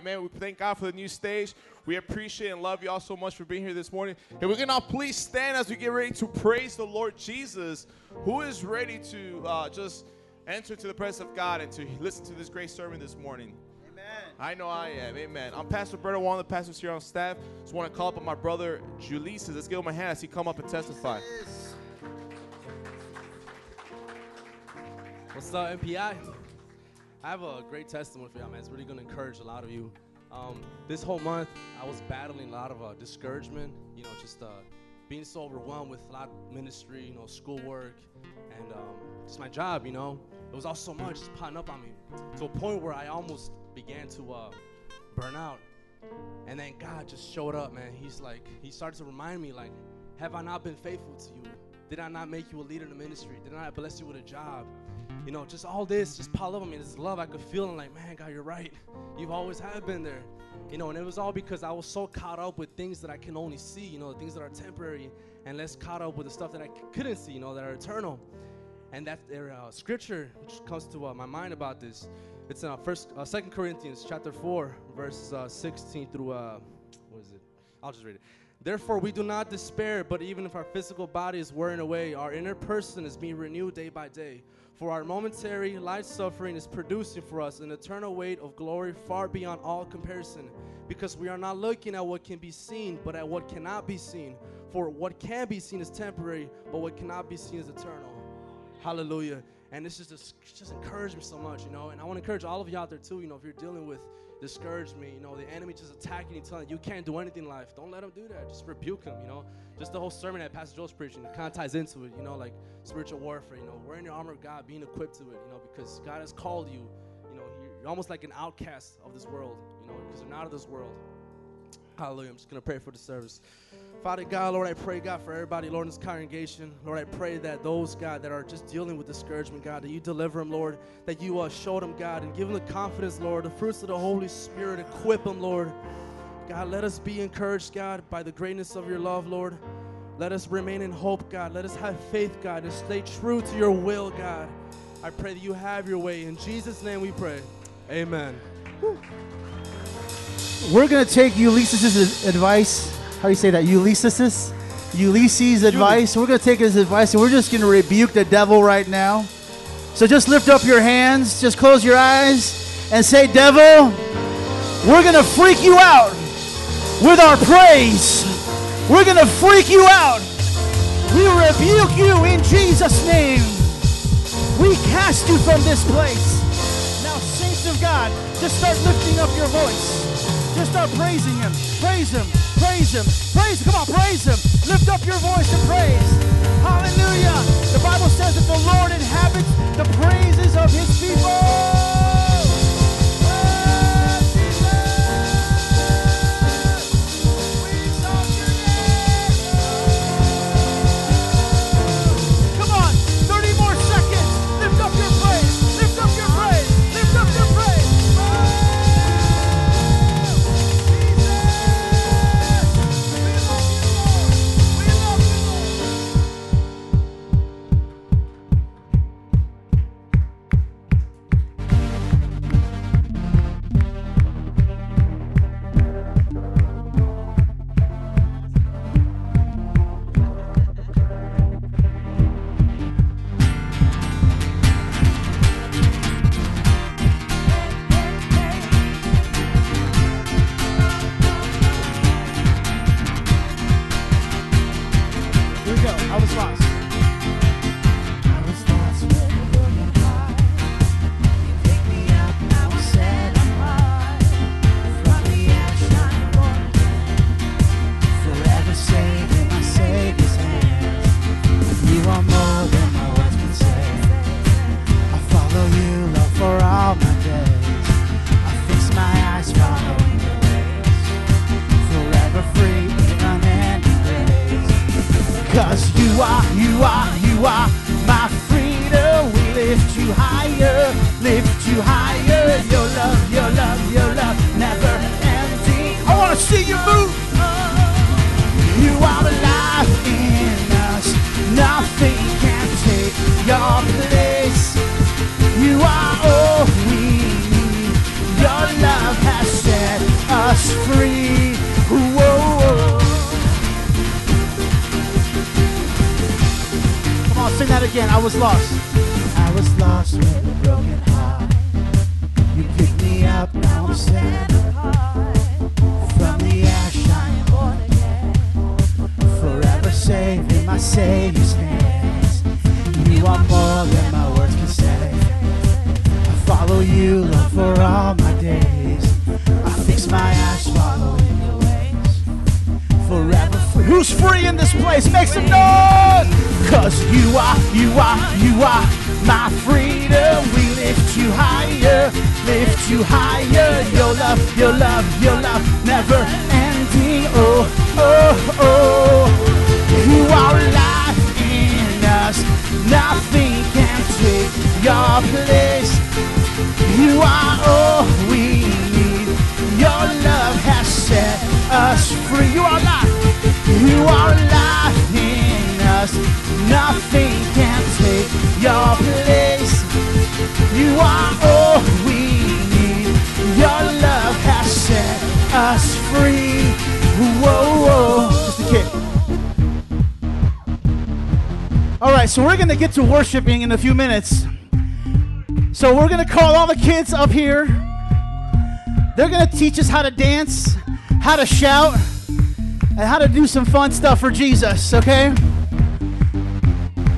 Amen. We thank God for the new stage. We appreciate and love you all so much for being here this morning. And we're gonna please stand as we get ready to praise the Lord Jesus, who is ready to uh, just enter to the presence of God and to listen to this great sermon this morning. Amen. I know I am. Amen. I'm Pastor Berto, one of the pastors here on staff. Just want to call up on my brother Julius. Let's give him a hand as he come up and testify. What's up, MPI? I have a great testimony for y'all, man. It's really gonna encourage a lot of you. Um, this whole month, I was battling a lot of uh, discouragement. You know, just uh, being so overwhelmed with a lot of ministry, you know, schoolwork, and um, just my job. You know, it was all so much just piling up on me to a point where I almost began to uh, burn out. And then God just showed up, man. He's like, He started to remind me, like, have I not been faithful to you? Did I not make you a leader in the ministry? Did I not bless you with a job? You know, just all this just piled up on me. This love I could feel, and like, man, God, you're right. You've always have been there. You know, and it was all because I was so caught up with things that I can only see. You know, the things that are temporary, and less caught up with the stuff that I c- couldn't see. You know, that are eternal. And that there, uh, scripture which comes to uh, my mind about this. It's in uh, First, uh, Second Corinthians chapter four, verses uh, 16 through uh, what is it? I'll just read it. Therefore, we do not despair, but even if our physical body is wearing away, our inner person is being renewed day by day. For our momentary light suffering is producing for us an eternal weight of glory far beyond all comparison, because we are not looking at what can be seen, but at what cannot be seen. For what can be seen is temporary, but what cannot be seen is eternal. Hallelujah. And this is just, just encouraged me so much, you know. And I want to encourage all of you out there too, you know, if you're dealing with discouragement, you know, the enemy just attacking you, telling you you can't do anything in life. Don't let him do that. Just rebuke him, you know. Just the whole sermon that Pastor Joe's preaching, kind of ties into it, you know, like spiritual warfare, you know, wearing your armor of God, being equipped to it, you know, because God has called you, you know, you're, you're almost like an outcast of this world, you know, because you're not of this world. Hallelujah. I'm just going to pray for the service. Father God, Lord, I pray, God, for everybody, Lord, in this congregation. Lord, I pray that those, God, that are just dealing with discouragement, God, that you deliver them, Lord, that you uh, show them, God, and give them the confidence, Lord, the fruits of the Holy Spirit, equip them, Lord. God, let us be encouraged, God, by the greatness of your love, Lord. Let us remain in hope, God. Let us have faith, God, and stay true to your will, God. I pray that you have your way. In Jesus' name we pray. Amen. We're gonna take Ulysses' advice. How do you say that? Ulysses? Ulysses' advice. We're gonna take his advice and we're just gonna rebuke the devil right now. So just lift up your hands, just close your eyes, and say, Devil, we're gonna freak you out with our praise. We're gonna freak you out. We rebuke you in Jesus' name. We cast you from this place. Now, saints of God, just start lifting up your voice. Just start praising Him. Praise Him. Praise Him. Praise Him. Come on, praise Him. Lift up your voice and praise. Hallelujah. The Bible says that the Lord inhabits the praises of His people. In a few minutes. So we're going to call all the kids up here. They're going to teach us how to dance, how to shout, and how to do some fun stuff for Jesus, okay?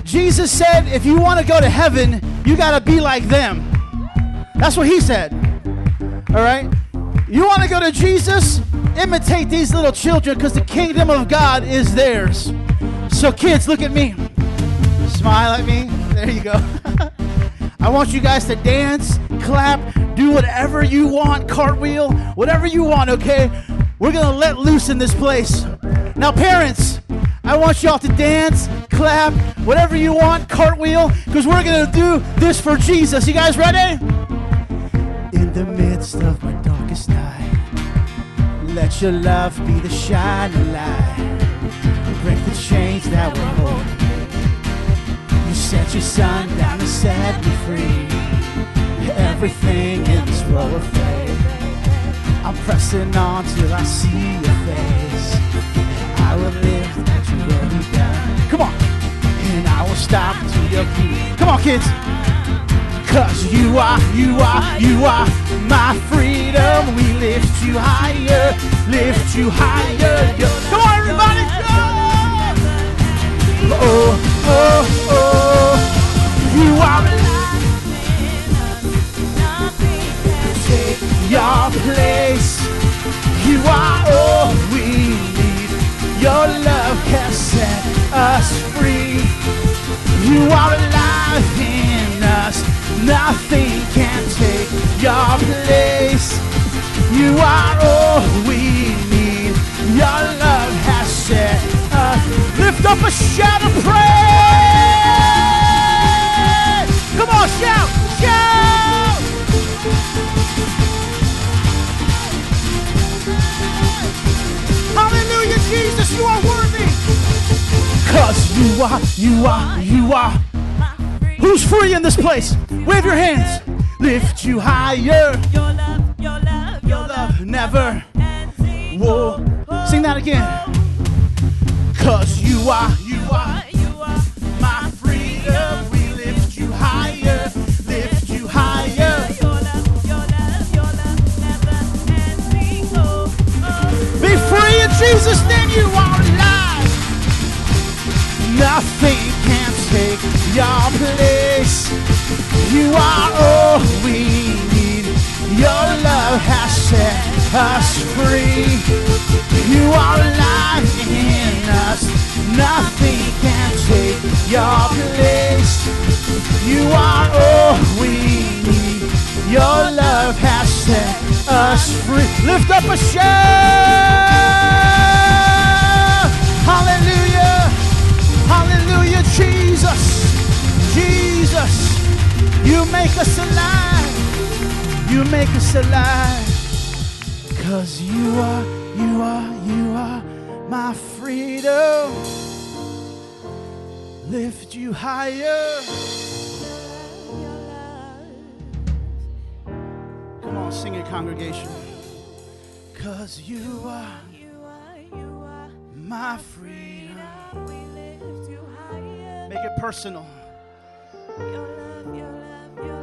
Jesus said, if you want to go to heaven, you got to be like them. That's what he said. All right? You want to go to Jesus? Imitate these little children because the kingdom of God is theirs. So, kids, look at me. Smile at me. There you go. I want you guys to dance, clap, do whatever you want, cartwheel, whatever you want, okay? We're gonna let loose in this place. Now, parents, I want y'all to dance, clap, whatever you want, cartwheel, because we're gonna do this for Jesus. You guys ready? In the midst of my darkest night, let your love be the shining light. Break the chains that were holding your son down to set me free. Everything in this world will fade. I'm pressing on till I see your face. I will live that you will be done. Come on. And I will stop till your feet. Come on, kids. Cause you are, you are, you are my freedom. We lift you higher, lift you higher. Come on, everybody. Go! Oh, oh, oh. You are alive. In us, nothing can take your place. You are all we need. Your love has set us free. You are alive in us. Nothing can take your place. You are all we need. Your love has set us. Lift up a shout you are, you are, you are. Who's free in this place? Wave your hands. Lift you higher. Your love, your love, your love Never. Whoa. Sing that again. Cause you are, you are You are my freedom. We lift you higher. Lift you higher. your love, your love, your love never. Be free in Jesus' name. You are. Nothing can take your place. You are all we need. Your love has set us free. You are alive in us. Nothing can take your place. You are all we need. Your love has set us free. Lift up a shout. Hallelujah. Hallelujah, Jesus. Jesus. You make us alive. You make us alive. Cause you are, you are, you are my freedom. Lift you higher. Come on, sing it, congregation. Cause you are You are, you are. my freedom. Make it personal. Your love, your love, your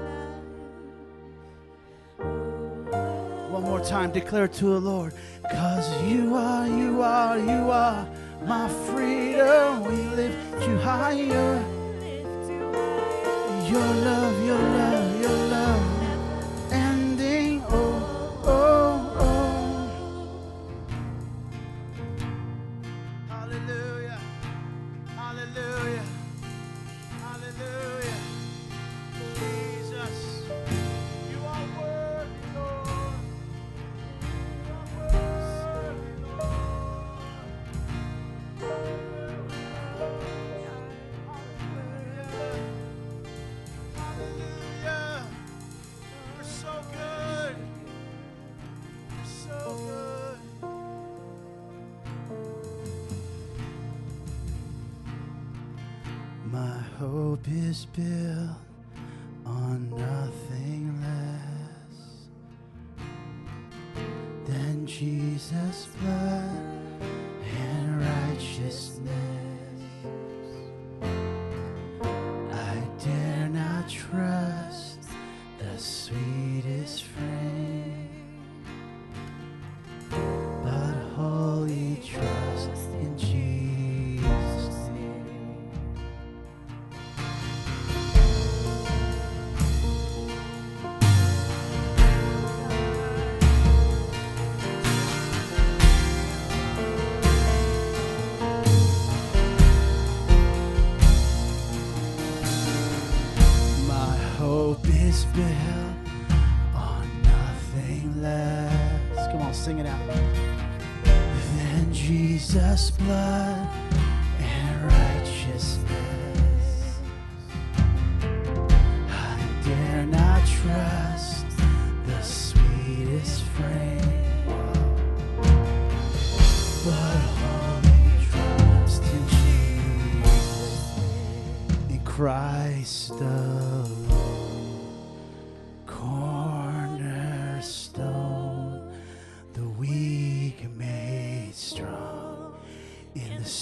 love. One more time, declare to the Lord, cause you are, you are, you are my freedom. We lift you higher. Your love, your love, your love. is built on nothing less than Jesus' blood.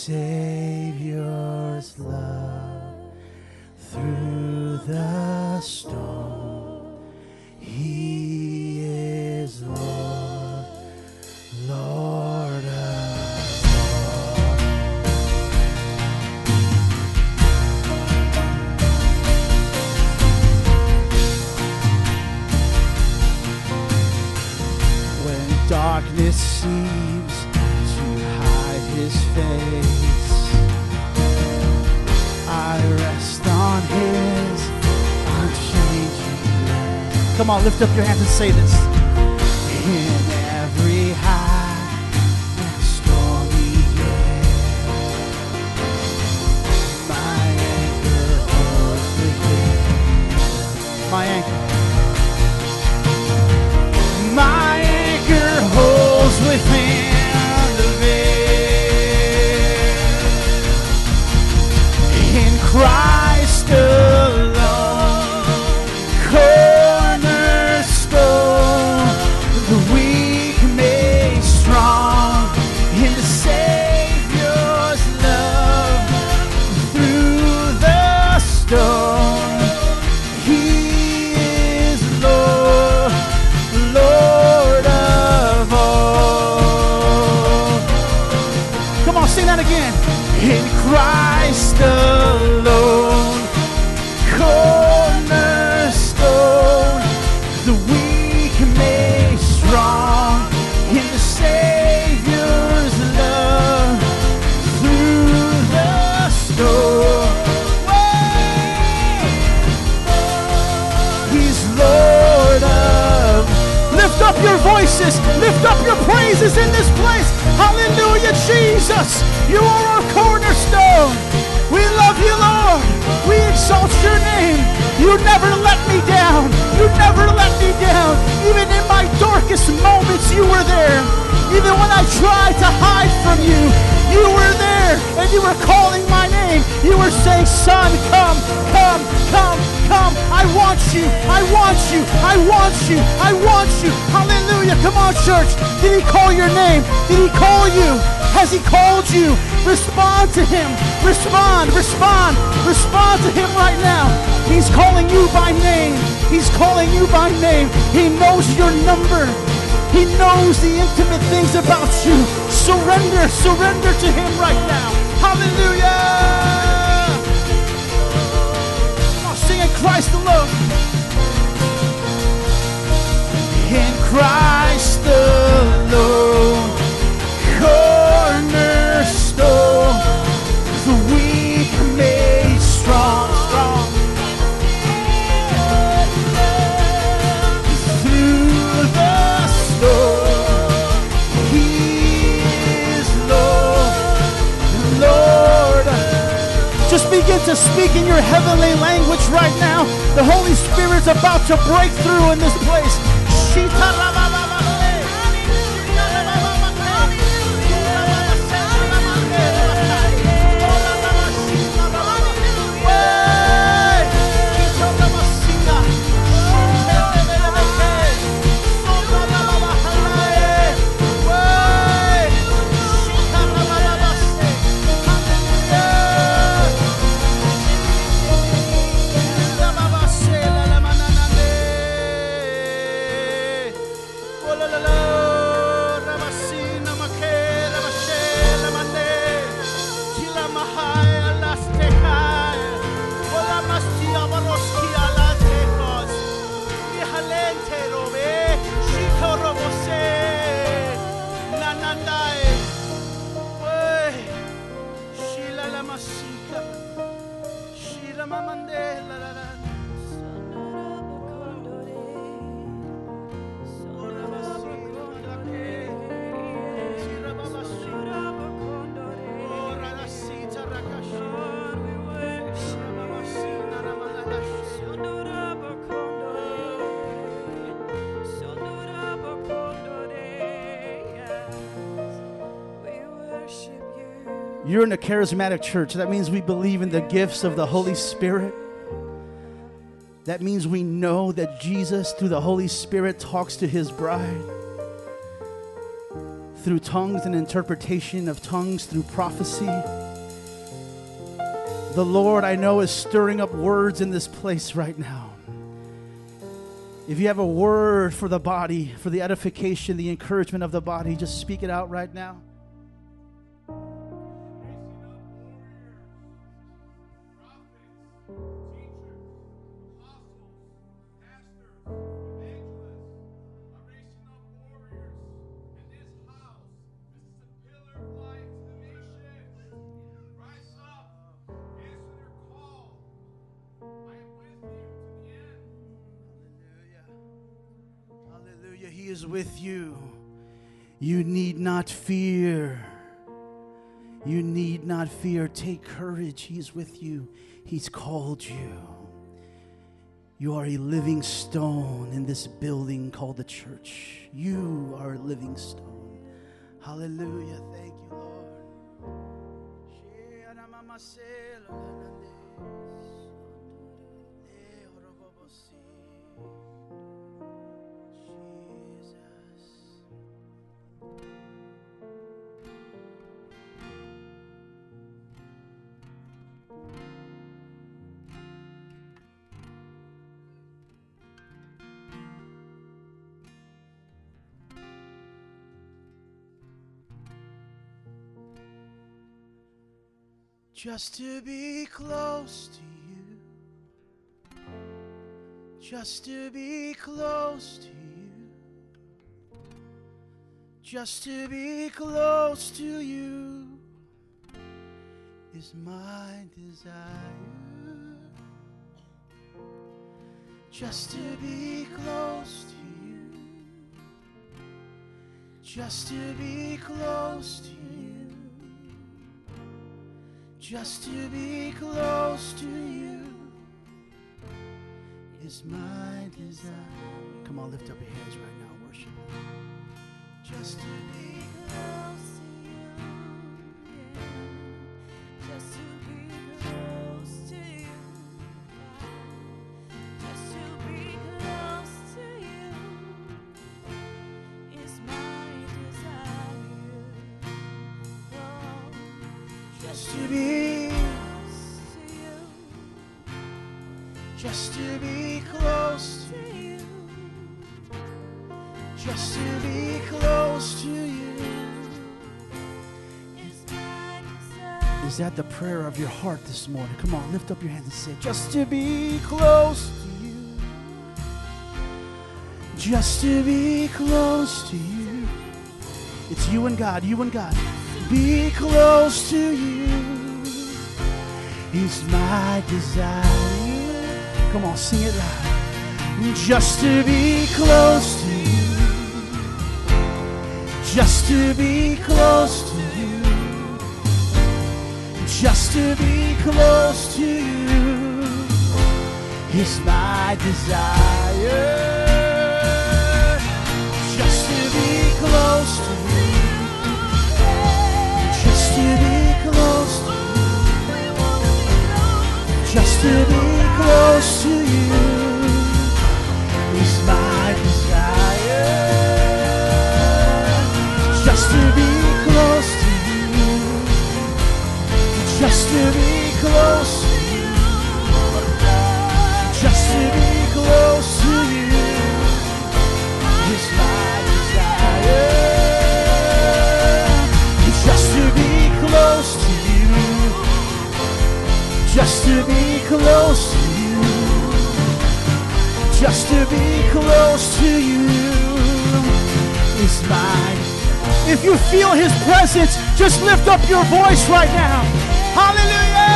say lift up your hands and say this. You're in a charismatic church. That means we believe in the gifts of the Holy Spirit. That means we know that Jesus, through the Holy Spirit, talks to his bride. Through tongues and interpretation of tongues, through prophecy. The Lord, I know, is stirring up words in this place right now. If you have a word for the body, for the edification, the encouragement of the body, just speak it out right now. He is with you. You need not fear. You need not fear. Take courage. He's with you. He's called you. You are a living stone in this building called the church. You are a living stone. Hallelujah. Thank you, Lord. Just to be close to you. Just to be close to you. Just to be close to you is my desire. Just to be close to you. Just to be close to you. Just to be close to you is my desire. Come on, lift up your hands right now. Just to be Close to you, yeah. Just to be close to you, God. Just to be close to you is my desire. Oh. Just to be close to you. Just to be close to you. just to be Is that the prayer of your heart this morning? Come on, lift up your hands and say, just to be close to you. Just to be close to you. It's you and God, you and God. Be close to you is my desire. Come on, sing it loud. Just to be close to you. Just to be close to you. Just to be close to you is my desire. Just to be close to you. Just to be close to you. Just to be close to you to be close to you. Just to be close to you is my desire. Just to be close to you. Just to be close to you. Just to be close to you is mine. If you feel his presence, just lift up your voice right now. Hallelujah!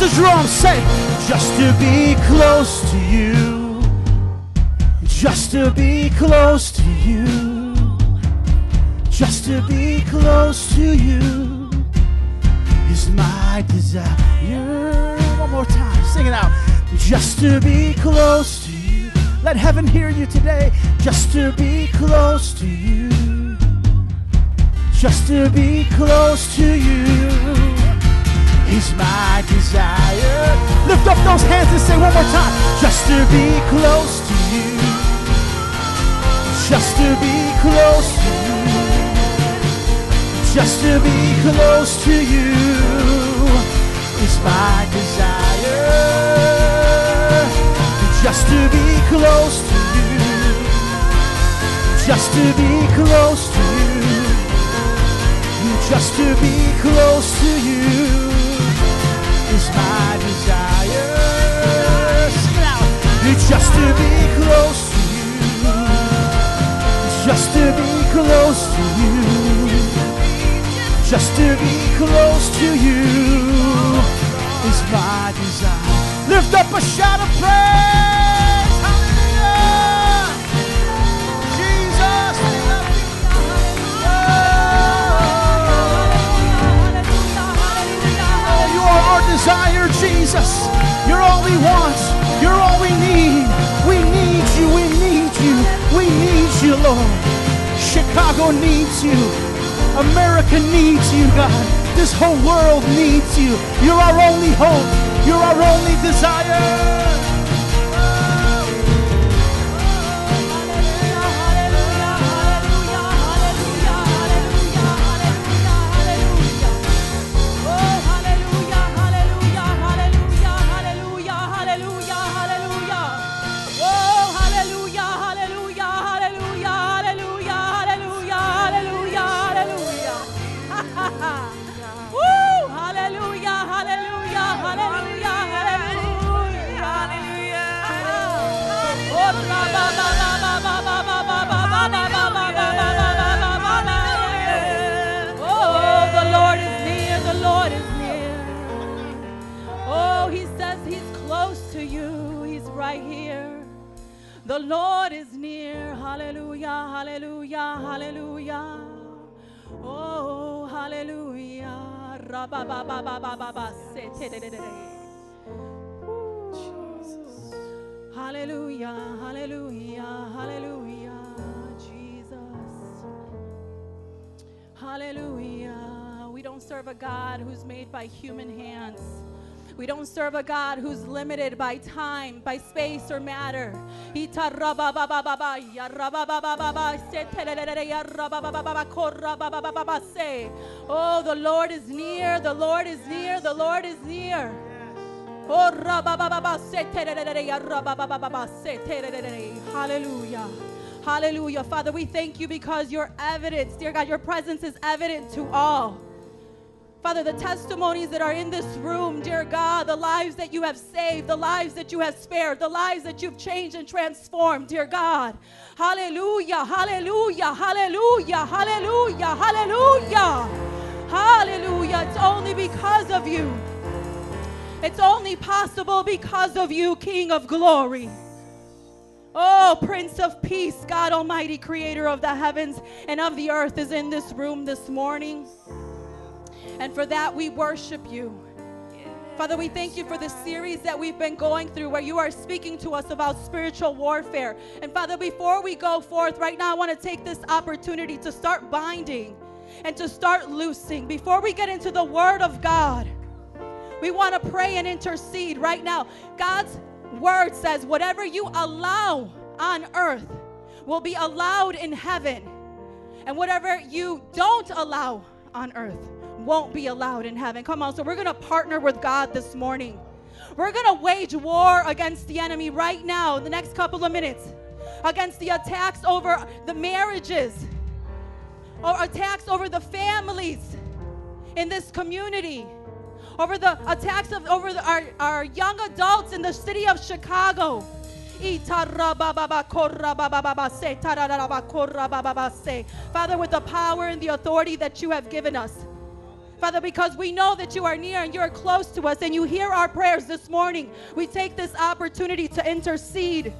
Just say, just to be close to you. Just to be close to you. Just to be close to you is my desire. One more time, sing it out. Just to be close to you. Let heaven hear you today. Just to be close to you. Just to be close to you is my desire. Lift up those hands and say one more time. Just to be close to you. Just to be close to you. Just to be close to you is my desire. Just to be close to you. Just to be close to you. Just to be close to you Just to be close to you. Just to be close to you. Just to be close to you is my desire. Lift up a shout of praise. Hallelujah. Jesus. Oh, you are our desire, Jesus. You're all we want. You're all we need. We need you. We need you. We need you, Lord. Chicago needs you. America needs you, God. This whole world needs you. You're our only hope. You're our only desire. Close to you. He's right here. The Lord is near. Hallelujah, hallelujah, hallelujah. Oh, hallelujah. Hallelujah, hallelujah, hallelujah, Jesus. Hallelujah. We don't serve a God who's made by human hands. We don't serve a God who's limited by time, by space, or matter. Oh, the Lord is near, the Lord is near, the Lord is near. Hallelujah. Hallelujah. Father, we thank you because your evidence, dear God, your presence is evident to all. Father, the testimonies that are in this room, dear God, the lives that you have saved, the lives that you have spared, the lives that you've changed and transformed, dear God. Hallelujah, hallelujah, hallelujah, hallelujah, hallelujah. Hallelujah. It's only because of you. It's only possible because of you, King of glory. Oh, Prince of Peace, God Almighty, Creator of the heavens and of the earth, is in this room this morning. And for that, we worship you. Father, we thank you for the series that we've been going through where you are speaking to us about spiritual warfare. And Father, before we go forth right now, I want to take this opportunity to start binding and to start loosing. Before we get into the Word of God, we want to pray and intercede right now. God's Word says, whatever you allow on earth will be allowed in heaven. And whatever you don't allow on earth won't be allowed in heaven. Come on, so we're going to partner with God this morning. We're going to wage war against the enemy right now, the next couple of minutes, against the attacks over the marriages, or attacks over the families in this community, over the attacks of over the, our, our young adults in the city of Chicago. Father, with the power and the authority that you have given us. Father, because we know that you are near and you're close to us and you hear our prayers this morning, we take this opportunity to intercede.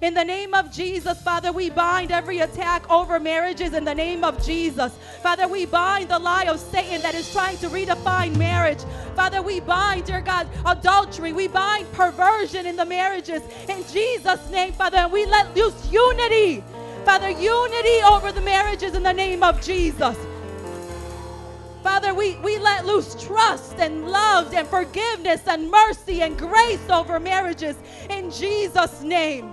In the name of Jesus, Father, we bind every attack over marriages in the name of Jesus. Father, we bind the lie of Satan that is trying to redefine marriage. Father, we bind, dear God, adultery. We bind perversion in the marriages. In Jesus' name, Father, and we let loose unity. Father, unity over the marriages in the name of Jesus. Father, we, we let loose trust and love and forgiveness and mercy and grace over marriages in Jesus' name.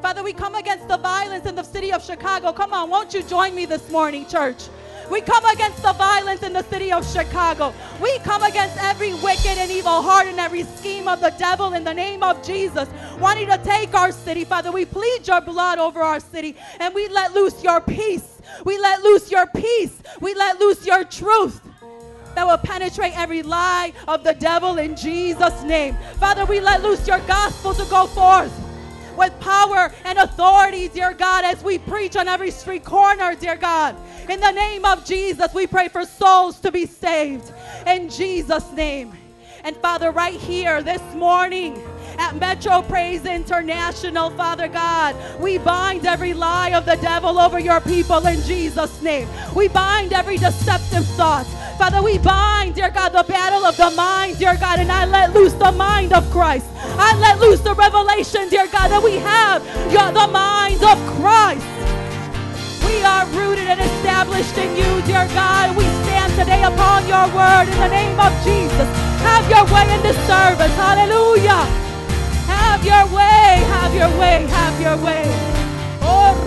Father, we come against the violence in the city of Chicago. Come on, won't you join me this morning, church? We come against the violence in the city of Chicago. We come against every wicked and evil heart and every scheme of the devil in the name of Jesus, wanting to take our city. Father, we plead your blood over our city and we let loose your peace. We let loose your peace. We let loose your truth that will penetrate every lie of the devil in Jesus' name. Father, we let loose your gospel to go forth with power and authority, dear God, as we preach on every street corner, dear God. In the name of Jesus, we pray for souls to be saved. In Jesus' name. And Father, right here this morning, at Metro Praise International, Father God. We bind every lie of the devil over your people in Jesus' name. We bind every deceptive thought. Father, we bind, dear God, the battle of the mind, dear God, and I let loose the mind of Christ. I let loose the revelation, dear God, that we have the mind of Christ. We are rooted and established in you, dear God. We stand today upon your word in the name of Jesus. Have your way in this service. Hallelujah. Have your way, have your way, have your way. Oh,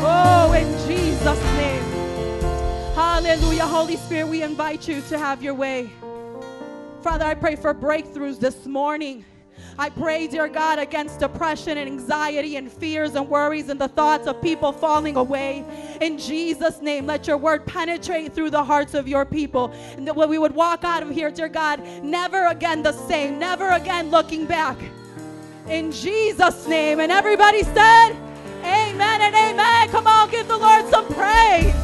oh in Jesus' name. Hallelujah. Holy Spirit, we invite you to have your way. Father, I pray for breakthroughs this morning. I pray, dear God, against depression and anxiety and fears and worries and the thoughts of people falling away. In Jesus' name, let your word penetrate through the hearts of your people. And that we would walk out of here, dear God, never again the same, never again looking back. In Jesus' name. And everybody said, Amen and amen. Come on, give the Lord some praise.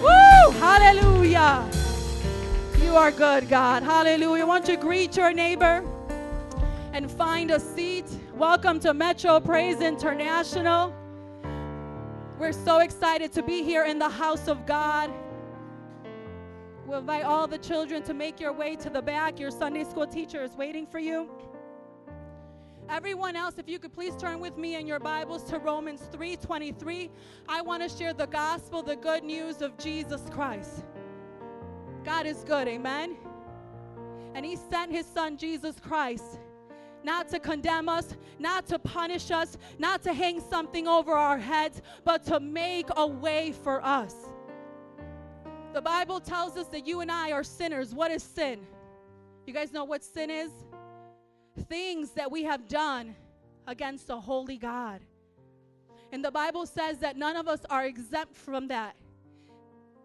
Woo! Hallelujah. You are good, God. Hallelujah. Won't you greet your neighbor? And find a seat. Welcome to Metro Praise International. We're so excited to be here in the house of God. We'll invite all the children to make your way to the back. Your Sunday school teacher is waiting for you. Everyone else, if you could please turn with me in your Bibles to Romans 3:23. I want to share the gospel, the good news of Jesus Christ. God is good, amen. And he sent his son Jesus Christ not to condemn us, not to punish us, not to hang something over our heads, but to make a way for us. The Bible tells us that you and I are sinners. What is sin? You guys know what sin is? Things that we have done against a holy God. And the Bible says that none of us are exempt from that.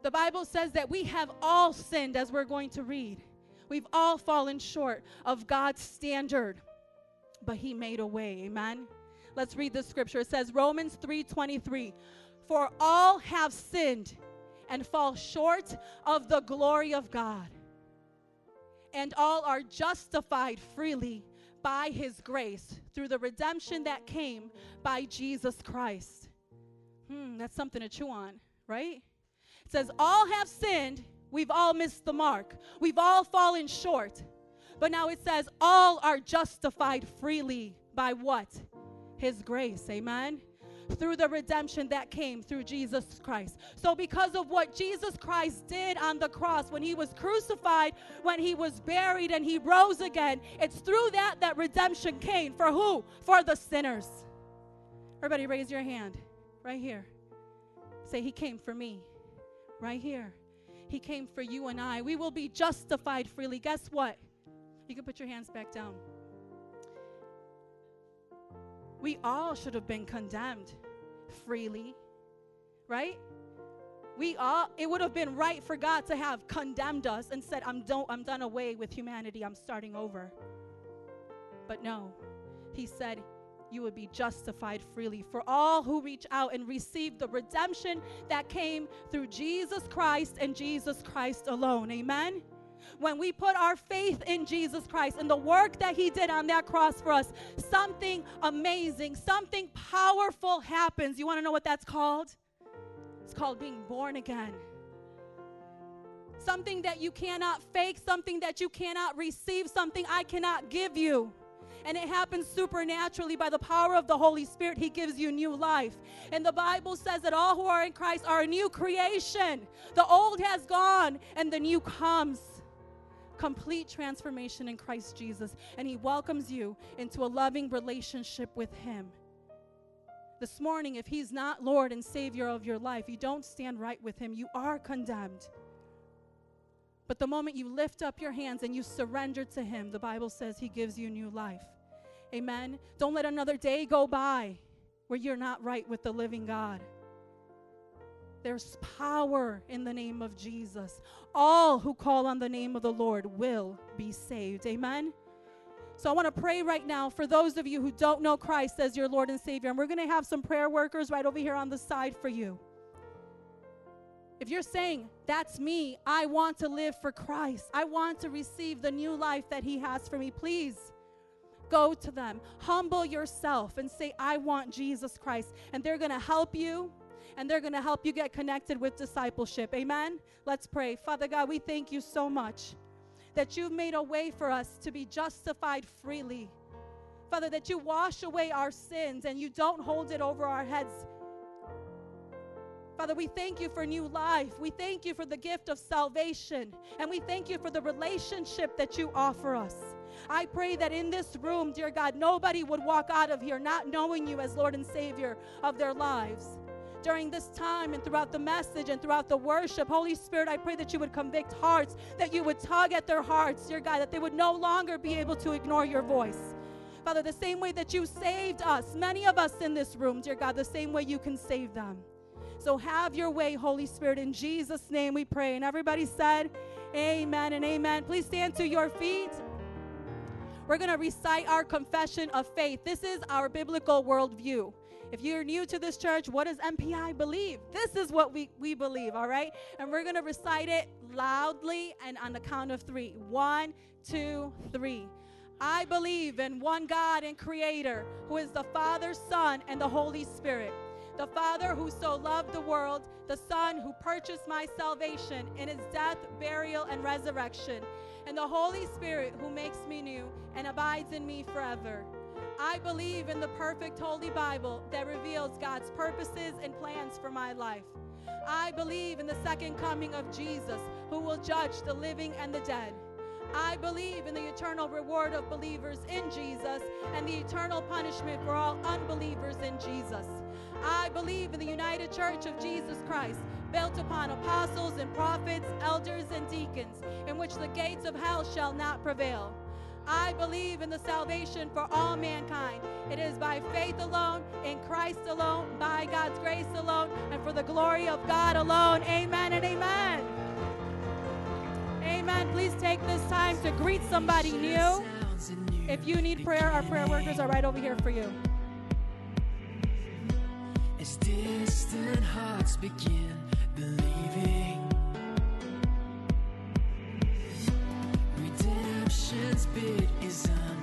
The Bible says that we have all sinned, as we're going to read. We've all fallen short of God's standard, but He made a way. Amen. Let's read the scripture. It says Romans 3:23, "For all have sinned and fall short of the glory of God, and all are justified freely by His grace through the redemption that came by Jesus Christ." Hmm, that's something to chew on, right? It says, All have sinned. We've all missed the mark. We've all fallen short. But now it says, All are justified freely by what? His grace. Amen. Through the redemption that came through Jesus Christ. So, because of what Jesus Christ did on the cross when he was crucified, when he was buried, and he rose again, it's through that that redemption came. For who? For the sinners. Everybody, raise your hand right here. Say, He came for me right here. He came for you and I. We will be justified freely. Guess what? You can put your hands back down. We all should have been condemned freely, right? We all it would have been right for God to have condemned us and said, I'm don't I'm done away with humanity. I'm starting over. But no. He said, you would be justified freely for all who reach out and receive the redemption that came through Jesus Christ and Jesus Christ alone. Amen. When we put our faith in Jesus Christ and the work that He did on that cross for us, something amazing, something powerful happens. You want to know what that's called? It's called being born again. Something that you cannot fake, something that you cannot receive, something I cannot give you and it happens supernaturally by the power of the Holy Spirit. He gives you new life. And the Bible says that all who are in Christ are a new creation. The old has gone and the new comes. Complete transformation in Christ Jesus. And He welcomes you into a loving relationship with Him. This morning, if He's not Lord and Savior of your life, you don't stand right with Him, you are condemned. But the moment you lift up your hands and you surrender to Him, the Bible says He gives you new life. Amen. Don't let another day go by where you're not right with the living God. There's power in the name of Jesus. All who call on the name of the Lord will be saved. Amen. So I want to pray right now for those of you who don't know Christ as your Lord and Savior. And we're going to have some prayer workers right over here on the side for you. If you're saying, That's me, I want to live for Christ, I want to receive the new life that He has for me, please go to them. Humble yourself and say, I want Jesus Christ. And they're going to help you and they're going to help you get connected with discipleship. Amen? Let's pray. Father God, we thank you so much that you've made a way for us to be justified freely. Father, that you wash away our sins and you don't hold it over our heads. Father, we thank you for new life. We thank you for the gift of salvation. And we thank you for the relationship that you offer us. I pray that in this room, dear God, nobody would walk out of here not knowing you as Lord and Savior of their lives. During this time and throughout the message and throughout the worship, Holy Spirit, I pray that you would convict hearts, that you would tug at their hearts, dear God, that they would no longer be able to ignore your voice. Father, the same way that you saved us, many of us in this room, dear God, the same way you can save them. So have your way, Holy Spirit. In Jesus' name we pray. And everybody said, Amen and amen. Please stand to your feet. We're going to recite our confession of faith. This is our biblical worldview. If you're new to this church, what does MPI believe? This is what we, we believe, all right? And we're going to recite it loudly and on the count of three. One, two, three. I believe in one God and Creator who is the Father, Son, and the Holy Spirit. The Father who so loved the world, the Son who purchased my salvation in his death, burial, and resurrection, and the Holy Spirit who makes me new and abides in me forever. I believe in the perfect Holy Bible that reveals God's purposes and plans for my life. I believe in the second coming of Jesus, who will judge the living and the dead. I believe in the eternal reward of believers in Jesus and the eternal punishment for all unbelievers in Jesus. I believe in the united church of Jesus Christ, built upon apostles and prophets, elders and deacons, in which the gates of hell shall not prevail. I believe in the salvation for all mankind. It is by faith alone, in Christ alone, by God's grace alone, and for the glory of God alone. Amen and amen. Amen. Please take this time to greet somebody new. If you need prayer, our prayer workers are right over here for you. As distant hearts begin redemption's bid is unrelenting.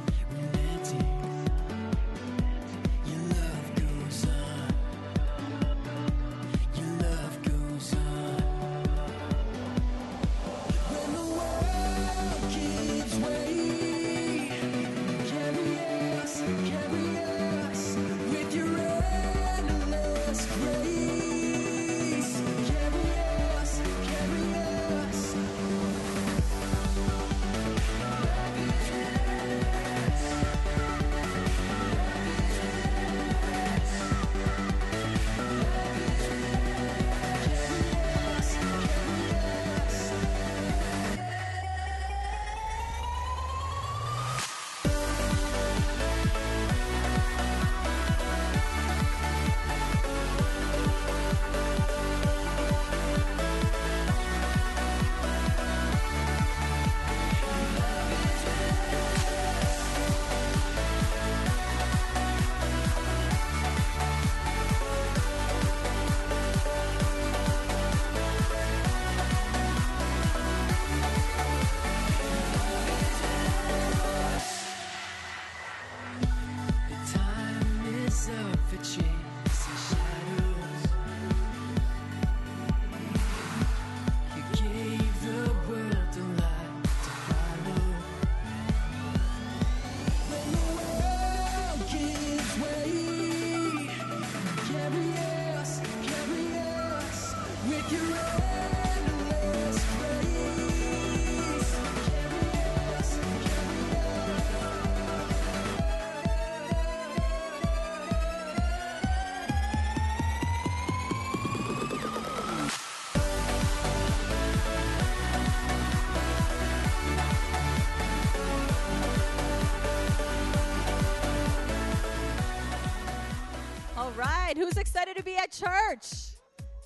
Church?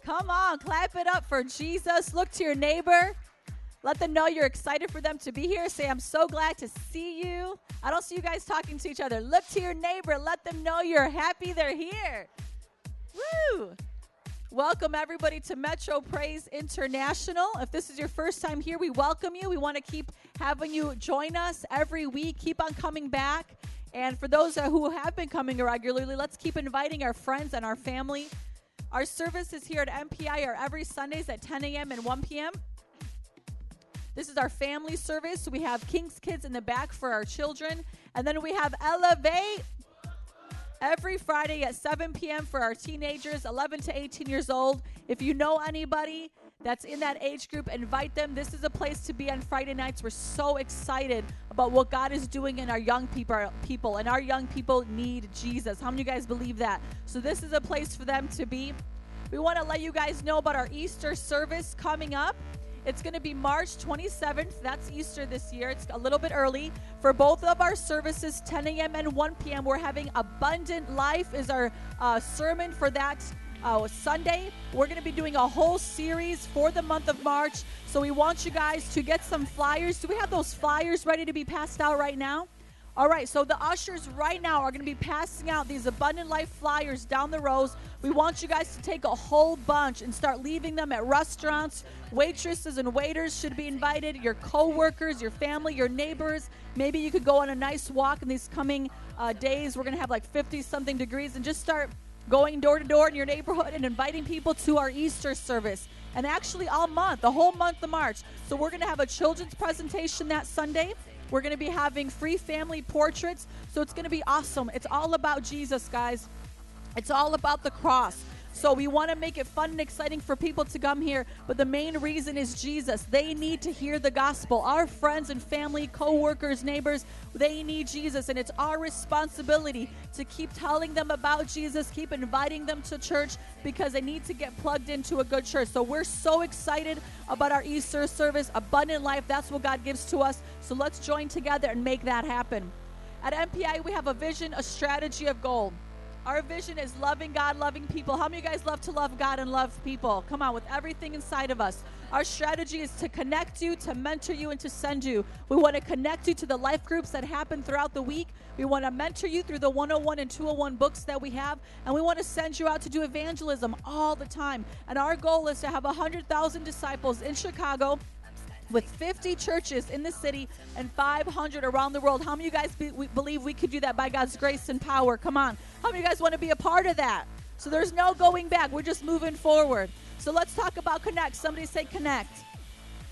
Come on, clap it up for Jesus. Look to your neighbor. Let them know you're excited for them to be here. Say, I'm so glad to see you. I don't see you guys talking to each other. Look to your neighbor. Let them know you're happy they're here. Woo! Welcome, everybody, to Metro Praise International. If this is your first time here, we welcome you. We want to keep having you join us every week. Keep on coming back. And for those who have been coming regularly, let's keep inviting our friends and our family. Our services here at MPI are every Sundays at 10 a.m. and 1 p.m. This is our family service. We have King's Kids in the back for our children. And then we have Elevate every Friday at 7 p.m. for our teenagers, 11 to 18 years old. If you know anybody that's in that age group, invite them. This is a place to be on Friday nights. We're so excited about what God is doing in our young people, people and our young people need Jesus. How many of you guys believe that? So this is a place for them to be. We want to let you guys know about our Easter service coming up. It's going to be March 27th. That's Easter this year. It's a little bit early. For both of our services, 10 a.m. and 1 p.m., we're having Abundant Life is our uh, sermon for that uh, Sunday. We're going to be doing a whole series for the month of March. So we want you guys to get some flyers. Do we have those flyers ready to be passed out right now? All right, so the ushers right now are going to be passing out these Abundant Life flyers down the rows. We want you guys to take a whole bunch and start leaving them at restaurants. Waitresses and waiters should be invited, your coworkers, your family, your neighbors. Maybe you could go on a nice walk in these coming uh, days. We're going to have like 50 something degrees and just start going door to door in your neighborhood and inviting people to our Easter service. And actually, all month, the whole month of March. So, we're going to have a children's presentation that Sunday. We're going to be having free family portraits. So, it's going to be awesome. It's all about Jesus, guys. It's all about the cross. So we want to make it fun and exciting for people to come here, but the main reason is Jesus. They need to hear the gospel. Our friends and family, co-workers, neighbors, they need Jesus and it's our responsibility to keep telling them about Jesus, keep inviting them to church because they need to get plugged into a good church. So we're so excited about our Easter service, abundant life. That's what God gives to us. So let's join together and make that happen. At MPI, we have a vision, a strategy, a goal. Our vision is loving God, loving people. How many of you guys love to love God and love people? Come on, with everything inside of us. Our strategy is to connect you, to mentor you, and to send you. We want to connect you to the life groups that happen throughout the week. We want to mentor you through the 101 and 201 books that we have. And we want to send you out to do evangelism all the time. And our goal is to have 100,000 disciples in Chicago with 50 churches in the city and 500 around the world. How many of you guys be, we believe we could do that by God's grace and power? Come on. How many of you guys want to be a part of that? So there's no going back. We're just moving forward. So let's talk about connect. Somebody say connect.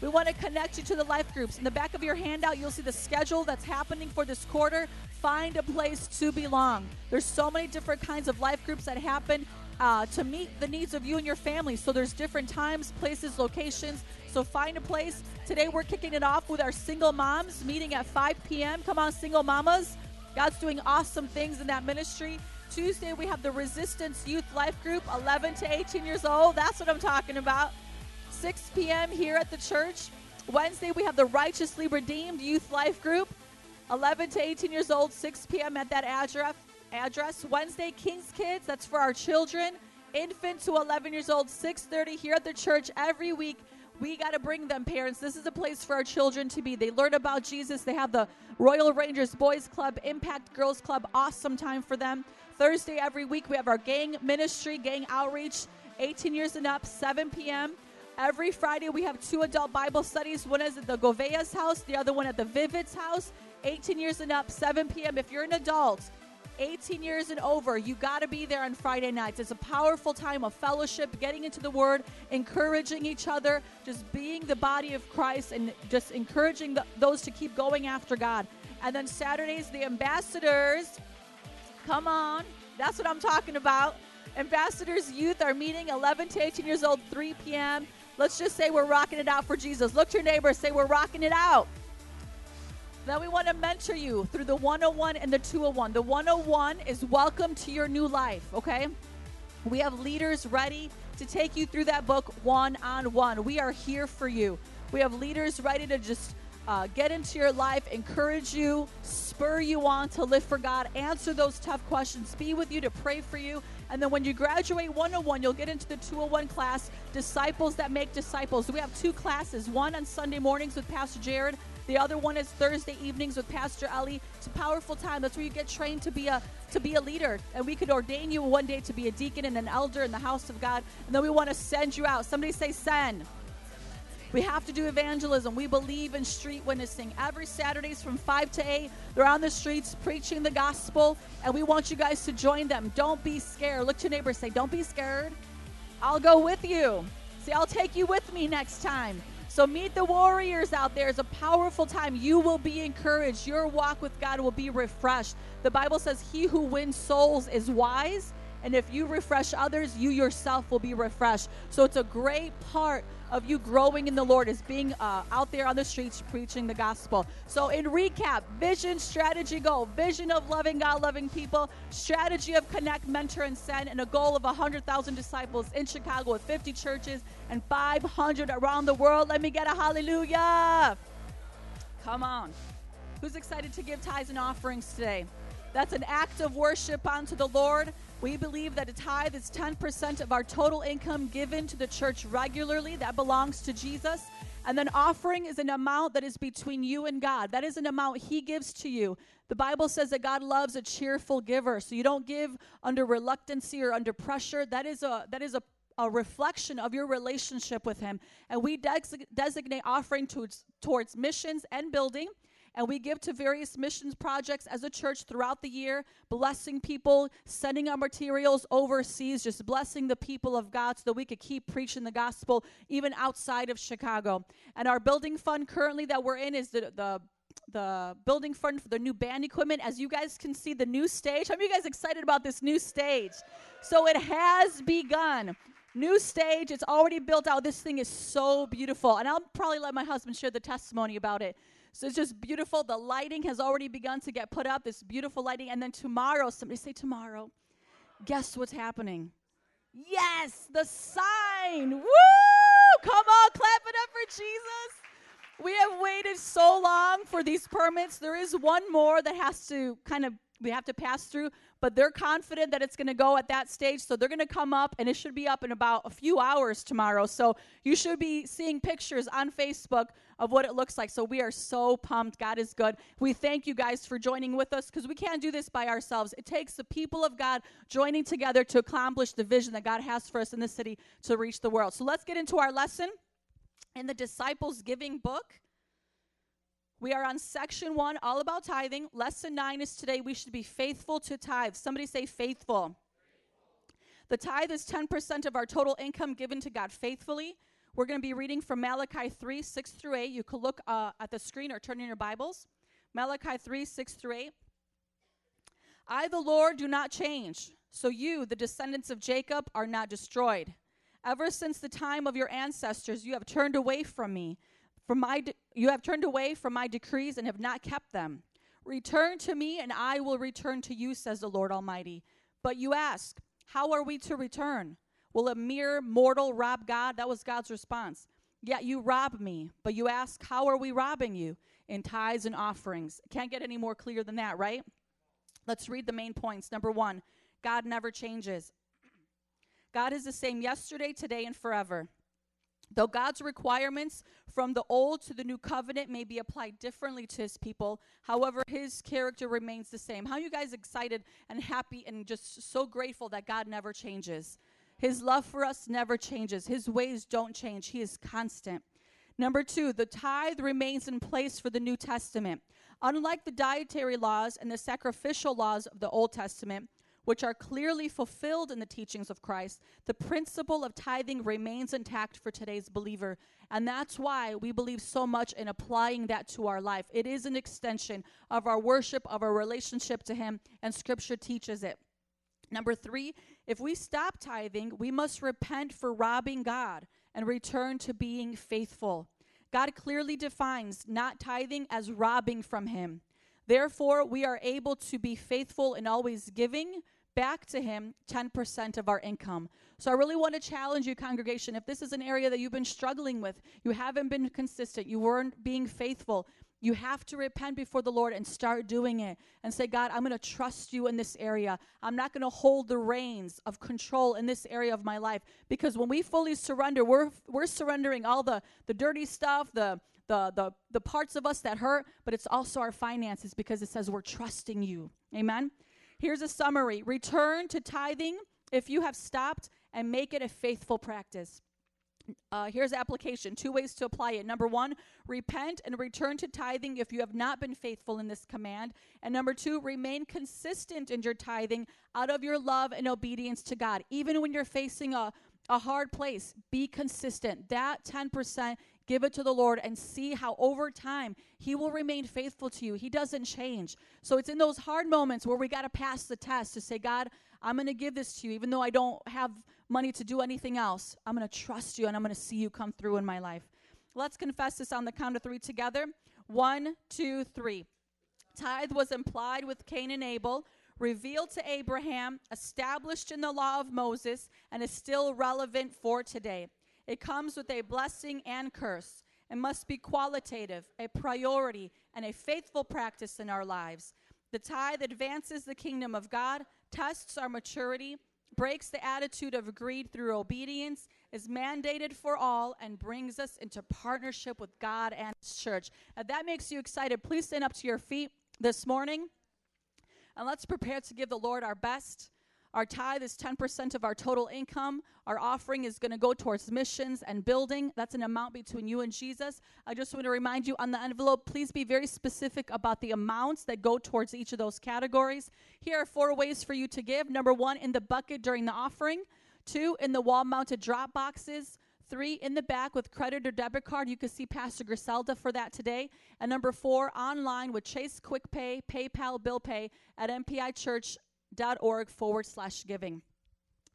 We want to connect you to the life groups. In the back of your handout, you'll see the schedule that's happening for this quarter. Find a place to belong. There's so many different kinds of life groups that happen uh, to meet the needs of you and your family. So there's different times, places, locations. So find a place. Today we're kicking it off with our single moms meeting at 5 p.m. Come on, single mamas. God's doing awesome things in that ministry. Tuesday we have the Resistance Youth Life Group, 11 to 18 years old. That's what I'm talking about. 6 p.m. here at the church. Wednesday we have the Righteously Redeemed Youth Life Group, 11 to 18 years old, 6 p.m. at that address. Address Wednesday King's Kids. That's for our children, infant to 11 years old, 6:30 here at the church every week. We got to bring them, parents. This is a place for our children to be. They learn about Jesus. They have the Royal Rangers Boys Club, Impact Girls Club. Awesome time for them. Thursday every week, we have our gang ministry, gang outreach, 18 years and up, 7 p.m. Every Friday, we have two adult Bible studies. One is at the Govea's house, the other one at the Vivid's house. 18 years and up, 7 p.m. If you're an adult, 18 years and over, you got to be there on Friday nights. It's a powerful time of fellowship, getting into the Word, encouraging each other, just being the body of Christ, and just encouraging the, those to keep going after God. And then Saturdays, the ambassadors. Come on, that's what I'm talking about. Ambassadors Youth are meeting 11 to 18 years old, 3 p.m. Let's just say we're rocking it out for Jesus. Look to your neighbor, say we're rocking it out. Then we want to mentor you through the 101 and the 201. The 101 is welcome to your new life, okay? We have leaders ready to take you through that book one on one. We are here for you. We have leaders ready to just uh, get into your life, encourage you, spur you on to live for God, answer those tough questions, be with you to pray for you. And then when you graduate 101, you'll get into the 201 class, Disciples That Make Disciples. We have two classes one on Sunday mornings with Pastor Jared. The other one is Thursday evenings with Pastor Ali. It's a powerful time. That's where you get trained to be a to be a leader, and we could ordain you one day to be a deacon and an elder in the house of God. And then we want to send you out. Somebody say send. We have to do evangelism. We believe in street witnessing. Every Saturdays from 5 to 8, they're on the streets preaching the gospel, and we want you guys to join them. Don't be scared. Look to your neighbor say, Don't be scared. I'll go with you. See, I'll take you with me next time. So meet the warriors out there. It's a powerful time. You will be encouraged. Your walk with God will be refreshed. The Bible says, He who wins souls is wise. And if you refresh others, you yourself will be refreshed. So it's a great part of you growing in the Lord is being uh, out there on the streets preaching the gospel. So, in recap, vision, strategy, goal, vision of loving God, loving people, strategy of connect, mentor, and send, and a goal of 100,000 disciples in Chicago with 50 churches and 500 around the world. Let me get a hallelujah. Come on. Who's excited to give tithes and offerings today? That's an act of worship unto the Lord. We believe that a tithe is 10% of our total income given to the church regularly. That belongs to Jesus. And then offering is an amount that is between you and God. That is an amount He gives to you. The Bible says that God loves a cheerful giver. So you don't give under reluctancy or under pressure. That is a that is a a reflection of your relationship with him. And we des- designate offering towards, towards missions and building. And we give to various missions projects as a church throughout the year, blessing people, sending our materials overseas, just blessing the people of God so that we could keep preaching the gospel even outside of Chicago. And our building fund currently that we're in is the, the the building fund for the new band equipment. As you guys can see, the new stage. How of you guys excited about this new stage? So it has begun. New stage, it's already built out. This thing is so beautiful. And I'll probably let my husband share the testimony about it. So it's just beautiful. The lighting has already begun to get put up, this beautiful lighting. And then tomorrow, somebody say tomorrow, guess what's happening? Yes, the sign. Woo! Come on, clap it up for Jesus. We have waited so long for these permits. There is one more that has to kind of we have to pass through, but they're confident that it's going to go at that stage. So they're going to come up and it should be up in about a few hours tomorrow. So you should be seeing pictures on Facebook of what it looks like. So we are so pumped. God is good. We thank you guys for joining with us because we can't do this by ourselves. It takes the people of God joining together to accomplish the vision that God has for us in this city to reach the world. So let's get into our lesson in the disciples giving book. We are on section one, all about tithing. Lesson nine is today. We should be faithful to tithe. Somebody say faithful. The tithe is 10% of our total income given to God faithfully. We're going to be reading from Malachi 3, 6 through 8. You can look uh, at the screen or turn in your Bibles. Malachi 3, 6 through 8. I, the Lord, do not change. So you, the descendants of Jacob, are not destroyed. Ever since the time of your ancestors, you have turned away from me. From my de- you have turned away from my decrees and have not kept them. Return to me, and I will return to you, says the Lord Almighty. But you ask, How are we to return? Will a mere mortal rob God? That was God's response. Yet you rob me. But you ask, How are we robbing you? In tithes and offerings. Can't get any more clear than that, right? Let's read the main points. Number one, God never changes. God is the same yesterday, today, and forever. Though God's requirements from the old to the new covenant may be applied differently to his people, however, his character remains the same. How are you guys excited and happy and just so grateful that God never changes? His love for us never changes. His ways don't change. He is constant. Number two, the tithe remains in place for the New Testament. Unlike the dietary laws and the sacrificial laws of the Old Testament, which are clearly fulfilled in the teachings of Christ, the principle of tithing remains intact for today's believer. And that's why we believe so much in applying that to our life. It is an extension of our worship, of our relationship to Him, and Scripture teaches it. Number three, if we stop tithing, we must repent for robbing God and return to being faithful. God clearly defines not tithing as robbing from Him. Therefore, we are able to be faithful in always giving back to Him 10% of our income. So I really want to challenge you, congregation. If this is an area that you've been struggling with, you haven't been consistent, you weren't being faithful, you have to repent before the Lord and start doing it and say, God, I'm going to trust you in this area. I'm not going to hold the reins of control in this area of my life. Because when we fully surrender, we're, we're surrendering all the, the dirty stuff, the, the, the, the parts of us that hurt, but it's also our finances because it says we're trusting you. Amen? Here's a summary Return to tithing if you have stopped and make it a faithful practice. Uh, here's application two ways to apply it. Number one, repent and return to tithing if you have not been faithful in this command. And number two, remain consistent in your tithing out of your love and obedience to God. Even when you're facing a, a hard place, be consistent. That 10%, give it to the Lord and see how over time He will remain faithful to you. He doesn't change. So it's in those hard moments where we got to pass the test to say, God, I'm going to give this to you, even though I don't have money to do anything else. I'm going to trust you and I'm going to see you come through in my life. Let's confess this on the count of three together. One, two, three. Tithe was implied with Cain and Abel, revealed to Abraham, established in the law of Moses, and is still relevant for today. It comes with a blessing and curse. It must be qualitative, a priority, and a faithful practice in our lives. The tithe advances the kingdom of God, tests our maturity, breaks the attitude of greed through obedience, is mandated for all, and brings us into partnership with God and His church. If that makes you excited, please stand up to your feet this morning and let's prepare to give the Lord our best. Our tithe is 10% of our total income. Our offering is going to go towards missions and building. That's an amount between you and Jesus. I just want to remind you on the envelope, please be very specific about the amounts that go towards each of those categories. Here are four ways for you to give. Number one, in the bucket during the offering. Two, in the wall mounted drop boxes. Three, in the back with credit or debit card. You can see Pastor Griselda for that today. And number four, online with Chase Quick Pay, PayPal, Bill Pay at mpichurch.org forward slash giving.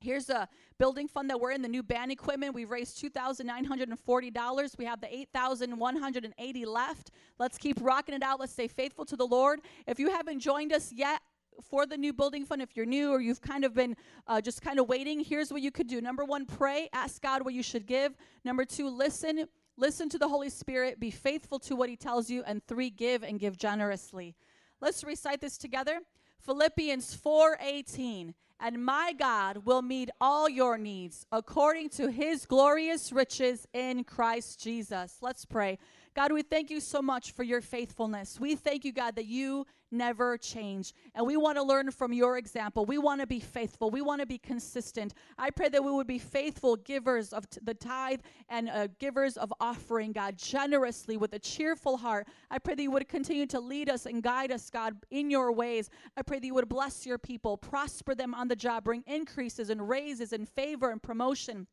Here's a building fund that we're in, the new band equipment. We've raised $2,940. We have the 8,180 left. Let's keep rocking it out. Let's stay faithful to the Lord. If you haven't joined us yet, for the new building fund, if you're new or you've kind of been uh, just kind of waiting, here's what you could do. Number one, pray, ask God what you should give. Number two, listen, listen to the Holy Spirit, be faithful to what He tells you. And three, give and give generously. Let's recite this together. Philippians 4:18 and my God will meet all your needs according to his glorious riches in Christ Jesus. Let's pray. God, we thank you so much for your faithfulness. We thank you, God, that you never change. And we want to learn from your example. We want to be faithful. We want to be consistent. I pray that we would be faithful givers of t- the tithe and uh, givers of offering, God, generously with a cheerful heart. I pray that you would continue to lead us and guide us, God, in your ways. I pray that you would bless your people, prosper them on the job, bring increases and raises and favor and promotion.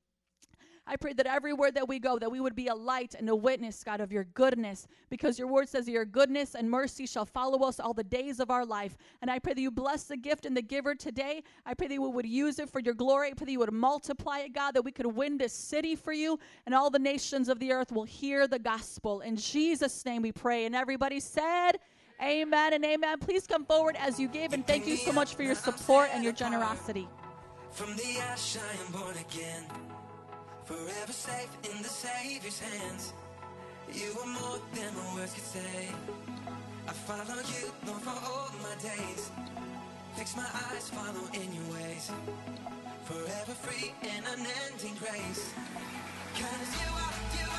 I pray that everywhere that we go, that we would be a light and a witness, God, of your goodness, because your word says your goodness and mercy shall follow us all the days of our life. And I pray that you bless the gift and the giver today. I pray that we would use it for your glory. I pray that you would multiply it, God, that we could win this city for you, and all the nations of the earth will hear the gospel. In Jesus' name we pray. And everybody said, Amen and amen. Please come forward as you give, and thank you so much for your support and your generosity. From the ash I am born again, forever safe in the Savior's hands. You are more than my words could say. I follow you, Lord, for all my days. Fix my eyes, follow in your ways. Forever free in unending grace. Cause you are, you are,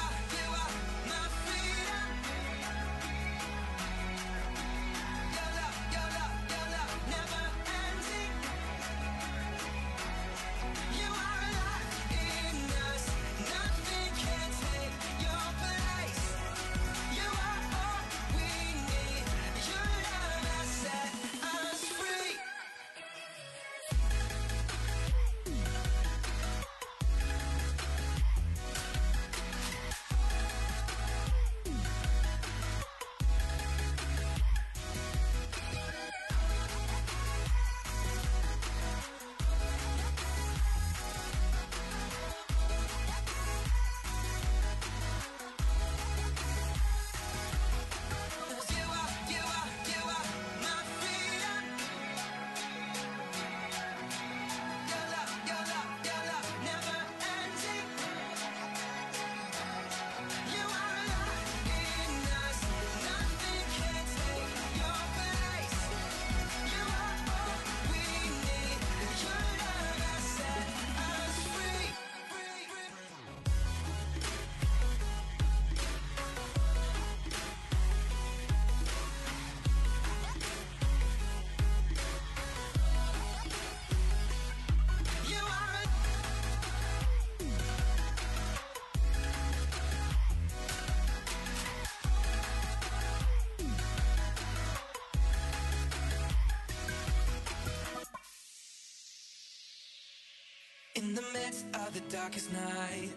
darkest night,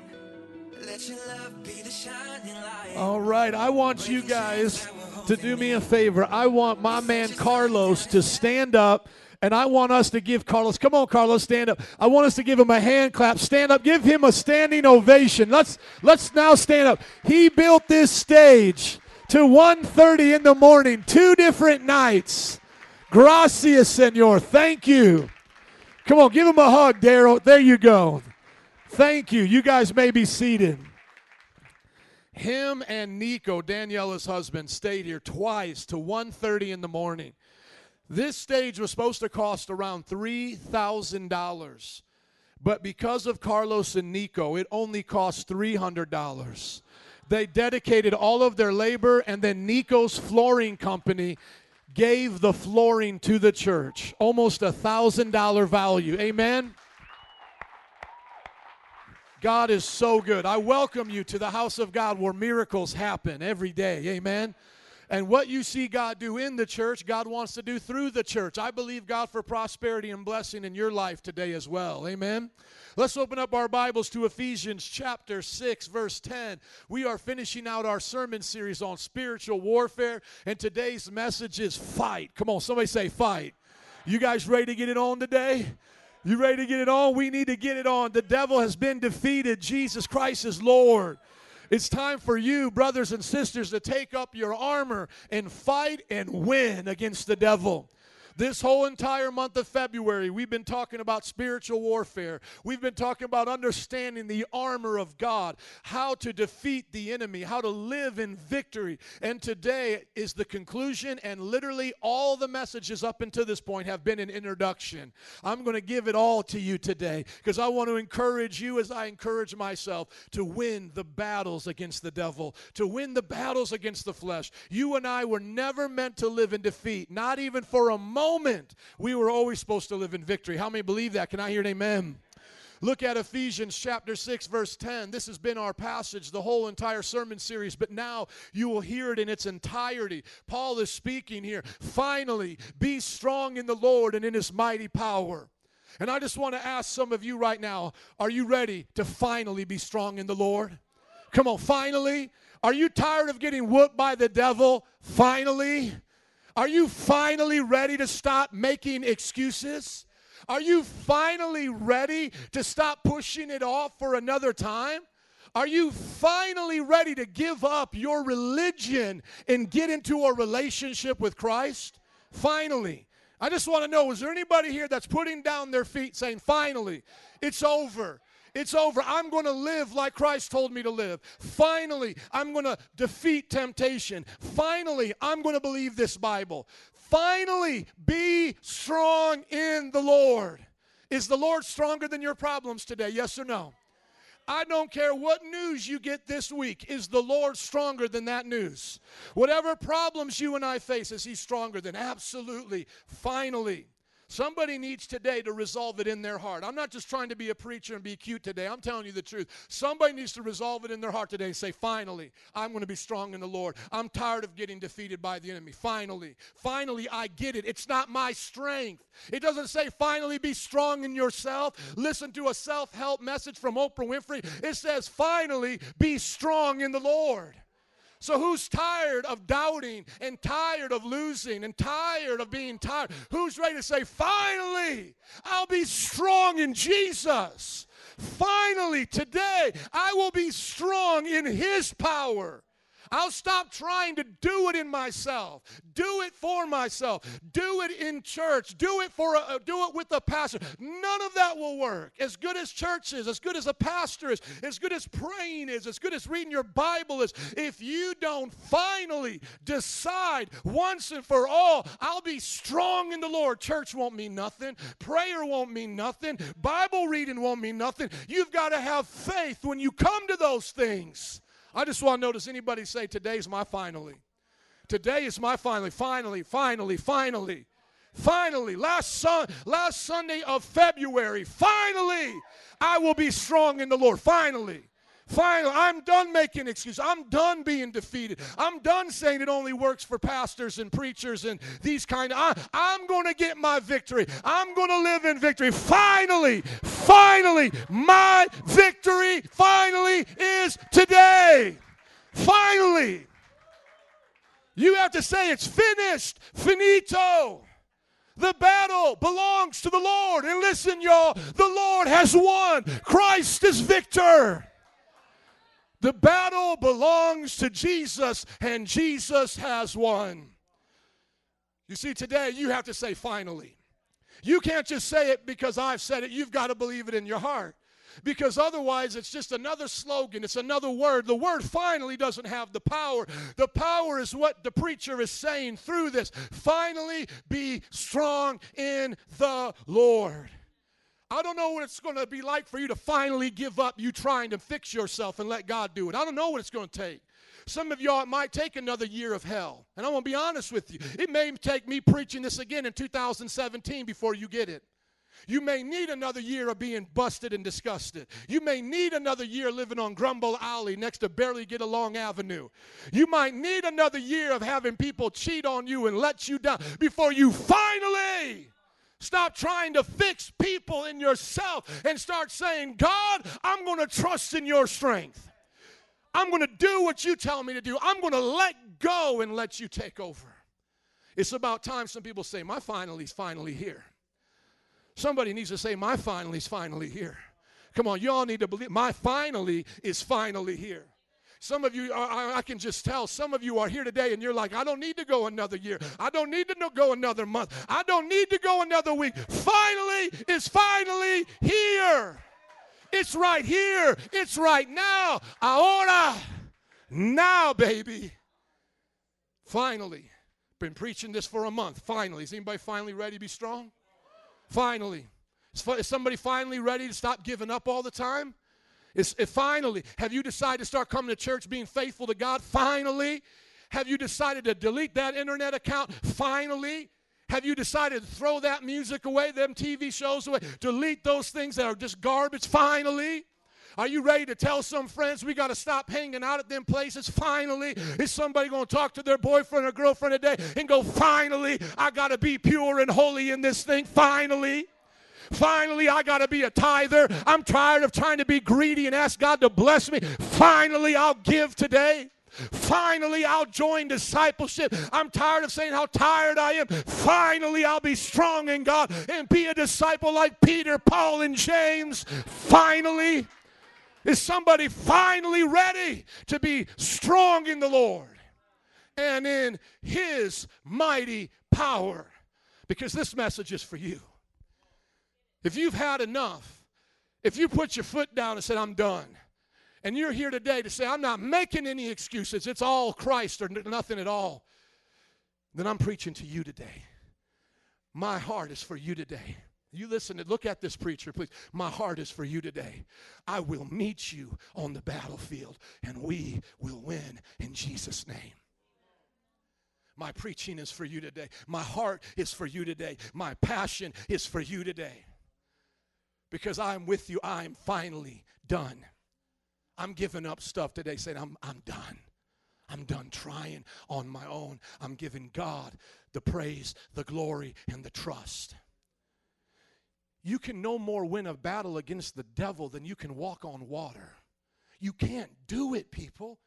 let your love be the shining light. All right, I want you guys to do me a favor. I want my man Carlos to stand up. And I want us to give Carlos, come on, Carlos, stand up. I want us to give him a hand clap. Stand up. Give him a standing ovation. Let's let's now stand up. He built this stage to 1.30 in the morning, two different nights. Gracias, Senor. Thank you. Come on, give him a hug, Daryl. There you go. Thank you. You guys may be seated. Him and Nico, Daniela's husband, stayed here twice to 1:30 in the morning. This stage was supposed to cost around $3,000. But because of Carlos and Nico, it only cost $300. They dedicated all of their labor and then Nico's flooring company gave the flooring to the church. Almost a thousand dollar value. Amen. God is so good. I welcome you to the house of God where miracles happen every day. Amen. And what you see God do in the church, God wants to do through the church. I believe God for prosperity and blessing in your life today as well. Amen. Let's open up our Bibles to Ephesians chapter 6, verse 10. We are finishing out our sermon series on spiritual warfare, and today's message is fight. Come on, somebody say fight. You guys ready to get it on today? You ready to get it on? We need to get it on. The devil has been defeated. Jesus Christ is Lord. It's time for you, brothers and sisters, to take up your armor and fight and win against the devil. This whole entire month of February, we've been talking about spiritual warfare. We've been talking about understanding the armor of God, how to defeat the enemy, how to live in victory. And today is the conclusion, and literally all the messages up until this point have been an introduction. I'm going to give it all to you today because I want to encourage you as I encourage myself to win the battles against the devil, to win the battles against the flesh. You and I were never meant to live in defeat, not even for a moment. We were always supposed to live in victory. How many believe that? Can I hear an amen? Look at Ephesians chapter 6, verse 10. This has been our passage the whole entire sermon series, but now you will hear it in its entirety. Paul is speaking here. Finally, be strong in the Lord and in his mighty power. And I just want to ask some of you right now are you ready to finally be strong in the Lord? Come on, finally. Are you tired of getting whooped by the devil? Finally. Are you finally ready to stop making excuses? Are you finally ready to stop pushing it off for another time? Are you finally ready to give up your religion and get into a relationship with Christ? Finally. I just want to know is there anybody here that's putting down their feet saying, finally, it's over? It's over. I'm going to live like Christ told me to live. Finally, I'm going to defeat temptation. Finally, I'm going to believe this Bible. Finally, be strong in the Lord. Is the Lord stronger than your problems today? Yes or no? I don't care what news you get this week. Is the Lord stronger than that news? Whatever problems you and I face, is He stronger than? Absolutely. Finally. Somebody needs today to resolve it in their heart. I'm not just trying to be a preacher and be cute today. I'm telling you the truth. Somebody needs to resolve it in their heart today and say, finally, I'm going to be strong in the Lord. I'm tired of getting defeated by the enemy. Finally, finally, I get it. It's not my strength. It doesn't say, finally, be strong in yourself. Listen to a self help message from Oprah Winfrey. It says, finally, be strong in the Lord. So, who's tired of doubting and tired of losing and tired of being tired? Who's ready to say, finally, I'll be strong in Jesus? Finally, today, I will be strong in His power. I'll stop trying to do it in myself. Do it for myself. Do it in church. Do it for a, do it with a pastor. None of that will work. As good as church is, as good as a pastor is, as good as praying is, as good as reading your Bible is, if you don't finally decide once and for all, I'll be strong in the Lord. Church won't mean nothing. Prayer won't mean nothing. Bible reading won't mean nothing. You've got to have faith when you come to those things. I just want to notice anybody say, Today's my finally. Today is my finally, finally, finally, finally. Finally, last sun, last Sunday of February, finally, I will be strong in the Lord. Finally. Finally, I'm done making excuses. I'm done being defeated. I'm done saying it only works for pastors and preachers and these kind of. I, I'm going to get my victory. I'm going to live in victory. Finally, finally, my victory finally is today. Finally. You have to say it's finished. Finito. The battle belongs to the Lord. And listen, y'all, the Lord has won. Christ is victor. The battle belongs to Jesus, and Jesus has won. You see, today you have to say finally. You can't just say it because I've said it. You've got to believe it in your heart. Because otherwise, it's just another slogan, it's another word. The word finally doesn't have the power. The power is what the preacher is saying through this. Finally, be strong in the Lord. I don't know what it's going to be like for you to finally give up you trying to fix yourself and let God do it. I don't know what it's going to take. Some of y'all, it might take another year of hell. And I'm going to be honest with you. It may take me preaching this again in 2017 before you get it. You may need another year of being busted and disgusted. You may need another year living on Grumble Alley next to Barely Get Along Avenue. You might need another year of having people cheat on you and let you down before you finally stop trying to fix people in yourself and start saying, God, I'm going to trust in your strength. I'm going to do what you tell me to do. I'm going to let go and let you take over. It's about time some people say, My finally's finally here. Somebody needs to say, My finally's finally here. Come on, you all need to believe, My finally is finally here. Some of you, I, I can just tell, some of you are here today and you're like, I don't need to go another year. I don't need to go another month. I don't need to go another week. Finally is finally here. It's right here. It's right now. Ahora. Now, baby. Finally. Been preaching this for a month. Finally. Is anybody finally ready to be strong? Finally. Is somebody finally ready to stop giving up all the time? Is, if finally, have you decided to start coming to church being faithful to God? Finally. Have you decided to delete that internet account? Finally. Have you decided to throw that music away, them TV shows away, delete those things that are just garbage? Finally. Are you ready to tell some friends we got to stop hanging out at them places? Finally, is somebody going to talk to their boyfriend or girlfriend today and go, finally, I got to be pure and holy in this thing? Finally. Finally, I got to be a tither. I'm tired of trying to be greedy and ask God to bless me. Finally, I'll give today. Finally, I'll join discipleship. I'm tired of saying how tired I am. Finally, I'll be strong in God and be a disciple like Peter, Paul, and James. Finally, is somebody finally ready to be strong in the Lord and in His mighty power? Because this message is for you. If you've had enough, if you put your foot down and said, I'm done, and you're here today to say, I'm not making any excuses, it's all Christ or nothing at all, then I'm preaching to you today. My heart is for you today. You listen and look at this preacher, please. My heart is for you today. I will meet you on the battlefield, and we will win in Jesus' name. My preaching is for you today. My heart is for you today. My passion is for you today. Because I'm with you, I'm finally done. I'm giving up stuff today saying, I'm, I'm done. I'm done trying on my own. I'm giving God the praise, the glory, and the trust. You can no more win a battle against the devil than you can walk on water. You can't do it, people.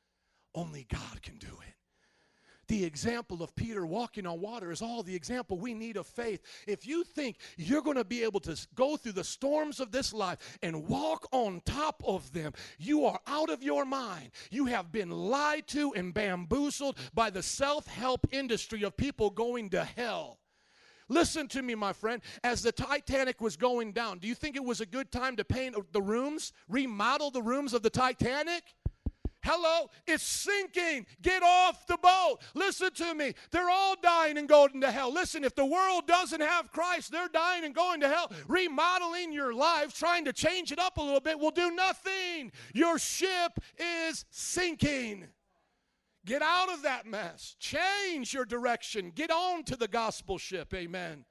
Only God can do it. The example of Peter walking on water is all the example we need of faith. If you think you're going to be able to go through the storms of this life and walk on top of them, you are out of your mind. You have been lied to and bamboozled by the self help industry of people going to hell. Listen to me, my friend. As the Titanic was going down, do you think it was a good time to paint the rooms, remodel the rooms of the Titanic? Hello, it's sinking. Get off the boat. Listen to me. They're all dying and going to hell. Listen, if the world doesn't have Christ, they're dying and going to hell. Remodeling your life, trying to change it up a little bit, will do nothing. Your ship is sinking. Get out of that mess. Change your direction. Get on to the gospel ship. Amen.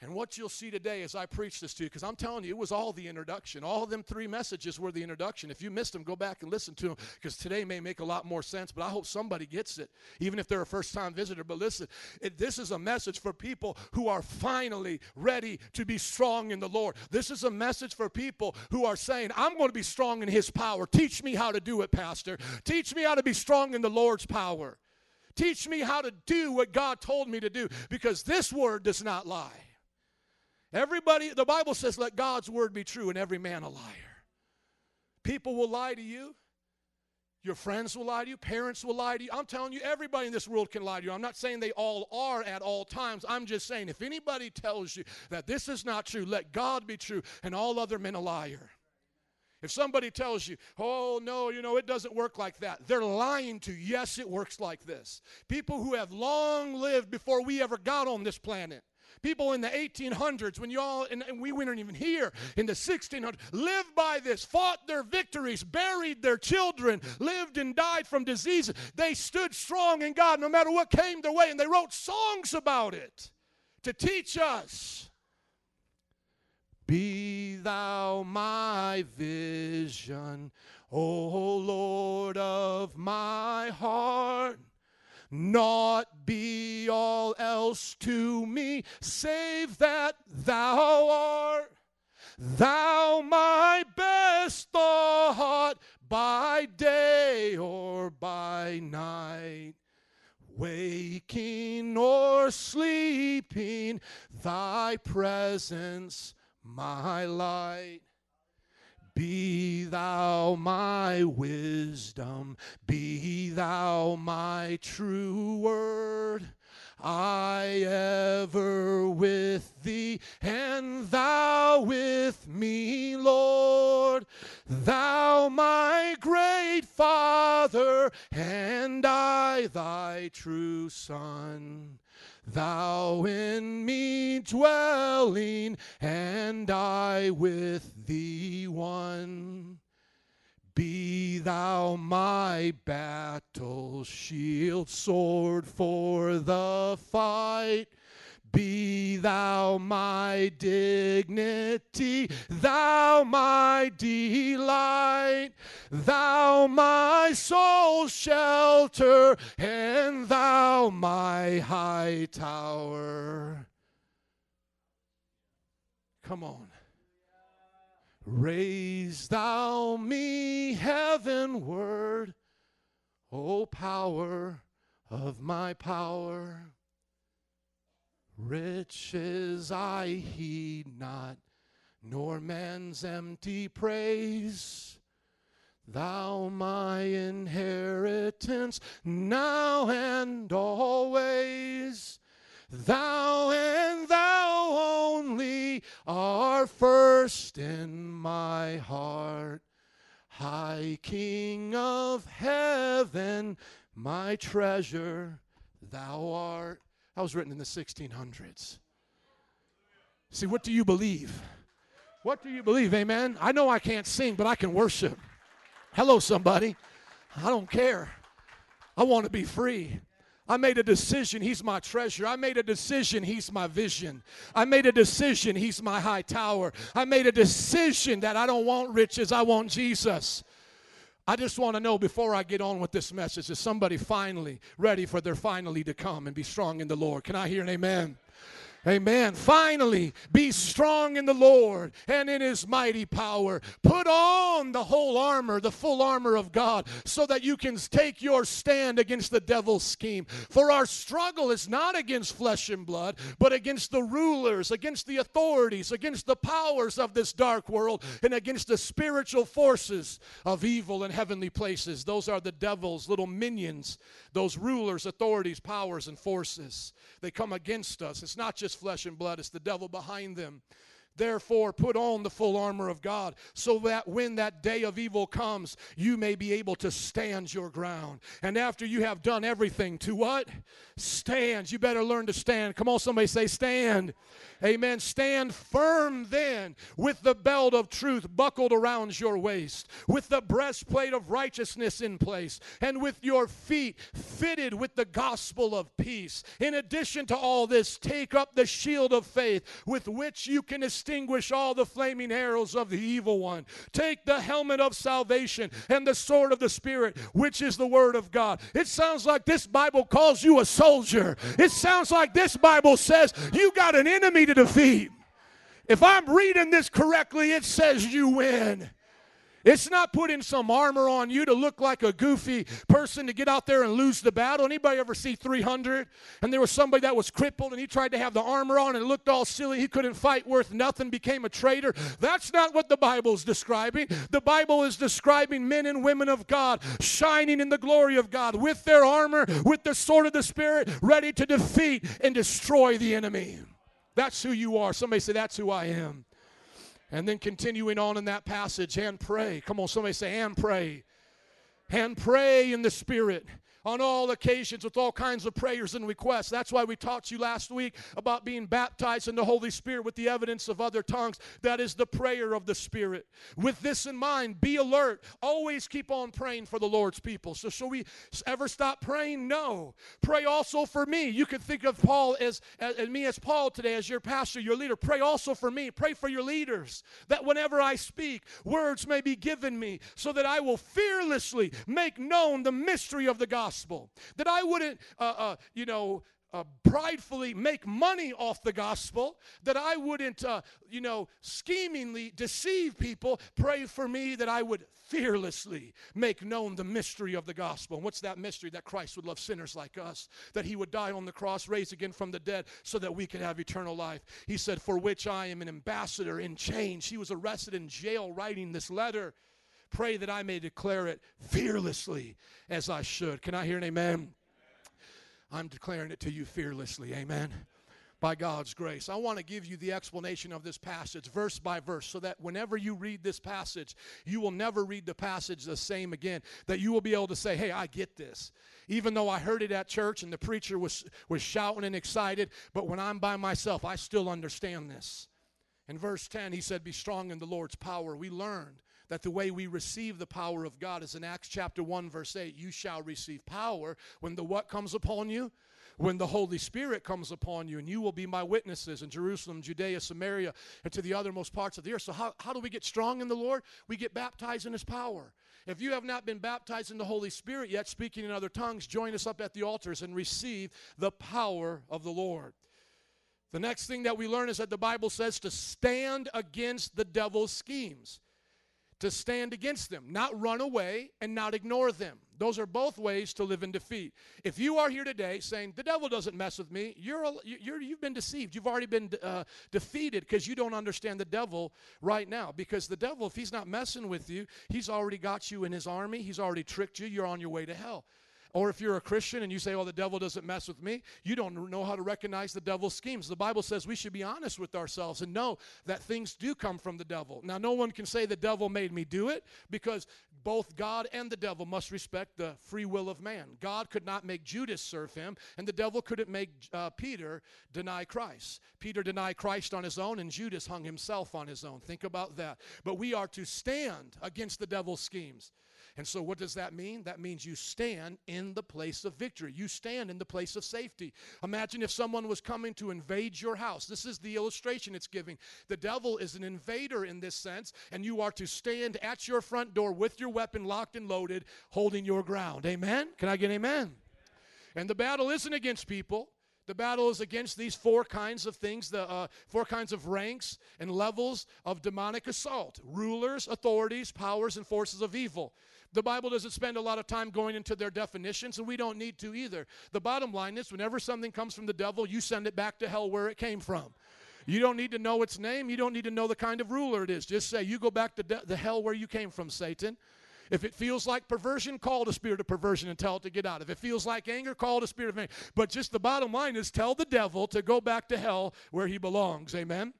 And what you'll see today as I preach this to you, because I'm telling you, it was all the introduction. All of them three messages were the introduction. If you missed them, go back and listen to them, because today may make a lot more sense, but I hope somebody gets it, even if they're a first time visitor. But listen, it, this is a message for people who are finally ready to be strong in the Lord. This is a message for people who are saying, I'm going to be strong in His power. Teach me how to do it, Pastor. Teach me how to be strong in the Lord's power. Teach me how to do what God told me to do, because this word does not lie. Everybody, the Bible says, let God's word be true and every man a liar. People will lie to you. Your friends will lie to you. Parents will lie to you. I'm telling you, everybody in this world can lie to you. I'm not saying they all are at all times. I'm just saying, if anybody tells you that this is not true, let God be true and all other men a liar. If somebody tells you, oh, no, you know, it doesn't work like that, they're lying to you. Yes, it works like this. People who have long lived before we ever got on this planet, People in the 1800s, when y'all, and, and we weren't even here, in the 1600s, lived by this, fought their victories, buried their children, lived and died from diseases. They stood strong in God no matter what came their way, and they wrote songs about it to teach us. Be thou my vision, O Lord of my heart. Not be all else to me, save that thou art. Thou my best thought by day or by night. Waking or sleeping, thy presence my light. Be thou my wisdom, be thou my true word. I ever with thee, and thou with me, Lord. Thou my great Father, and I thy true Son. Thou in me dwelling, and I with thee one. Be thou my battle shield, sword for the fight. Be thou my dignity, thou my delight, thou my soul's shelter, and thou my high tower. Come on. Raise thou me heavenward, O power of my power. Riches I heed not, nor man's empty praise. Thou my inheritance, now and always. Thou and thou only are first in my heart. High King of heaven, my treasure, thou art. That was written in the 1600s. See, what do you believe? What do you believe? Amen. I know I can't sing, but I can worship. Hello, somebody. I don't care. I want to be free. I made a decision, he's my treasure. I made a decision, he's my vision. I made a decision, he's my high tower. I made a decision that I don't want riches, I want Jesus. I just want to know before I get on with this message is somebody finally ready for their finally to come and be strong in the Lord? Can I hear an amen? Amen. Finally, be strong in the Lord and in his mighty power. Put on the whole armor, the full armor of God, so that you can take your stand against the devil's scheme. For our struggle is not against flesh and blood, but against the rulers, against the authorities, against the powers of this dark world, and against the spiritual forces of evil in heavenly places. Those are the devil's little minions, those rulers, authorities, powers, and forces. They come against us. It's not just flesh and blood, it's the devil behind them. Therefore, put on the full armor of God so that when that day of evil comes, you may be able to stand your ground. And after you have done everything, to what? Stand. You better learn to stand. Come on, somebody say, stand. Amen. Stand firm then with the belt of truth buckled around your waist, with the breastplate of righteousness in place, and with your feet fitted with the gospel of peace. In addition to all this, take up the shield of faith with which you can extinguish all the flaming arrows of the evil one. Take the helmet of salvation and the sword of the Spirit, which is the word of God. It sounds like this Bible calls you a soldier. It sounds like this Bible says you got an enemy to defeat. If I'm reading this correctly, it says you win. It's not putting some armor on you to look like a goofy person to get out there and lose the battle. Anybody ever see 300? And there was somebody that was crippled and he tried to have the armor on and looked all silly. He couldn't fight worth nothing, became a traitor. That's not what the Bible's describing. The Bible is describing men and women of God shining in the glory of God with their armor, with the sword of the Spirit, ready to defeat and destroy the enemy. That's who you are. Somebody say, That's who I am. And then continuing on in that passage, and pray. Come on, somebody say, and pray. And pray in the Spirit. On all occasions with all kinds of prayers and requests. That's why we taught you last week about being baptized in the Holy Spirit with the evidence of other tongues. That is the prayer of the Spirit. With this in mind, be alert. Always keep on praying for the Lord's people. So, shall we ever stop praying? No. Pray also for me. You can think of Paul as, as and me as Paul today, as your pastor, your leader. Pray also for me. Pray for your leaders that whenever I speak, words may be given me so that I will fearlessly make known the mystery of the gospel. That I wouldn't, uh, uh, you know, uh, pridefully make money off the gospel, that I wouldn't, uh, you know, schemingly deceive people. Pray for me that I would fearlessly make known the mystery of the gospel. And what's that mystery? That Christ would love sinners like us, that he would die on the cross, raise again from the dead, so that we could have eternal life. He said, For which I am an ambassador in chains. He was arrested in jail writing this letter. Pray that I may declare it fearlessly as I should. Can I hear an amen? I'm declaring it to you fearlessly. Amen. By God's grace. I want to give you the explanation of this passage, verse by verse, so that whenever you read this passage, you will never read the passage the same again. That you will be able to say, hey, I get this. Even though I heard it at church and the preacher was, was shouting and excited, but when I'm by myself, I still understand this. In verse 10, he said, Be strong in the Lord's power. We learned that the way we receive the power of God is in Acts chapter 1, verse 8. You shall receive power when the what comes upon you? When the Holy Spirit comes upon you, and you will be my witnesses in Jerusalem, Judea, Samaria, and to the othermost parts of the earth. So, how, how do we get strong in the Lord? We get baptized in His power. If you have not been baptized in the Holy Spirit yet, speaking in other tongues, join us up at the altars and receive the power of the Lord. The next thing that we learn is that the Bible says to stand against the devil's schemes to stand against them, not run away and not ignore them. Those are both ways to live in defeat. If you are here today saying, the devil doesn't mess with me, you're, you're, you've been deceived. You've already been uh, defeated because you don't understand the devil right now. Because the devil, if he's not messing with you, he's already got you in his army, he's already tricked you, you're on your way to hell. Or if you're a Christian and you say, well, the devil doesn't mess with me, you don't know how to recognize the devil's schemes. The Bible says we should be honest with ourselves and know that things do come from the devil. Now, no one can say the devil made me do it because both God and the devil must respect the free will of man. God could not make Judas serve him, and the devil couldn't make uh, Peter deny Christ. Peter denied Christ on his own, and Judas hung himself on his own. Think about that. But we are to stand against the devil's schemes. And so, what does that mean? That means you stand in the place of victory. You stand in the place of safety. Imagine if someone was coming to invade your house. This is the illustration it's giving. The devil is an invader in this sense, and you are to stand at your front door with your weapon locked and loaded, holding your ground. Amen? Can I get amen? And the battle isn't against people. The battle is against these four kinds of things, the uh, four kinds of ranks and levels of demonic assault rulers, authorities, powers, and forces of evil. The Bible doesn't spend a lot of time going into their definitions, and we don't need to either. The bottom line is whenever something comes from the devil, you send it back to hell where it came from. You don't need to know its name. You don't need to know the kind of ruler it is. Just say, You go back to de- the hell where you came from, Satan. If it feels like perversion, call the spirit of perversion and tell it to get out. If it feels like anger, call the spirit of anger. But just the bottom line is tell the devil to go back to hell where he belongs. Amen.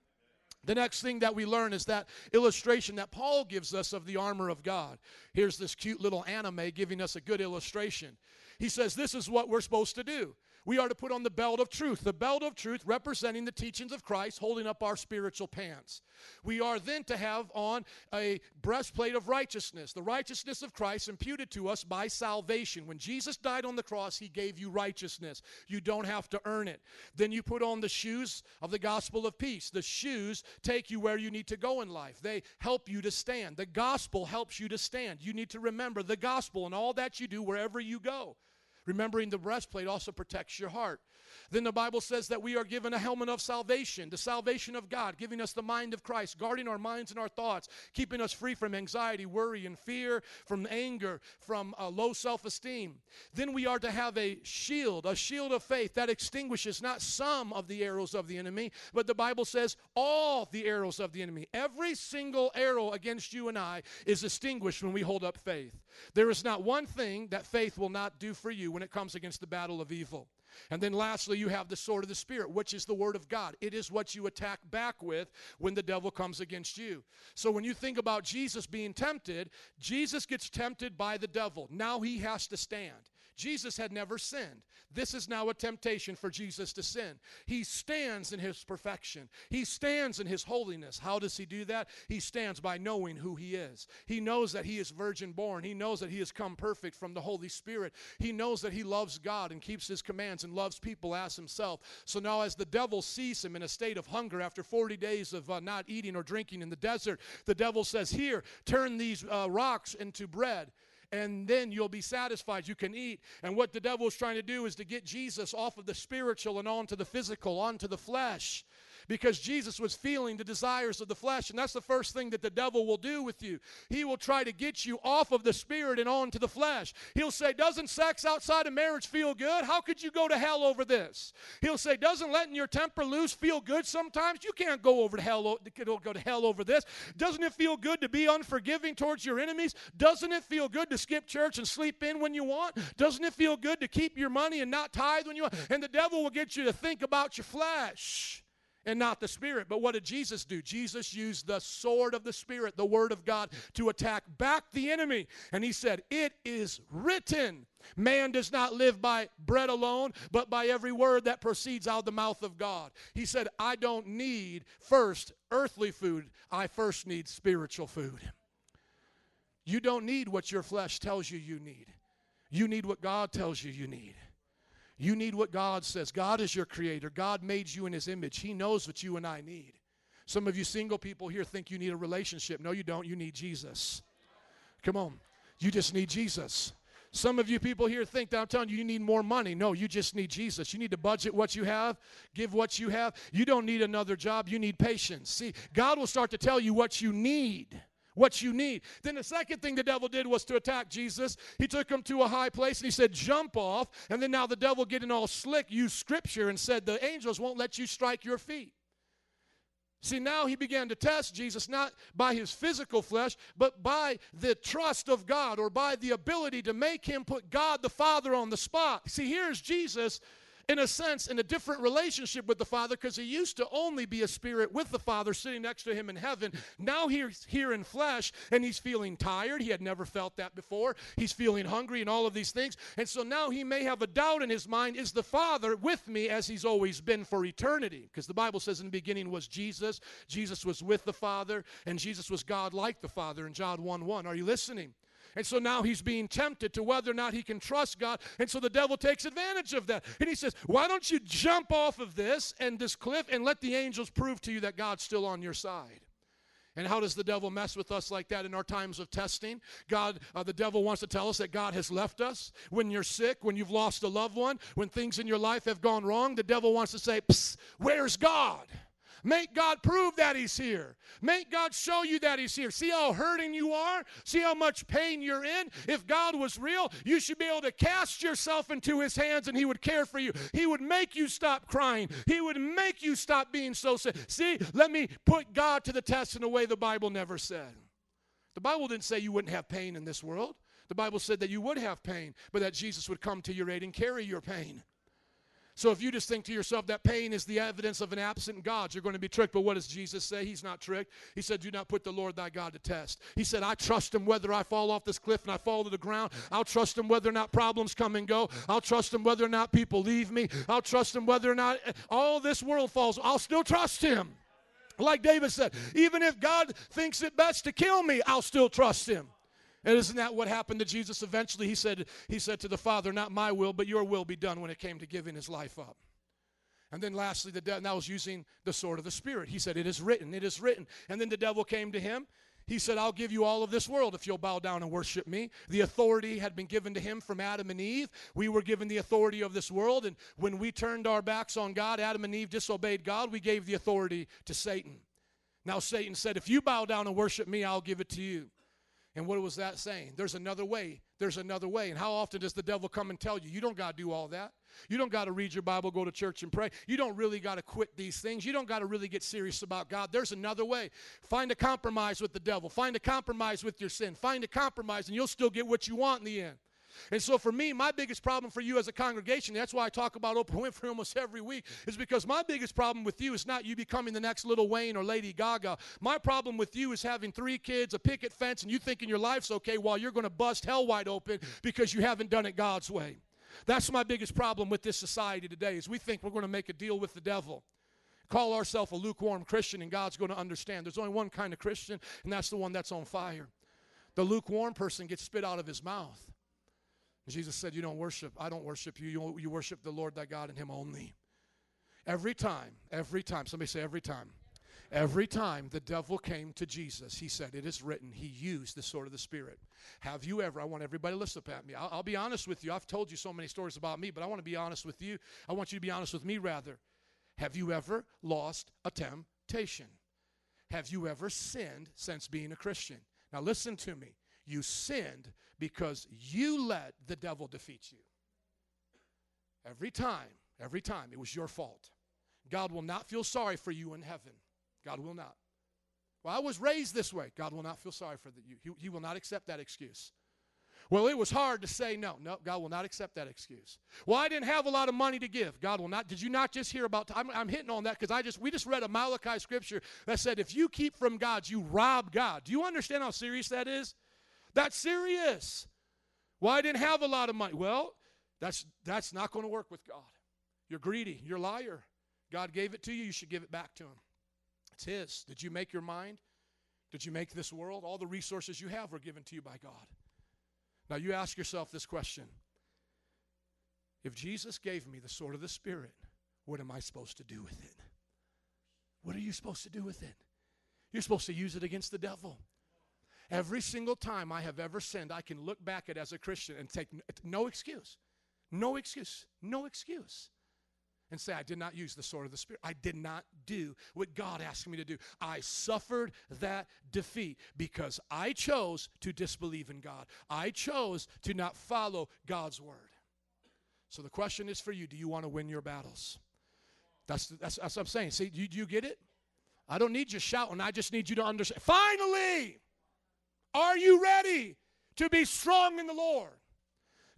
The next thing that we learn is that illustration that Paul gives us of the armor of God. Here's this cute little anime giving us a good illustration. He says, This is what we're supposed to do. We are to put on the belt of truth, the belt of truth representing the teachings of Christ, holding up our spiritual pants. We are then to have on a breastplate of righteousness, the righteousness of Christ imputed to us by salvation. When Jesus died on the cross, he gave you righteousness. You don't have to earn it. Then you put on the shoes of the gospel of peace. The shoes take you where you need to go in life, they help you to stand. The gospel helps you to stand. You need to remember the gospel and all that you do wherever you go. Remembering the breastplate also protects your heart. Then the Bible says that we are given a helmet of salvation, the salvation of God, giving us the mind of Christ, guarding our minds and our thoughts, keeping us free from anxiety, worry, and fear, from anger, from uh, low self esteem. Then we are to have a shield, a shield of faith that extinguishes not some of the arrows of the enemy, but the Bible says all the arrows of the enemy. Every single arrow against you and I is extinguished when we hold up faith. There is not one thing that faith will not do for you when it comes against the battle of evil. And then lastly, you have the sword of the Spirit, which is the Word of God. It is what you attack back with when the devil comes against you. So when you think about Jesus being tempted, Jesus gets tempted by the devil. Now he has to stand. Jesus had never sinned. This is now a temptation for Jesus to sin. He stands in his perfection, he stands in his holiness. How does he do that? He stands by knowing who he is. He knows that he is virgin born, he knows that he has come perfect from the Holy Spirit. He knows that he loves God and keeps his commands and loves people as himself. So now, as the devil sees him in a state of hunger after 40 days of uh, not eating or drinking in the desert, the devil says, Here, turn these uh, rocks into bread and then you'll be satisfied. You can eat. And what the devil is trying to do is to get Jesus off of the spiritual and onto the physical, onto the flesh. Because Jesus was feeling the desires of the flesh. And that's the first thing that the devil will do with you. He will try to get you off of the spirit and onto the flesh. He'll say, Doesn't sex outside of marriage feel good? How could you go to hell over this? He'll say, Doesn't letting your temper loose feel good sometimes? You can't go over to hell, go to hell over this. Doesn't it feel good to be unforgiving towards your enemies? Doesn't it feel good to skip church and sleep in when you want? Doesn't it feel good to keep your money and not tithe when you want? And the devil will get you to think about your flesh and not the Spirit. But what did Jesus do? Jesus used the sword of the Spirit, the Word of God, to attack back the enemy. And he said, It is written. Man does not live by bread alone, but by every word that proceeds out of the mouth of God. He said, I don't need first earthly food, I first need spiritual food. You don't need what your flesh tells you you need, you need what God tells you you need. You need what God says. God is your creator. God made you in his image. He knows what you and I need. Some of you single people here think you need a relationship. No, you don't. You need Jesus. Come on. You just need Jesus. Some of you people here think that I'm telling you you need more money. No, you just need Jesus. You need to budget what you have, give what you have. You don't need another job. You need patience. See, God will start to tell you what you need what you need. Then the second thing the devil did was to attack Jesus. He took him to a high place and he said, Jump off. And then now the devil, getting all slick, used scripture and said, The angels won't let you strike your feet. See, now he began to test Jesus not by his physical flesh, but by the trust of God or by the ability to make him put God the Father on the spot. See, here's Jesus in a sense, in a different relationship with the Father because he used to only be a spirit with the Father sitting next to him in heaven. Now he's here in flesh and he's feeling tired. He had never felt that before. He's feeling hungry and all of these things. And so now he may have a doubt in his mind is the Father with me as he's always been for eternity? Because the Bible says in the beginning was Jesus, Jesus was with the Father, and Jesus was God like the Father in John 1 1. Are you listening? And so now he's being tempted to whether or not he can trust God. And so the devil takes advantage of that. And he says, Why don't you jump off of this and this cliff and let the angels prove to you that God's still on your side? And how does the devil mess with us like that in our times of testing? God, uh, the devil wants to tell us that God has left us. When you're sick, when you've lost a loved one, when things in your life have gone wrong, the devil wants to say, Ps, Where's God? Make God prove that He's here. Make God show you that He's here. See how hurting you are? See how much pain you're in? If God was real, you should be able to cast yourself into His hands and He would care for you. He would make you stop crying. He would make you stop being so sick. See, let me put God to the test in a way the Bible never said. The Bible didn't say you wouldn't have pain in this world. The Bible said that you would have pain, but that Jesus would come to your aid and carry your pain. So if you just think to yourself that pain is the evidence of an absent God, you're going to be tricked. But what does Jesus say? He's not tricked. He said, Do not put the Lord thy God to test. He said, I trust him whether I fall off this cliff and I fall to the ground. I'll trust him whether or not problems come and go. I'll trust him whether or not people leave me. I'll trust him whether or not all this world falls. I'll still trust him. Like David said, even if God thinks it best to kill me, I'll still trust him. And isn't that what happened to Jesus eventually? He said, he said to the Father, Not my will, but your will be done when it came to giving his life up. And then lastly, the devil now was using the sword of the Spirit. He said, It is written, it is written. And then the devil came to him. He said, I'll give you all of this world if you'll bow down and worship me. The authority had been given to him from Adam and Eve. We were given the authority of this world. And when we turned our backs on God, Adam and Eve disobeyed God, we gave the authority to Satan. Now, Satan said, If you bow down and worship me, I'll give it to you. And what was that saying? There's another way. There's another way. And how often does the devil come and tell you, you don't got to do all that? You don't got to read your Bible, go to church and pray. You don't really got to quit these things. You don't got to really get serious about God. There's another way. Find a compromise with the devil. Find a compromise with your sin. Find a compromise, and you'll still get what you want in the end. And so for me, my biggest problem for you as a congregation, that's why I talk about Oprah Winfrey almost every week, is because my biggest problem with you is not you becoming the next Little Wayne or Lady Gaga. My problem with you is having three kids, a picket fence, and you thinking your life's okay while you're going to bust hell wide open because you haven't done it God's way. That's my biggest problem with this society today is we think we're going to make a deal with the devil. Call ourselves a lukewarm Christian and God's going to understand. There's only one kind of Christian, and that's the one that's on fire. The lukewarm person gets spit out of his mouth. Jesus said, You don't worship, I don't worship you. You, you worship the Lord thy God and him only. Every time, every time, somebody say every time. Every time the devil came to Jesus, he said, It is written, he used the sword of the Spirit. Have you ever, I want everybody to listen up at me. I'll, I'll be honest with you. I've told you so many stories about me, but I want to be honest with you. I want you to be honest with me, rather. Have you ever lost a temptation? Have you ever sinned since being a Christian? Now, listen to me. You sinned because you let the devil defeat you. Every time, every time, it was your fault. God will not feel sorry for you in heaven. God will not. Well, I was raised this way. God will not feel sorry for you. He, he will not accept that excuse. Well, it was hard to say no. No, God will not accept that excuse. Well, I didn't have a lot of money to give. God will not. Did you not just hear about? I'm, I'm hitting on that because I just we just read a Malachi scripture that said if you keep from God, you rob God. Do you understand how serious that is? That's serious. Well, I didn't have a lot of money. Well, that's that's not going to work with God. You're greedy. You're a liar. God gave it to you. You should give it back to Him. It's His. Did you make your mind? Did you make this world? All the resources you have were given to you by God. Now you ask yourself this question If Jesus gave me the sword of the Spirit, what am I supposed to do with it? What are you supposed to do with it? You're supposed to use it against the devil. Every single time I have ever sinned, I can look back at as a Christian and take no excuse. No excuse. No excuse. And say, I did not use the sword of the Spirit. I did not do what God asked me to do. I suffered that defeat because I chose to disbelieve in God. I chose to not follow God's word. So the question is for you do you want to win your battles? That's, that's, that's what I'm saying. See, do you, do you get it? I don't need you shouting. I just need you to understand. Finally, are you ready to be strong in the Lord?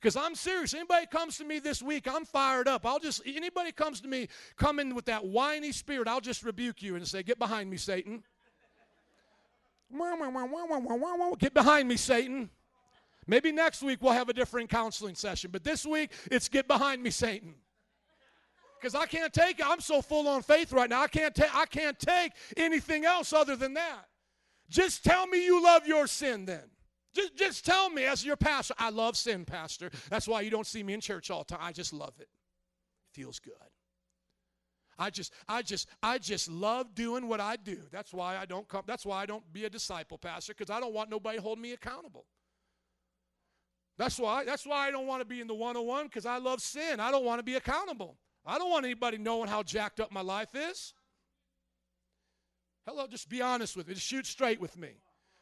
Because I'm serious. Anybody comes to me this week, I'm fired up. I'll just, anybody comes to me, come in with that whiny spirit, I'll just rebuke you and say, Get behind me, Satan. Get behind me, Satan. Maybe next week we'll have a different counseling session, but this week it's get behind me, Satan. Because I can't take it. I'm so full on faith right now. I can't take I can't take anything else other than that. Just tell me you love your sin then. Just, just tell me as your pastor, I love sin, Pastor. That's why you don't see me in church all the time. I just love it. It feels good. I just, I just, I just love doing what I do. That's why I don't come, that's why I don't be a disciple, Pastor, because I don't want nobody holding me accountable. That's why, that's why I don't want to be in the 101, because I love sin. I don't want to be accountable. I don't want anybody knowing how jacked up my life is. Hello, just be honest with me. Just shoot straight with me.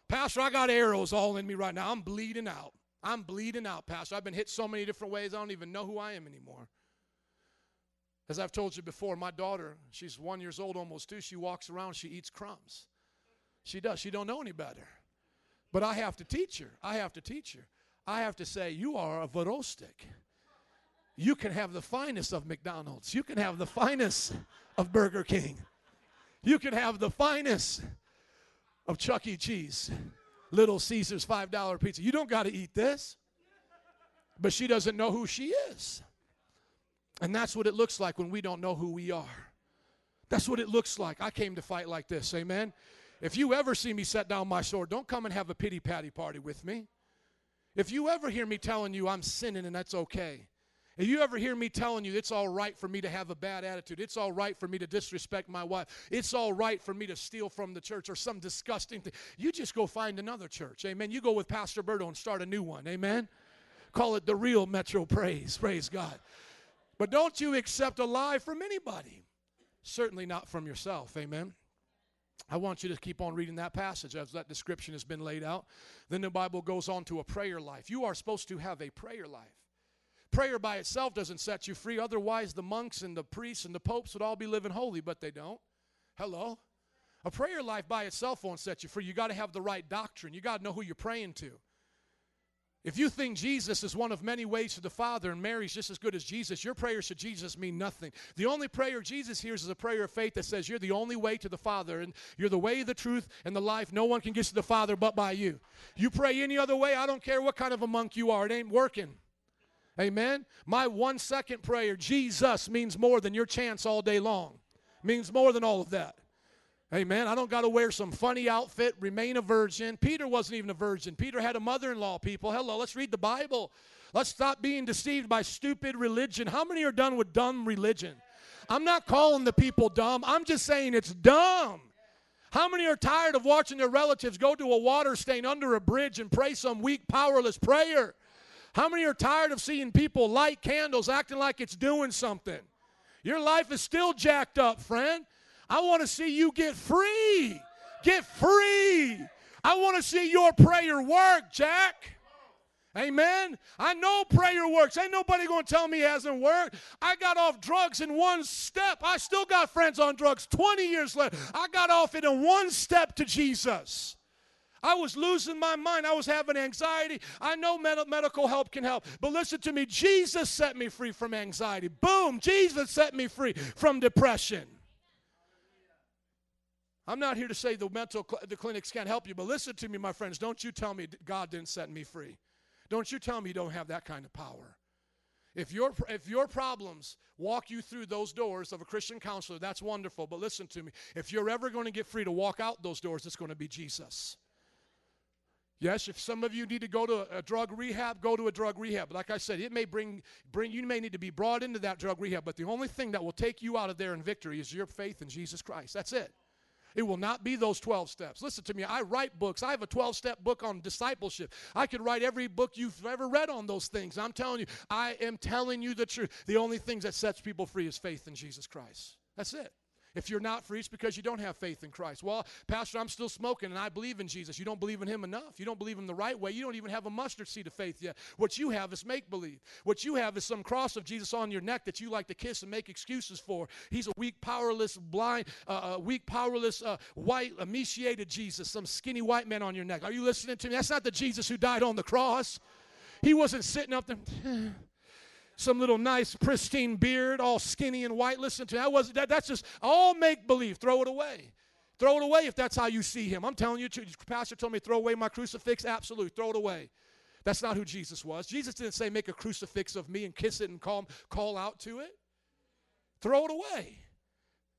Pastor, I got arrows all in me right now. I'm bleeding out. I'm bleeding out, Pastor. I've been hit so many different ways, I don't even know who I am anymore. As I've told you before, my daughter, she's one years old, almost two. She walks around, she eats crumbs. She does. She don't know any better. But I have to teach her. I have to teach her. I have to say, you are a Vorostik. You can have the finest of McDonald's. You can have the finest of Burger King. You can have the finest of Chuck E. Cheese, Little Caesar's $5 pizza. You don't got to eat this. But she doesn't know who she is. And that's what it looks like when we don't know who we are. That's what it looks like. I came to fight like this, amen? If you ever see me set down my sword, don't come and have a pity patty party with me. If you ever hear me telling you I'm sinning and that's okay, if you ever hear me telling you it's all right for me to have a bad attitude, it's all right for me to disrespect my wife, it's all right for me to steal from the church or some disgusting thing, you just go find another church. Amen. You go with Pastor Berto and start a new one. Amen. Call it the real Metro Praise. Praise God. But don't you accept a lie from anybody. Certainly not from yourself. Amen. I want you to keep on reading that passage as that description has been laid out. Then the Bible goes on to a prayer life. You are supposed to have a prayer life. Prayer by itself doesn't set you free. Otherwise, the monks and the priests and the popes would all be living holy, but they don't. Hello? A prayer life by itself won't set you free. You got to have the right doctrine. You got to know who you're praying to. If you think Jesus is one of many ways to the Father and Mary's just as good as Jesus, your prayers to Jesus mean nothing. The only prayer Jesus hears is a prayer of faith that says, You're the only way to the Father, and you're the way, the truth, and the life. No one can get to the Father but by you. You pray any other way, I don't care what kind of a monk you are, it ain't working. Amen. My one second prayer, Jesus, means more than your chants all day long. Means more than all of that. Amen. I don't got to wear some funny outfit, remain a virgin. Peter wasn't even a virgin. Peter had a mother in law, people. Hello, let's read the Bible. Let's stop being deceived by stupid religion. How many are done with dumb religion? I'm not calling the people dumb, I'm just saying it's dumb. How many are tired of watching their relatives go to a water stain under a bridge and pray some weak, powerless prayer? How many are tired of seeing people light candles acting like it's doing something? Your life is still jacked up, friend. I want to see you get free. Get free. I want to see your prayer work, Jack. Amen. I know prayer works. Ain't nobody going to tell me it hasn't worked. I got off drugs in one step. I still got friends on drugs 20 years later. I got off it in one step to Jesus. I was losing my mind. I was having anxiety. I know med- medical help can help. But listen to me Jesus set me free from anxiety. Boom. Jesus set me free from depression. I'm not here to say the mental cl- the clinics can't help you, but listen to me, my friends. Don't you tell me God didn't set me free. Don't you tell me you don't have that kind of power. If your, if your problems walk you through those doors of a Christian counselor, that's wonderful. But listen to me. If you're ever going to get free to walk out those doors, it's going to be Jesus. Yes, if some of you need to go to a drug rehab, go to a drug rehab. Like I said, it may bring, bring you may need to be brought into that drug rehab, but the only thing that will take you out of there in victory is your faith in Jesus Christ. That's it. It will not be those 12 steps. Listen to me. I write books. I have a 12 step book on discipleship. I could write every book you've ever read on those things. I'm telling you, I am telling you the truth. The only thing that sets people free is faith in Jesus Christ. That's it. If you're not free, it's because you don't have faith in Christ. Well, Pastor, I'm still smoking and I believe in Jesus. You don't believe in Him enough. You don't believe in the right way. You don't even have a mustard seed of faith yet. What you have is make believe. What you have is some cross of Jesus on your neck that you like to kiss and make excuses for. He's a weak, powerless, blind, uh, uh, weak, powerless, uh, white, emaciated Jesus, some skinny white man on your neck. Are you listening to me? That's not the Jesus who died on the cross. He wasn't sitting up there some little nice pristine beard, all skinny and white. Listen to. That was that, that's just all make believe. Throw it away. Throw it away if that's how you see him. I'm telling you. Pastor told me throw away my crucifix. Absolutely, throw it away. That's not who Jesus was. Jesus didn't say make a crucifix of me and kiss it and call call out to it. Throw it away.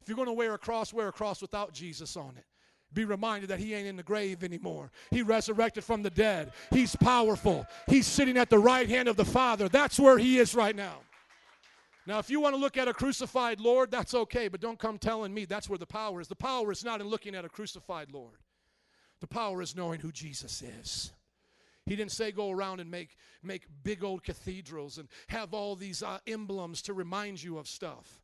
If you're going to wear a cross, wear a cross without Jesus on it. Be reminded that he ain't in the grave anymore. He resurrected from the dead. He's powerful. He's sitting at the right hand of the Father. That's where he is right now. Now, if you want to look at a crucified Lord, that's okay, but don't come telling me that's where the power is. The power is not in looking at a crucified Lord, the power is knowing who Jesus is. He didn't say go around and make, make big old cathedrals and have all these uh, emblems to remind you of stuff.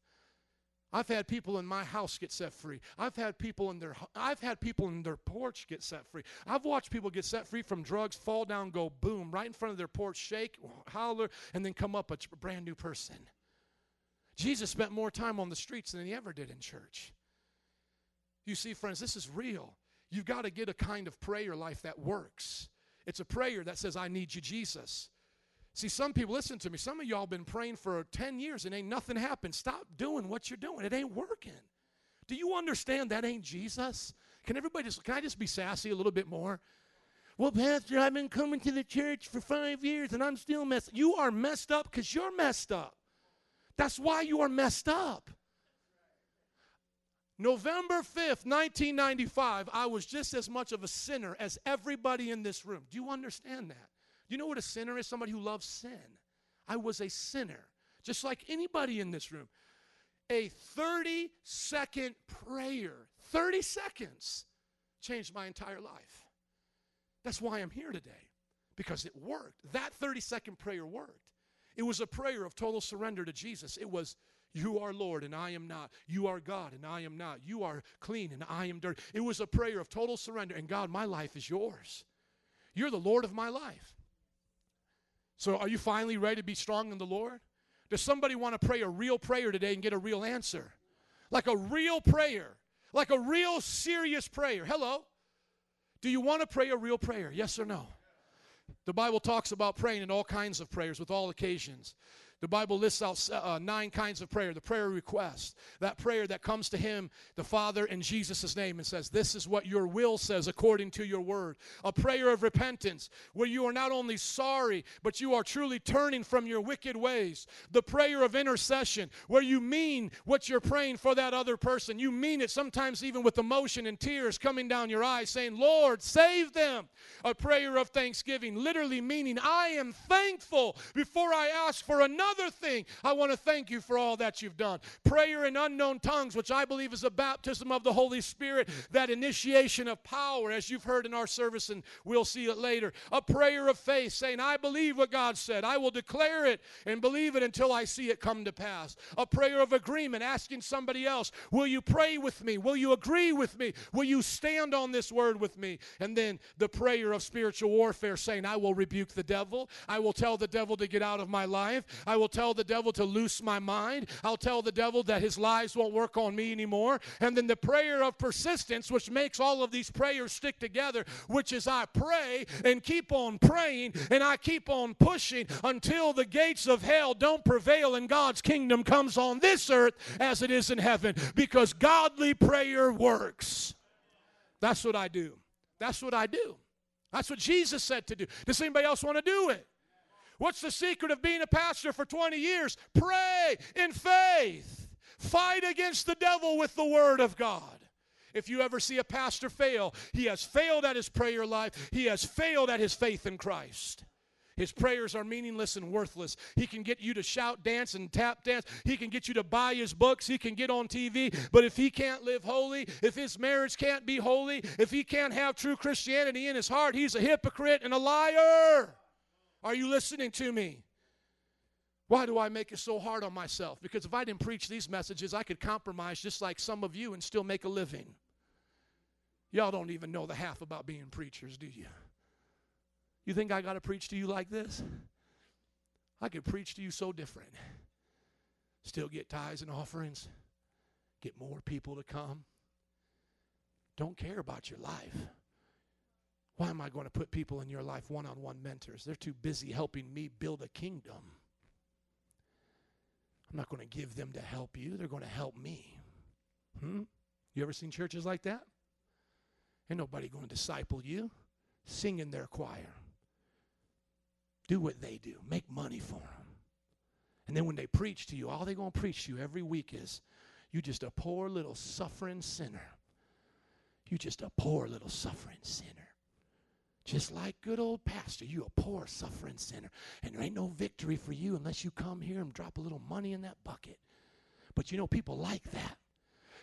I've had people in my house get set free. I've had people in their I've had people in their porch get set free. I've watched people get set free from drugs, fall down, go boom, right in front of their porch, shake, holler, and then come up a brand new person. Jesus spent more time on the streets than he ever did in church. You see, friends, this is real. You've got to get a kind of prayer life that works. It's a prayer that says, I need you, Jesus. See, some people, listen to me, some of y'all been praying for 10 years and ain't nothing happened. Stop doing what you're doing. It ain't working. Do you understand that ain't Jesus? Can everybody just, can I just be sassy a little bit more? Well, Pastor, I've been coming to the church for five years and I'm still messed You are messed up because you're messed up. That's why you are messed up. November 5th, 1995, I was just as much of a sinner as everybody in this room. Do you understand that? You know what a sinner is? Somebody who loves sin. I was a sinner, just like anybody in this room. A 30 second prayer, 30 seconds, changed my entire life. That's why I'm here today, because it worked. That 30 second prayer worked. It was a prayer of total surrender to Jesus. It was, You are Lord and I am not. You are God and I am not. You are clean and I am dirty. It was a prayer of total surrender. And God, my life is yours. You're the Lord of my life. So, are you finally ready to be strong in the Lord? Does somebody want to pray a real prayer today and get a real answer? Like a real prayer, like a real serious prayer. Hello? Do you want to pray a real prayer? Yes or no? The Bible talks about praying in all kinds of prayers with all occasions. The Bible lists out uh, nine kinds of prayer. The prayer request, that prayer that comes to Him, the Father, in Jesus' name, and says, This is what your will says according to your word. A prayer of repentance, where you are not only sorry, but you are truly turning from your wicked ways. The prayer of intercession, where you mean what you're praying for that other person. You mean it sometimes even with emotion and tears coming down your eyes, saying, Lord, save them. A prayer of thanksgiving, literally meaning, I am thankful before I ask for another thing. I want to thank you for all that you've done. Prayer in unknown tongues, which I believe is a baptism of the Holy Spirit, that initiation of power, as you've heard in our service, and we'll see it later. A prayer of faith, saying, I believe what God said. I will declare it and believe it until I see it come to pass. A prayer of agreement, asking somebody else, Will you pray with me? Will you agree with me? Will you stand on this word with me? And then the prayer of spiritual warfare, saying, I will rebuke the devil. I will tell the devil to get out of my life. I will tell the devil to loose my mind. I'll tell the devil that his lies won't work on me anymore. And then the prayer of persistence, which makes all of these prayers stick together, which is I pray and keep on praying and I keep on pushing until the gates of hell don't prevail and God's kingdom comes on this earth as it is in heaven because godly prayer works. That's what I do. That's what I do. That's what Jesus said to do. Does anybody else want to do it? What's the secret of being a pastor for 20 years? Pray in faith. Fight against the devil with the word of God. If you ever see a pastor fail, he has failed at his prayer life, he has failed at his faith in Christ. His prayers are meaningless and worthless. He can get you to shout, dance, and tap dance. He can get you to buy his books. He can get on TV. But if he can't live holy, if his marriage can't be holy, if he can't have true Christianity in his heart, he's a hypocrite and a liar. Are you listening to me? Why do I make it so hard on myself? Because if I didn't preach these messages, I could compromise just like some of you and still make a living. Y'all don't even know the half about being preachers, do you? You think I got to preach to you like this? I could preach to you so different. Still get tithes and offerings, get more people to come. Don't care about your life. Why am I going to put people in your life one on one mentors? They're too busy helping me build a kingdom. I'm not going to give them to help you, they're going to help me. Hmm? You ever seen churches like that? Ain't nobody going to disciple you. Sing in their choir. Do what they do. Make money for them. And then when they preach to you, all they're going to preach to you every week is, you just a poor little suffering sinner. You just a poor little suffering sinner. Just like good old pastor, you a poor suffering sinner. And there ain't no victory for you unless you come here and drop a little money in that bucket. But you know, people like that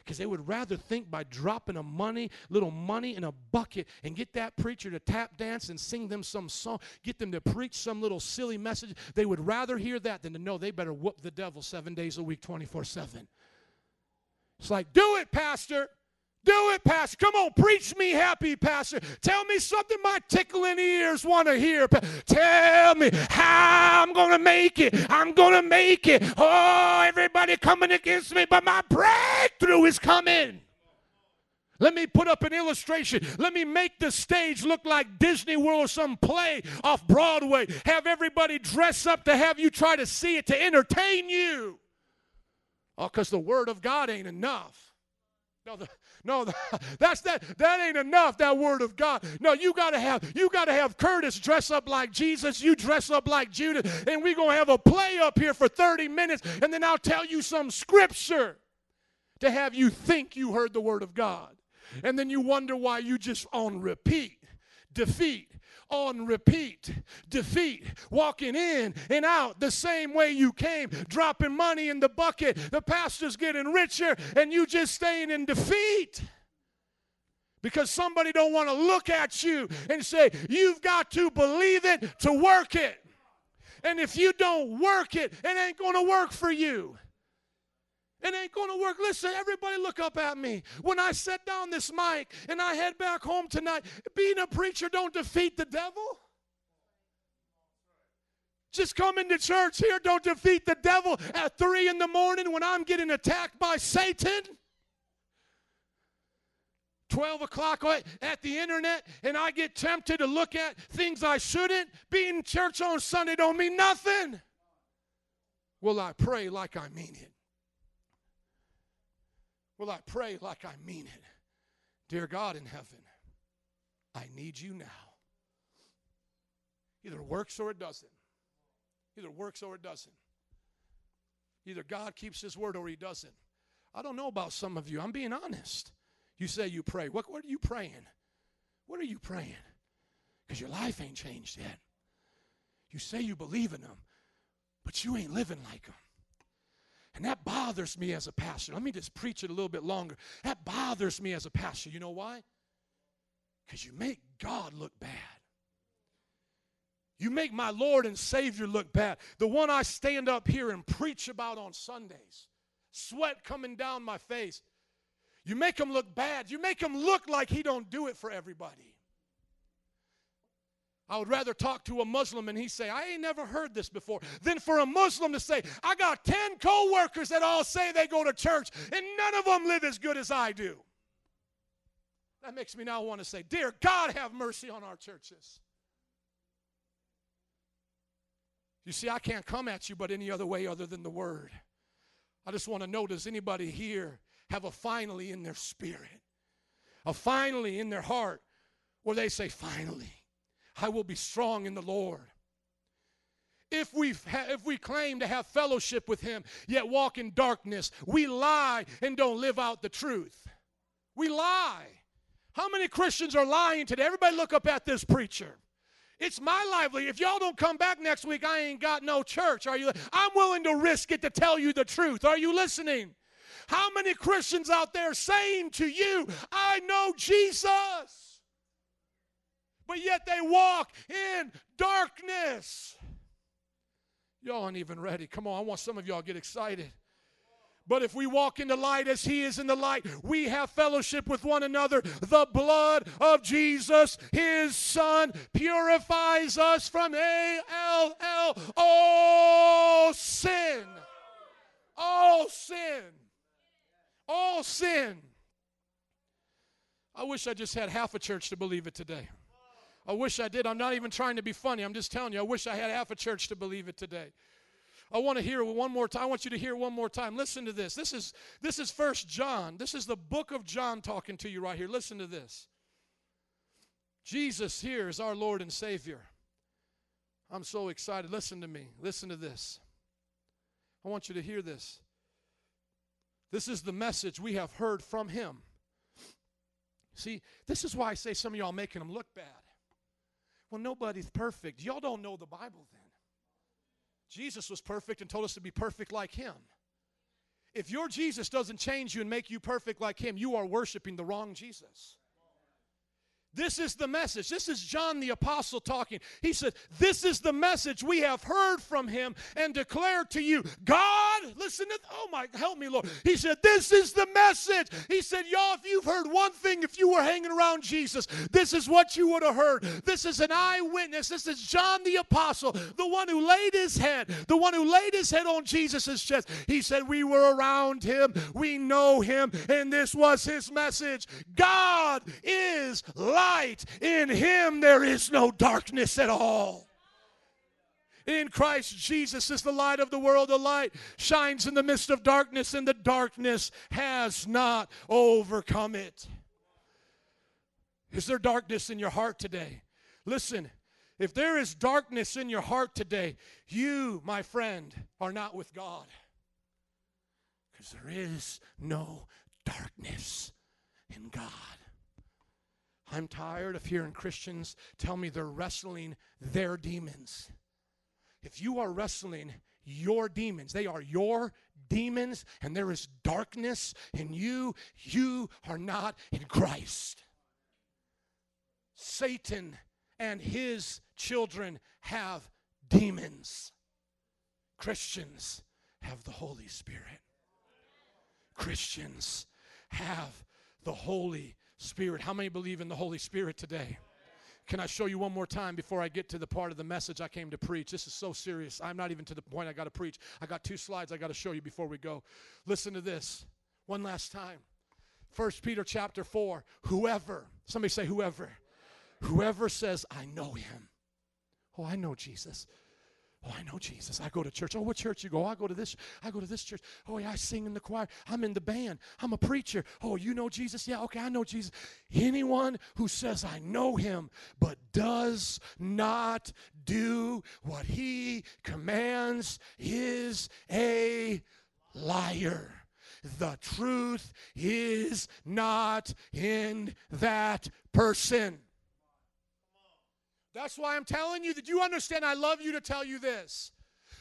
because they would rather think by dropping a money, little money in a bucket and get that preacher to tap dance and sing them some song, get them to preach some little silly message. They would rather hear that than to know they better whoop the devil seven days a week, 24 7. It's like, do it, Pastor. Do it, Pastor. Come on, preach me happy, Pastor. Tell me something my tickling ears want to hear. Tell me how I'm going to make it. I'm going to make it. Oh, everybody coming against me, but my breakthrough is coming. Let me put up an illustration. Let me make the stage look like Disney World or some play off Broadway. Have everybody dress up to have you try to see it to entertain you. Oh, because the Word of God ain't enough. No, the, no, that's that. That ain't enough. That word of God. No, you gotta have. You gotta have Curtis dress up like Jesus. You dress up like Judas, and we're gonna have a play up here for 30 minutes, and then I'll tell you some scripture to have you think you heard the word of God, and then you wonder why you just on repeat, defeat, on repeat. Defeat. Walking in and out the same way you came, dropping money in the bucket. The pastor's getting richer and you just staying in defeat. Because somebody don't want to look at you and say, you've got to believe it to work it. And if you don't work it, it ain't going to work for you. It ain't to work. Listen, everybody look up at me. When I set down this mic and I head back home tonight, being a preacher don't defeat the devil. Just coming to church here don't defeat the devil at 3 in the morning when I'm getting attacked by Satan. 12 o'clock at the internet and I get tempted to look at things I shouldn't. Being in church on Sunday don't mean nothing. Will I pray like I mean it? Will I pray like I mean it? Dear God in heaven, I need you now. Either it works or it doesn't. Either it works or it doesn't. Either God keeps his word or he doesn't. I don't know about some of you. I'm being honest. You say you pray. What, what are you praying? What are you praying? Because your life ain't changed yet. You say you believe in him, but you ain't living like him. And that bothers me as a pastor. Let me just preach it a little bit longer. That bothers me as a pastor. You know why? Because you make God look bad. You make my Lord and Savior look bad. The one I stand up here and preach about on Sundays, sweat coming down my face. You make him look bad. You make him look like he don't do it for everybody. I would rather talk to a Muslim and he say, I ain't never heard this before, than for a Muslim to say, I got 10 co-workers that all say they go to church and none of them live as good as I do. That makes me now want to say, Dear God, have mercy on our churches. You see, I can't come at you but any other way other than the word. I just want to know does anybody here have a finally in their spirit? A finally in their heart where they say, Finally, I will be strong in the Lord. If we ha- if we claim to have fellowship with him yet walk in darkness, we lie and don't live out the truth. We lie. How many Christians are lying today? Everybody look up at this preacher. It's my lively. If y'all don't come back next week, I ain't got no church. Are you? I'm willing to risk it to tell you the truth. Are you listening? How many Christians out there saying to you, I know Jesus, but yet they walk in darkness? Y'all aren't even ready. Come on, I want some of y'all get excited. But if we walk in the light as He is in the light, we have fellowship with one another. The blood of Jesus, His Son, purifies us from A L L all sin. All sin. All sin. I wish I just had half a church to believe it today. I wish I did. I'm not even trying to be funny. I'm just telling you, I wish I had half a church to believe it today. I want to hear one more time. I want you to hear one more time. Listen to this. This is this is First John. This is the book of John talking to you right here. Listen to this. Jesus here is our Lord and Savior. I'm so excited. Listen to me. Listen to this. I want you to hear this. This is the message we have heard from him. See, this is why I say some of y'all making him look bad. Well, nobody's perfect. Y'all don't know the Bible then. Jesus was perfect and told us to be perfect like him. If your Jesus doesn't change you and make you perfect like him, you are worshiping the wrong Jesus. This is the message. This is John the Apostle talking. He said, This is the message we have heard from him and declared to you. God, listen to, oh my, help me, Lord. He said, This is the message. He said, Y'all, if you've heard one thing, if you were hanging around Jesus, this is what you would have heard. This is an eyewitness. This is John the Apostle, the one who laid his head, the one who laid his head on Jesus' chest. He said, We were around him, we know him, and this was his message. God is light. In him there is no darkness at all. In Christ Jesus is the light of the world. The light shines in the midst of darkness, and the darkness has not overcome it. Is there darkness in your heart today? Listen, if there is darkness in your heart today, you, my friend, are not with God. Because there is no darkness in God. I'm tired of hearing Christians tell me they're wrestling their demons. If you are wrestling your demons, they are your demons, and there is darkness in you, you are not in Christ. Satan and his children have demons. Christians have the Holy Spirit. Christians have the Holy Spirit. How many believe in the Holy Spirit today? Can I show you one more time before I get to the part of the message I came to preach? This is so serious. I'm not even to the point I got to preach. I got two slides I got to show you before we go. Listen to this one last time. First Peter chapter 4. Whoever, somebody say whoever. Whoever says, I know him. Oh, I know Jesus. Oh, I know Jesus. I go to church. Oh, what church you go? Oh, I go to this. I go to this church. Oh, yeah, I sing in the choir. I'm in the band. I'm a preacher. Oh, you know Jesus? Yeah, okay, I know Jesus. Anyone who says I know him but does not do what he commands is a liar. The truth is not in that person. That's why I'm telling you that you understand. I love you to tell you this.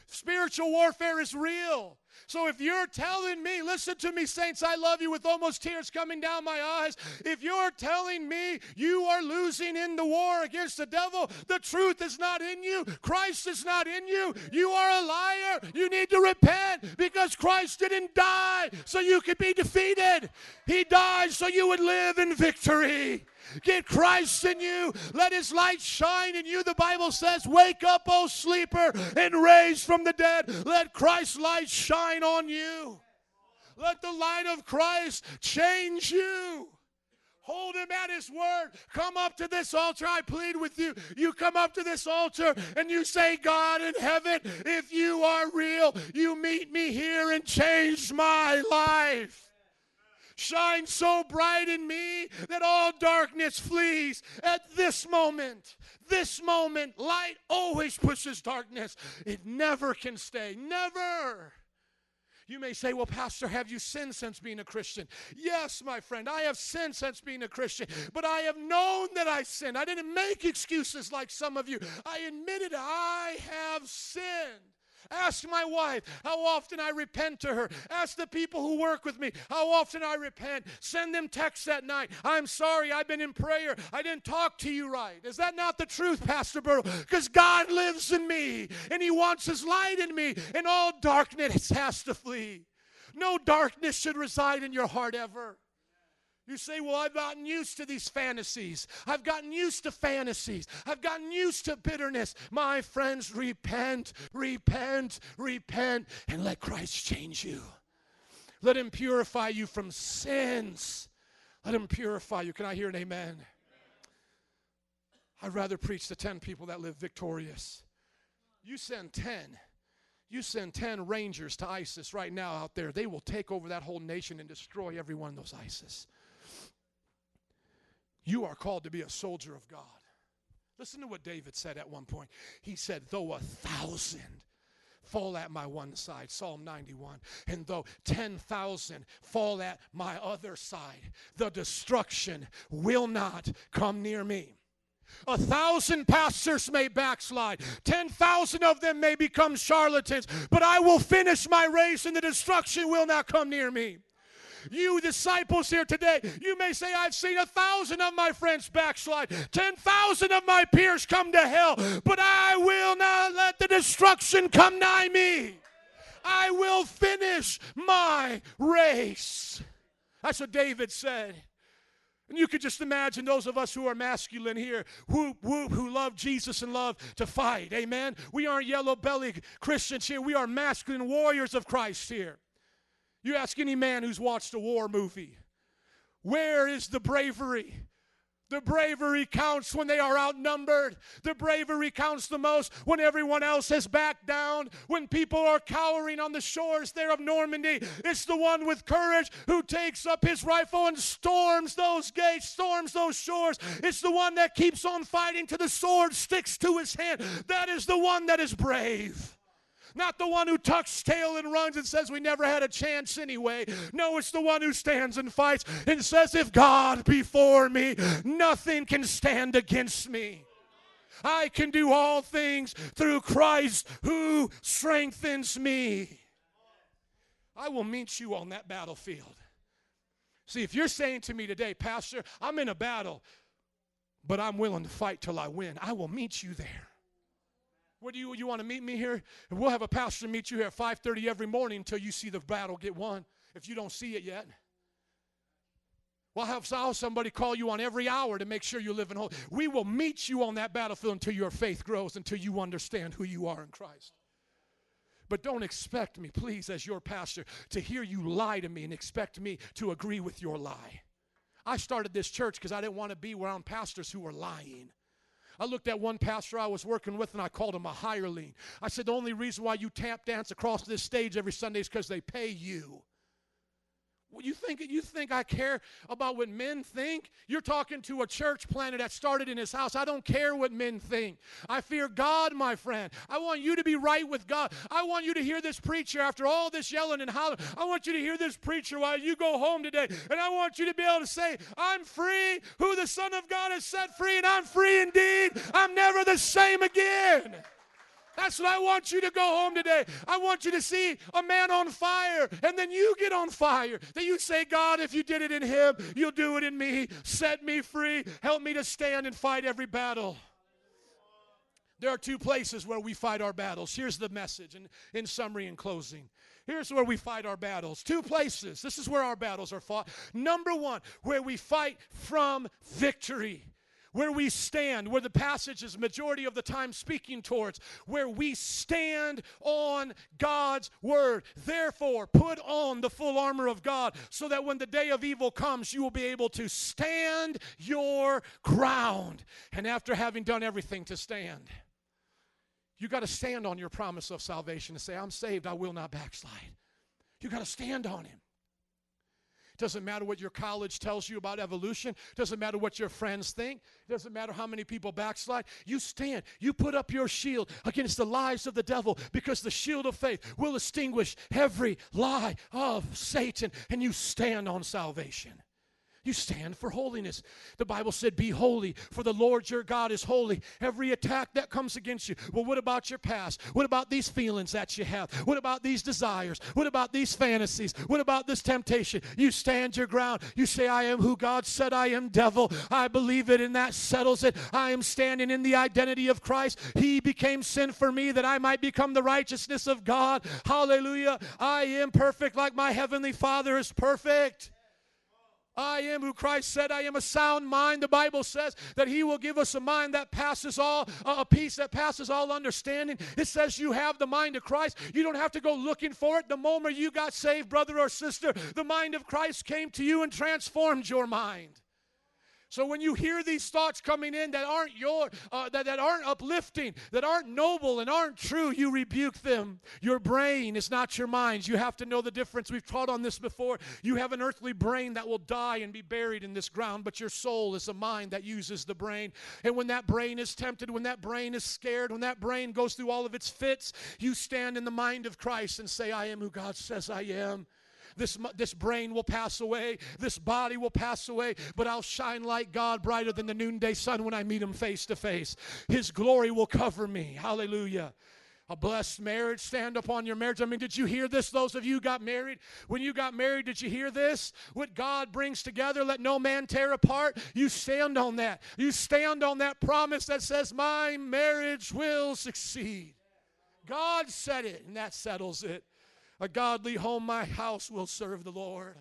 Spiritual warfare is real. So if you're telling me, listen to me, saints, I love you with almost tears coming down my eyes. If you're telling me you are losing in the war against the devil, the truth is not in you, Christ is not in you, you are a liar. You need to repent because Christ didn't die so you could be defeated, He died so you would live in victory. Get Christ in you. Let his light shine in you. The Bible says, Wake up, O sleeper, and raise from the dead. Let Christ's light shine on you. Let the light of Christ change you. Hold him at his word. Come up to this altar. I plead with you. You come up to this altar and you say, God in heaven, if you are real, you meet me here and change my life shine so bright in me that all darkness flees at this moment. This moment, light always pushes darkness. It never can stay. Never. You may say, Well, Pastor, have you sinned since being a Christian? Yes, my friend, I have sinned since being a Christian, but I have known that I sinned. I didn't make excuses like some of you. I admitted I have sinned. Ask my wife how often I repent to her. Ask the people who work with me how often I repent. Send them texts that night. I'm sorry, I've been in prayer. I didn't talk to you right. Is that not the truth, Pastor Burrow? Because God lives in me and He wants His light in me, and all darkness has to flee. No darkness should reside in your heart ever. You say, Well, I've gotten used to these fantasies. I've gotten used to fantasies. I've gotten used to bitterness. My friends, repent, repent, repent, and let Christ change you. Let Him purify you from sins. Let Him purify you. Can I hear an amen? I'd rather preach to 10 people that live victorious. You send 10. You send 10 rangers to ISIS right now out there. They will take over that whole nation and destroy every one of those ISIS. You are called to be a soldier of God. Listen to what David said at one point. He said, Though a thousand fall at my one side, Psalm 91, and though 10,000 fall at my other side, the destruction will not come near me. A thousand pastors may backslide. Ten thousand of them may become charlatans. But I will finish my race and the destruction will not come near me. You disciples here today, you may say, I've seen a thousand of my friends backslide, 10,000 of my peers come to hell, but I will not let the destruction come nigh me. I will finish my race. That's what David said. And you could just imagine those of us who are masculine here, who, who, who love Jesus and love to fight. Amen. We aren't yellow bellied Christians here. We are masculine warriors of Christ here. You ask any man who's watched a war movie, where is the bravery? The bravery counts when they are outnumbered. The bravery counts the most when everyone else has backed down. When people are cowering on the shores there of Normandy, it's the one with courage who takes up his rifle and storms those gates, storms those shores. It's the one that keeps on fighting till the sword sticks to his hand. That is the one that is brave. Not the one who tucks tail and runs and says we never had a chance anyway. No, it's the one who stands and fights and says, If God be for me, nothing can stand against me. I can do all things through Christ who strengthens me. I will meet you on that battlefield. See, if you're saying to me today, Pastor, I'm in a battle, but I'm willing to fight till I win, I will meet you there. What do you you want to meet me here? We'll have a pastor meet you here at 5:30 every morning until you see the battle get won. If you don't see it yet. We'll have somebody call you on every hour to make sure you live in hope. We will meet you on that battlefield until your faith grows, until you understand who you are in Christ. But don't expect me, please, as your pastor, to hear you lie to me and expect me to agree with your lie. I started this church because I didn't want to be around pastors who were lying. I looked at one pastor I was working with and I called him a hireling. I said, The only reason why you tap dance across this stage every Sunday is because they pay you. You think you think I care about what men think? You're talking to a church planter that started in his house. I don't care what men think. I fear God, my friend. I want you to be right with God. I want you to hear this preacher after all this yelling and hollering. I want you to hear this preacher while you go home today. And I want you to be able to say, I'm free, who the Son of God has set free, and I'm free indeed. I'm never the same again. That's what I want you to go home today. I want you to see a man on fire, and then you get on fire. That you say, God, if you did it in him, you'll do it in me. Set me free. Help me to stand and fight every battle. There are two places where we fight our battles. Here's the message in, in summary and closing. Here's where we fight our battles. Two places. This is where our battles are fought. Number one, where we fight from victory where we stand, where the passage is majority of the time speaking towards, where we stand on God's word. Therefore, put on the full armor of God so that when the day of evil comes, you will be able to stand your ground. And after having done everything to stand, you got to stand on your promise of salvation and say, I'm saved, I will not backslide. You got to stand on Him. Doesn't matter what your college tells you about evolution. Doesn't matter what your friends think. Doesn't matter how many people backslide. You stand. You put up your shield against the lies of the devil because the shield of faith will extinguish every lie of Satan. And you stand on salvation. You stand for holiness. The Bible said, Be holy, for the Lord your God is holy. Every attack that comes against you. Well, what about your past? What about these feelings that you have? What about these desires? What about these fantasies? What about this temptation? You stand your ground. You say, I am who God said I am, devil. I believe it, and that settles it. I am standing in the identity of Christ. He became sin for me that I might become the righteousness of God. Hallelujah. I am perfect like my heavenly Father is perfect. I am who Christ said I am a sound mind. The Bible says that He will give us a mind that passes all, a peace that passes all understanding. It says you have the mind of Christ. You don't have to go looking for it. The moment you got saved, brother or sister, the mind of Christ came to you and transformed your mind. So when you hear these thoughts coming in that aren't your, uh, that, that aren't uplifting, that aren't noble and aren't true, you rebuke them. Your brain is not your mind. You have to know the difference. We've taught on this before. You have an earthly brain that will die and be buried in this ground, but your soul is a mind that uses the brain. And when that brain is tempted, when that brain is scared, when that brain goes through all of its fits, you stand in the mind of Christ and say, I am who God says I am. This, this brain will pass away. This body will pass away. But I'll shine like God brighter than the noonday sun when I meet him face to face. His glory will cover me. Hallelujah. A blessed marriage, stand upon your marriage. I mean, did you hear this? Those of you got married, when you got married, did you hear this? What God brings together, let no man tear apart. You stand on that. You stand on that promise that says, My marriage will succeed. God said it, and that settles it. A godly home, my house will serve the Lord.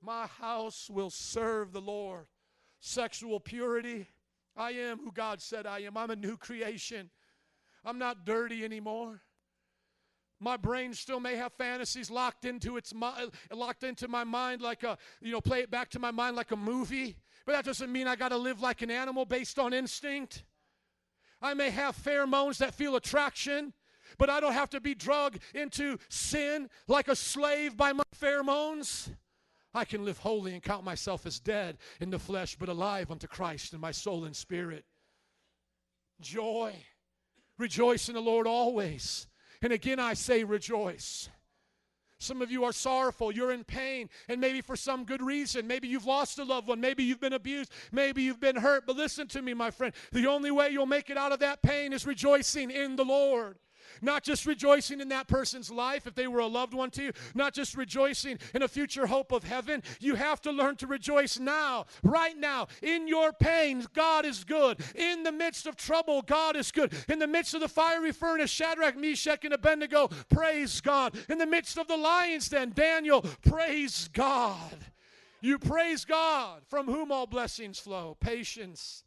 My house will serve the Lord. Sexual purity, I am who God said I am. I'm a new creation. I'm not dirty anymore. My brain still may have fantasies locked into its locked into my mind like a you know play it back to my mind like a movie. But that doesn't mean I got to live like an animal based on instinct. I may have pheromones that feel attraction, but I don't have to be drugged into sin like a slave by my pheromones. I can live holy and count myself as dead in the flesh, but alive unto Christ in my soul and spirit. Joy. Rejoice in the Lord always. And again, I say rejoice. Some of you are sorrowful, you're in pain, and maybe for some good reason. Maybe you've lost a loved one, maybe you've been abused, maybe you've been hurt. But listen to me, my friend. The only way you'll make it out of that pain is rejoicing in the Lord. Not just rejoicing in that person's life if they were a loved one to you, not just rejoicing in a future hope of heaven. You have to learn to rejoice now, right now. In your pains, God is good. In the midst of trouble, God is good. In the midst of the fiery furnace, Shadrach, Meshach, and Abednego, praise God. In the midst of the lion's den, Daniel, praise God. You praise God, from whom all blessings flow. Patience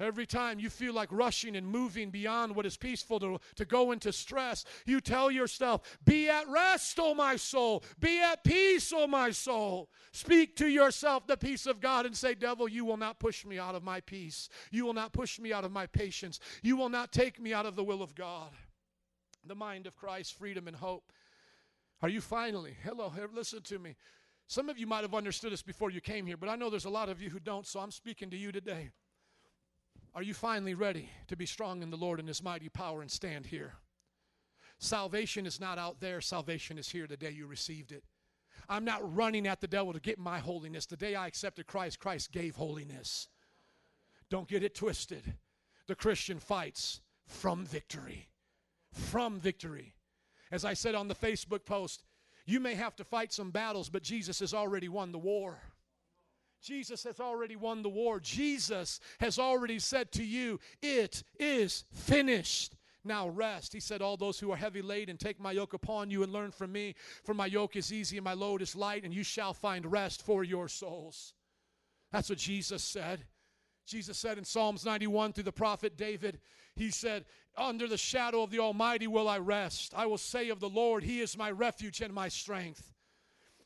Every time you feel like rushing and moving beyond what is peaceful to, to go into stress, you tell yourself, Be at rest, O my soul. Be at peace, O my soul. Speak to yourself the peace of God and say, Devil, you will not push me out of my peace. You will not push me out of my patience. You will not take me out of the will of God. The mind of Christ, freedom and hope. Are you finally, hello, listen to me. Some of you might have understood this before you came here, but I know there's a lot of you who don't, so I'm speaking to you today. Are you finally ready to be strong in the Lord and His mighty power and stand here? Salvation is not out there, salvation is here the day you received it. I'm not running at the devil to get my holiness. The day I accepted Christ, Christ gave holiness. Don't get it twisted. The Christian fights from victory. From victory. As I said on the Facebook post, you may have to fight some battles, but Jesus has already won the war. Jesus has already won the war. Jesus has already said to you, It is finished. Now rest. He said, All those who are heavy laden, take my yoke upon you and learn from me, for my yoke is easy and my load is light, and you shall find rest for your souls. That's what Jesus said. Jesus said in Psalms 91 through the prophet David, He said, Under the shadow of the Almighty will I rest. I will say of the Lord, He is my refuge and my strength.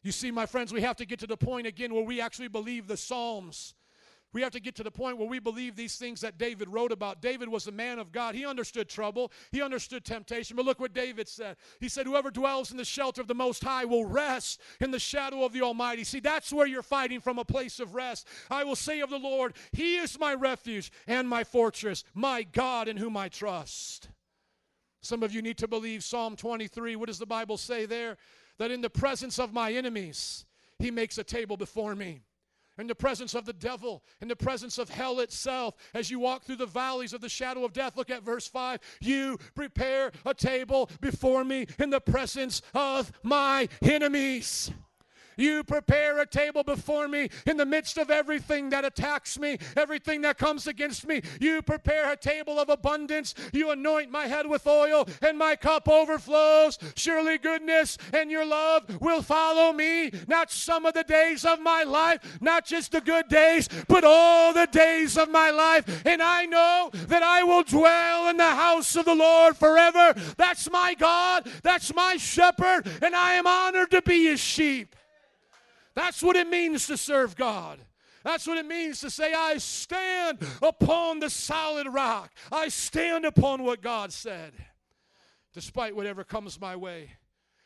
You see, my friends, we have to get to the point again where we actually believe the Psalms. We have to get to the point where we believe these things that David wrote about. David was a man of God. He understood trouble, he understood temptation. But look what David said. He said, Whoever dwells in the shelter of the Most High will rest in the shadow of the Almighty. See, that's where you're fighting from a place of rest. I will say of the Lord, He is my refuge and my fortress, my God in whom I trust. Some of you need to believe Psalm 23. What does the Bible say there? That in the presence of my enemies, He makes a table before me in the presence of the devil, in the presence of hell itself. As you walk through the valleys of the shadow of death, look at verse 5. You prepare a table before me in the presence of my enemies. You prepare a table before me in the midst of everything that attacks me, everything that comes against me. You prepare a table of abundance. You anoint my head with oil, and my cup overflows. Surely goodness and your love will follow me, not some of the days of my life, not just the good days, but all the days of my life. And I know that I will dwell in the house of the Lord forever. That's my God, that's my shepherd, and I am honored to be his sheep. That's what it means to serve God. That's what it means to say, I stand upon the solid rock. I stand upon what God said, despite whatever comes my way.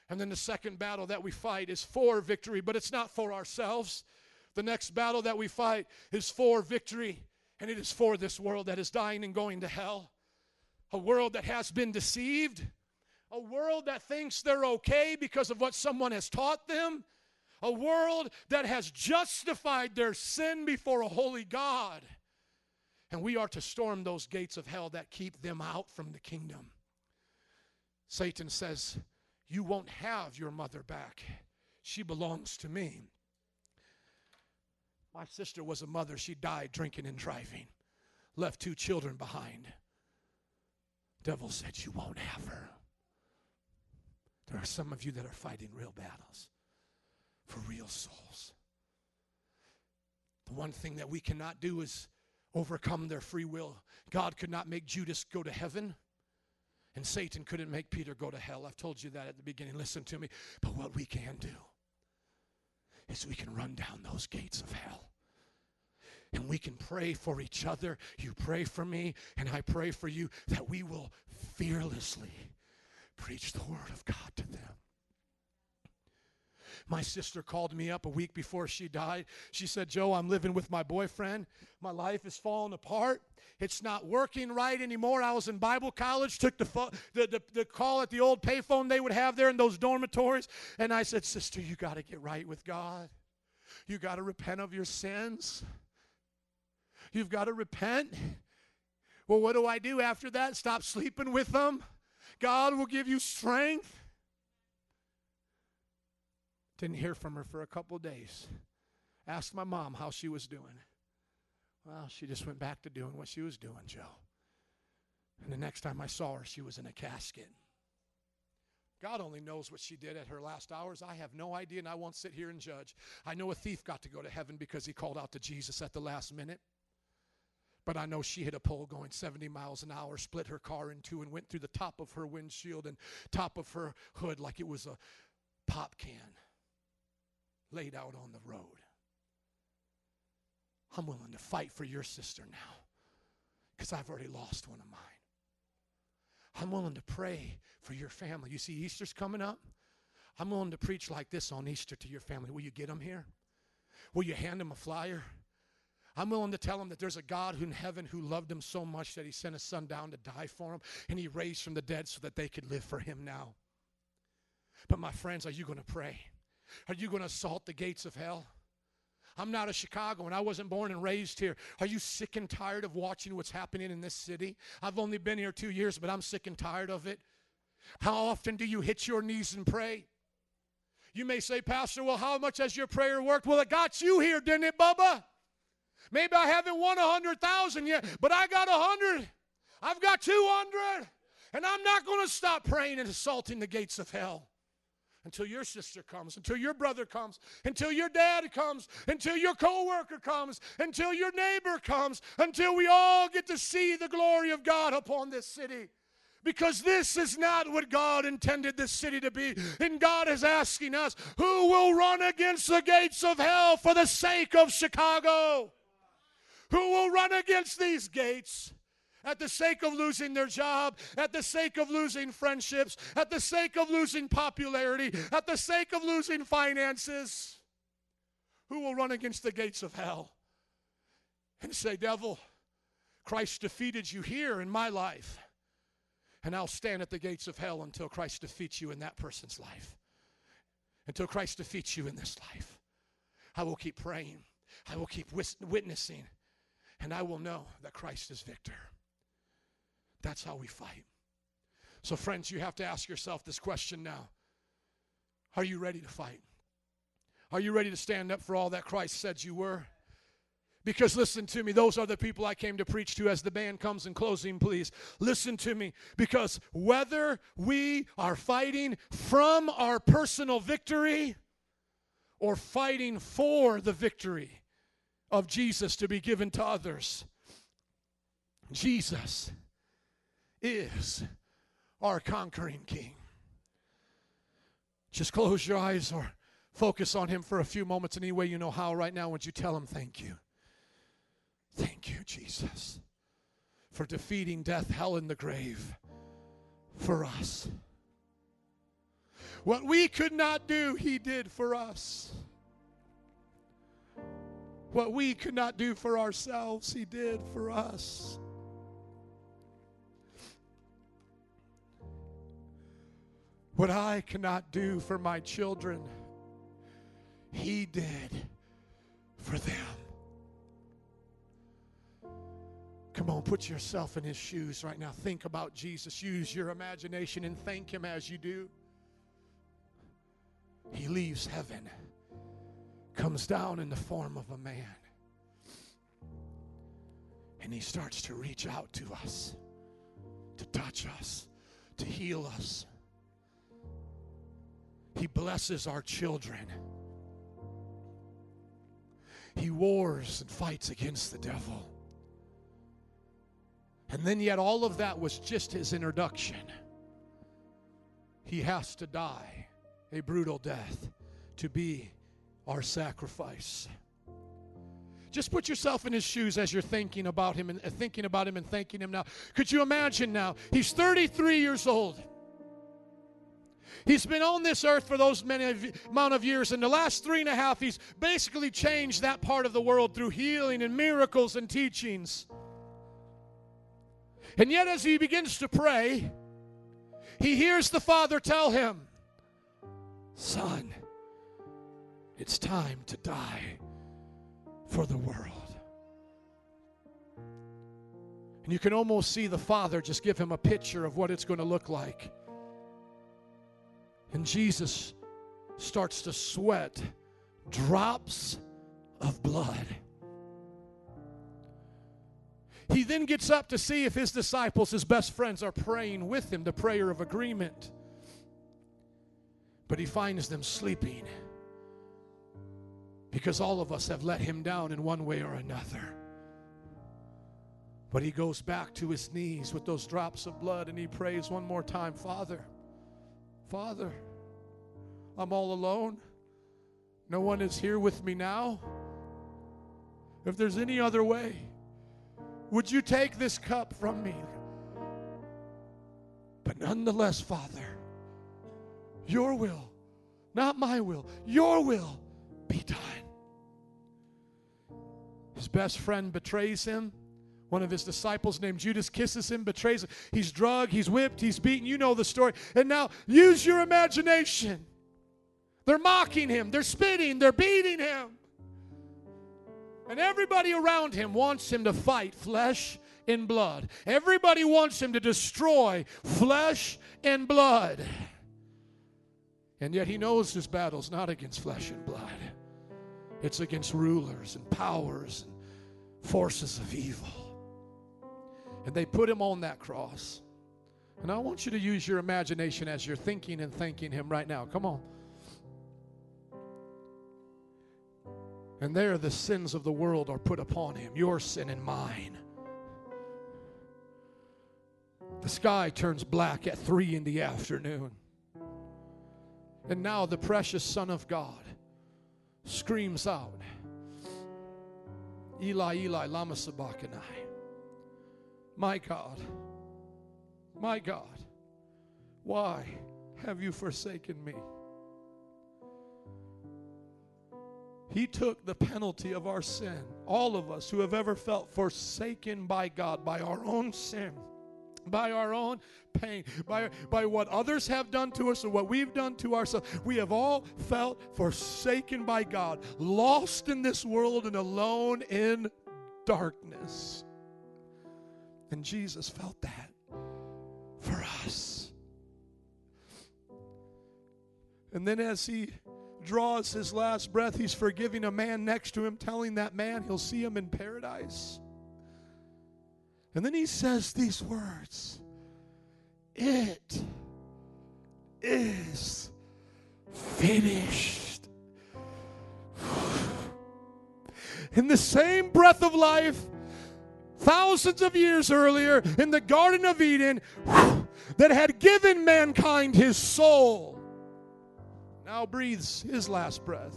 And then the second battle that we fight is for victory, but it's not for ourselves. The next battle that we fight is for victory, and it is for this world that is dying and going to hell. A world that has been deceived, a world that thinks they're okay because of what someone has taught them a world that has justified their sin before a holy God. And we are to storm those gates of hell that keep them out from the kingdom. Satan says, You won't have your mother back. She belongs to me. My sister was a mother. She died drinking and driving, left two children behind. Devil said, You won't have her. There are some of you that are fighting real battles for real souls. The one thing that we cannot do is overcome their free will. God could not make Judas go to heaven, and Satan couldn't make Peter go to hell. I've told you that at the beginning. Listen to me. But what we can do is we can run down those gates of hell. And we can pray for each other. You pray for me, and I pray for you that we will fearlessly preach the word of God to them. My sister called me up a week before she died. She said, Joe, I'm living with my boyfriend. My life is falling apart. It's not working right anymore. I was in Bible college, took the, fo- the, the, the call at the old payphone they would have there in those dormitories. And I said, Sister, you got to get right with God. You got to repent of your sins. You've got to repent. Well, what do I do after that? Stop sleeping with them? God will give you strength. Didn't hear from her for a couple days. Asked my mom how she was doing. Well, she just went back to doing what she was doing, Joe. And the next time I saw her, she was in a casket. God only knows what she did at her last hours. I have no idea, and I won't sit here and judge. I know a thief got to go to heaven because he called out to Jesus at the last minute. But I know she hit a pole going 70 miles an hour, split her car in two, and went through the top of her windshield and top of her hood like it was a pop can laid out on the road. I'm willing to fight for your sister now because I've already lost one of mine. I'm willing to pray for your family. You see, Easter's coming up. I'm willing to preach like this on Easter to your family. Will you get them here? Will you hand them a flyer? I'm willing to tell them that there's a God in heaven who loved them so much that he sent his son down to die for them and he raised from the dead so that they could live for him now. But my friends, are you going to pray? Are you going to assault the gates of hell? I'm not a Chicagoan. I wasn't born and raised here. Are you sick and tired of watching what's happening in this city? I've only been here two years, but I'm sick and tired of it. How often do you hit your knees and pray? You may say, Pastor, well, how much has your prayer worked? Well, it got you here, didn't it, Bubba? Maybe I haven't won a hundred thousand yet, but I got a hundred. I've got two hundred. And I'm not going to stop praying and assaulting the gates of hell until your sister comes, until your brother comes, until your dad comes, until your coworker comes, until your neighbor comes, until we all get to see the glory of God upon this city. Because this is not what God intended this city to be. And God is asking us, who will run against the gates of hell for the sake of Chicago? Who will run against these gates? At the sake of losing their job, at the sake of losing friendships, at the sake of losing popularity, at the sake of losing finances. Who will run against the gates of hell and say, Devil, Christ defeated you here in my life, and I'll stand at the gates of hell until Christ defeats you in that person's life. Until Christ defeats you in this life. I will keep praying, I will keep witnessing, and I will know that Christ is victor. That's how we fight. So, friends, you have to ask yourself this question now Are you ready to fight? Are you ready to stand up for all that Christ said you were? Because listen to me, those are the people I came to preach to as the band comes in closing, please. Listen to me. Because whether we are fighting from our personal victory or fighting for the victory of Jesus to be given to others, Jesus is our conquering king. Just close your eyes or focus on him for a few moments any way you know how right now. Would you tell him thank you? Thank you, Jesus, for defeating death, hell, and the grave for us. What we could not do, he did for us. What we could not do for ourselves, he did for us. What I cannot do for my children, He did for them. Come on, put yourself in His shoes right now. Think about Jesus. Use your imagination and thank Him as you do. He leaves heaven, comes down in the form of a man, and He starts to reach out to us, to touch us, to heal us. He blesses our children. He wars and fights against the devil. And then, yet, all of that was just his introduction. He has to die a brutal death to be our sacrifice. Just put yourself in his shoes as you're thinking about him and uh, thinking about him and thanking him now. Could you imagine now? He's 33 years old. He's been on this earth for those many amount of years. In the last three and a half, he's basically changed that part of the world through healing and miracles and teachings. And yet, as he begins to pray, he hears the Father tell him, Son, it's time to die for the world. And you can almost see the Father just give him a picture of what it's going to look like. And Jesus starts to sweat drops of blood. He then gets up to see if his disciples, his best friends, are praying with him the prayer of agreement. But he finds them sleeping because all of us have let him down in one way or another. But he goes back to his knees with those drops of blood and he prays one more time Father, Father, I'm all alone. No one is here with me now. If there's any other way, would you take this cup from me? But nonetheless, Father, your will, not my will, your will be done. His best friend betrays him. One of his disciples named Judas kisses him, betrays him. He's drugged, he's whipped, he's beaten. You know the story. And now use your imagination. They're mocking him, they're spitting, they're beating him. And everybody around him wants him to fight flesh and blood. Everybody wants him to destroy flesh and blood. And yet he knows his battle's not against flesh and blood, it's against rulers and powers and forces of evil. And they put him on that cross. And I want you to use your imagination as you're thinking and thanking him right now. Come on. And there the sins of the world are put upon him, your sin and mine. The sky turns black at three in the afternoon. And now the precious Son of God screams out, Eli, Eli, Lama Sabachthani. My God, my God, why have you forsaken me? He took the penalty of our sin. All of us who have ever felt forsaken by God, by our own sin, by our own pain, by, by what others have done to us or what we've done to ourselves, we have all felt forsaken by God, lost in this world and alone in darkness. And Jesus felt that for us. And then as he draws his last breath, he's forgiving a man next to him, telling that man he'll see him in paradise. And then he says these words It is finished. In the same breath of life, thousands of years earlier, in the Garden of Eden, that had given mankind his soul now breathes his last breath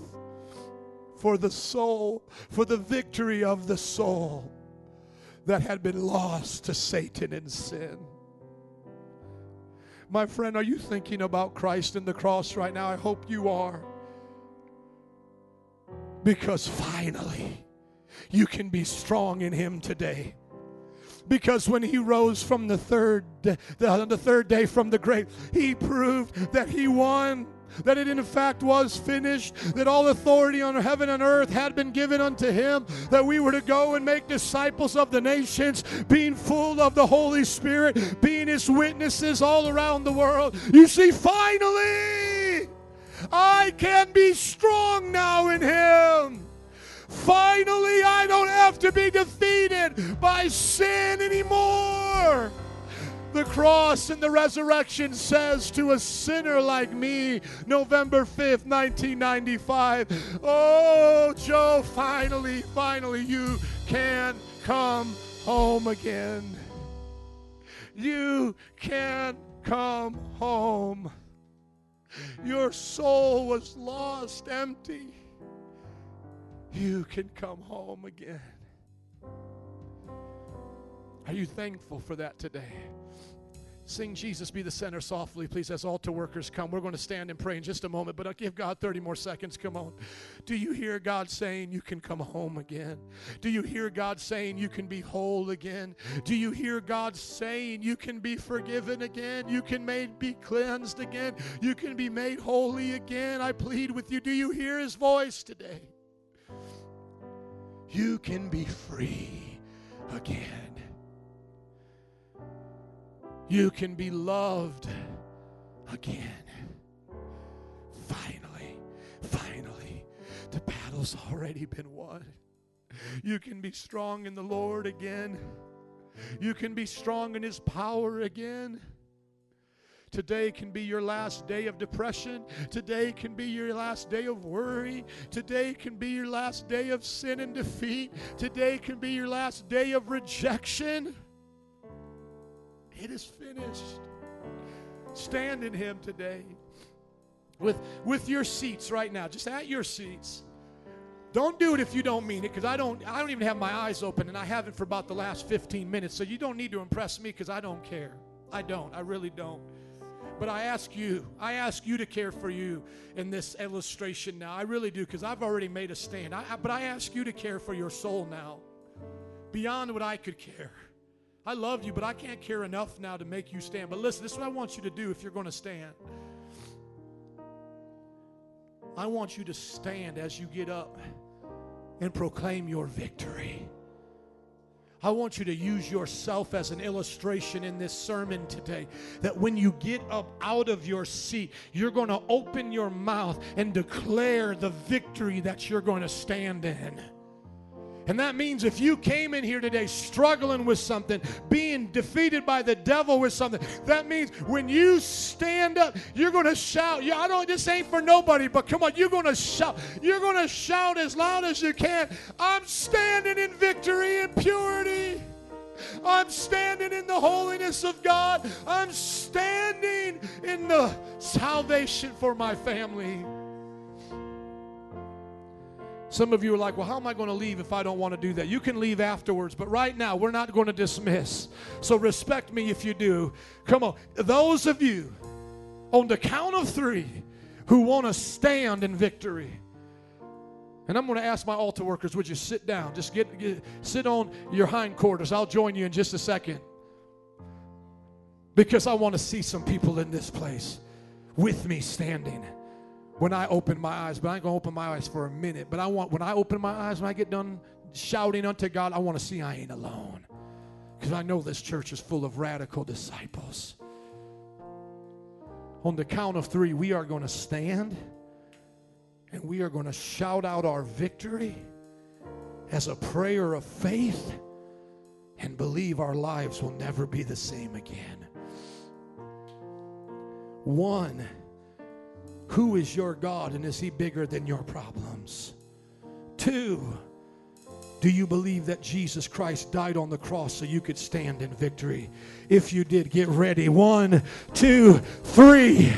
for the soul, for the victory of the soul that had been lost to Satan and sin. My friend, are you thinking about Christ and the cross right now? I hope you are. Because finally, you can be strong in Him today because when he rose from the third the, the third day from the grave he proved that he won that it in fact was finished, that all authority on heaven and earth had been given unto him, that we were to go and make disciples of the nations, being full of the Holy Spirit, being his witnesses all around the world. You see, finally, I can be strong now in him. Finally, I don't have to be defeated by sin anymore. The cross and the resurrection says to a sinner like me, November 5th, 1995, Oh, Joe, finally, finally, you can come home again. You can come home. Your soul was lost empty. You can come home again. Are you thankful for that today? Sing Jesus be the center softly, please, as altar workers come. We're going to stand and pray in just a moment, but I'll give God 30 more seconds. Come on. Do you hear God saying you can come home again? Do you hear God saying you can be whole again? Do you hear God saying you can be forgiven again? You can made, be cleansed again? You can be made holy again? I plead with you. Do you hear His voice today? You can be free again. You can be loved again. Finally, finally, the battle's already been won. You can be strong in the Lord again. You can be strong in His power again. Today can be your last day of depression. Today can be your last day of worry. Today can be your last day of sin and defeat. Today can be your last day of rejection. It is finished. Stand in Him today with, with your seats right now, just at your seats. Don't do it if you don't mean it, because I don't. I don't even have my eyes open, and I haven't for about the last 15 minutes. So you don't need to impress me, because I don't care. I don't. I really don't. But I ask you. I ask you to care for you in this illustration now. I really do, because I've already made a stand. I, I- but I ask you to care for your soul now, beyond what I could care. I love you, but I can't care enough now to make you stand. But listen, this is what I want you to do if you're going to stand. I want you to stand as you get up and proclaim your victory. I want you to use yourself as an illustration in this sermon today. That when you get up out of your seat, you're going to open your mouth and declare the victory that you're going to stand in. And that means if you came in here today struggling with something, being defeated by the devil with something, that means when you stand up, you're going to shout. Yeah, I don't, this ain't for nobody, but come on, you're going to shout. You're going to shout as loud as you can. I'm standing in victory and purity. I'm standing in the holiness of God. I'm standing in the salvation for my family. Some of you are like, well, how am I going to leave if I don't want to do that? You can leave afterwards, but right now we're not going to dismiss. So respect me if you do. Come on. Those of you on the count of three who want to stand in victory. And I'm going to ask my altar workers, would you sit down? Just get, get sit on your hindquarters. I'll join you in just a second. Because I want to see some people in this place with me standing when I open my eyes, but I ain't gonna open my eyes for a minute. But I want when I open my eyes, when I get done shouting unto God, I want to see I ain't alone. Because I know this church is full of radical disciples. On the count of three, we are going to stand and we are going to shout out our victory as a prayer of faith and believe our lives will never be the same again. One, who is your God and is he bigger than your problems? Two, do you believe that Jesus Christ died on the cross so you could stand in victory? If you did, get ready. One, two, three.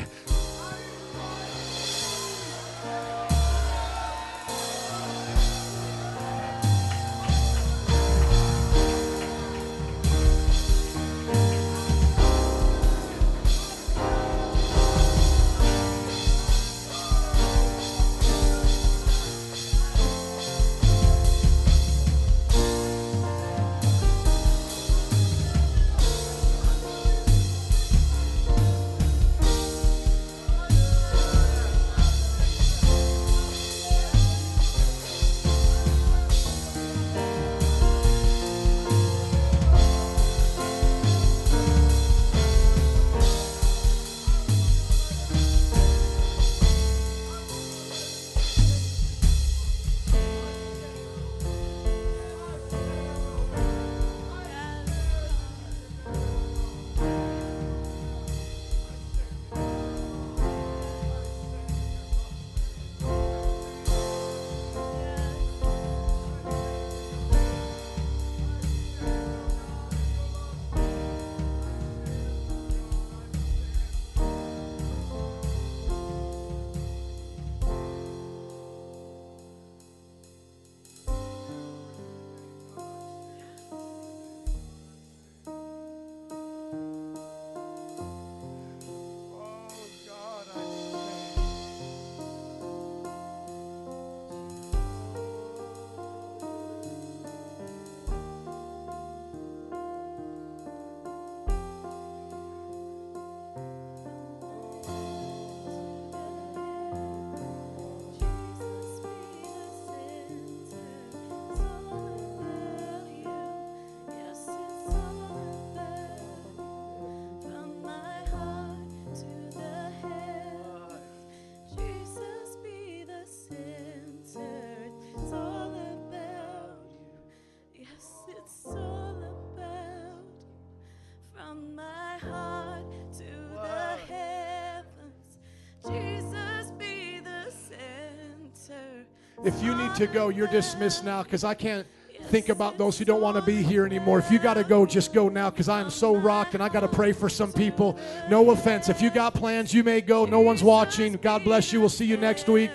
If you need to go, you're dismissed now because I can't think about those who don't want to be here anymore. If you got to go, just go now because I am so rocked and I got to pray for some people. No offense. If you got plans, you may go. No one's watching. God bless you. We'll see you next week.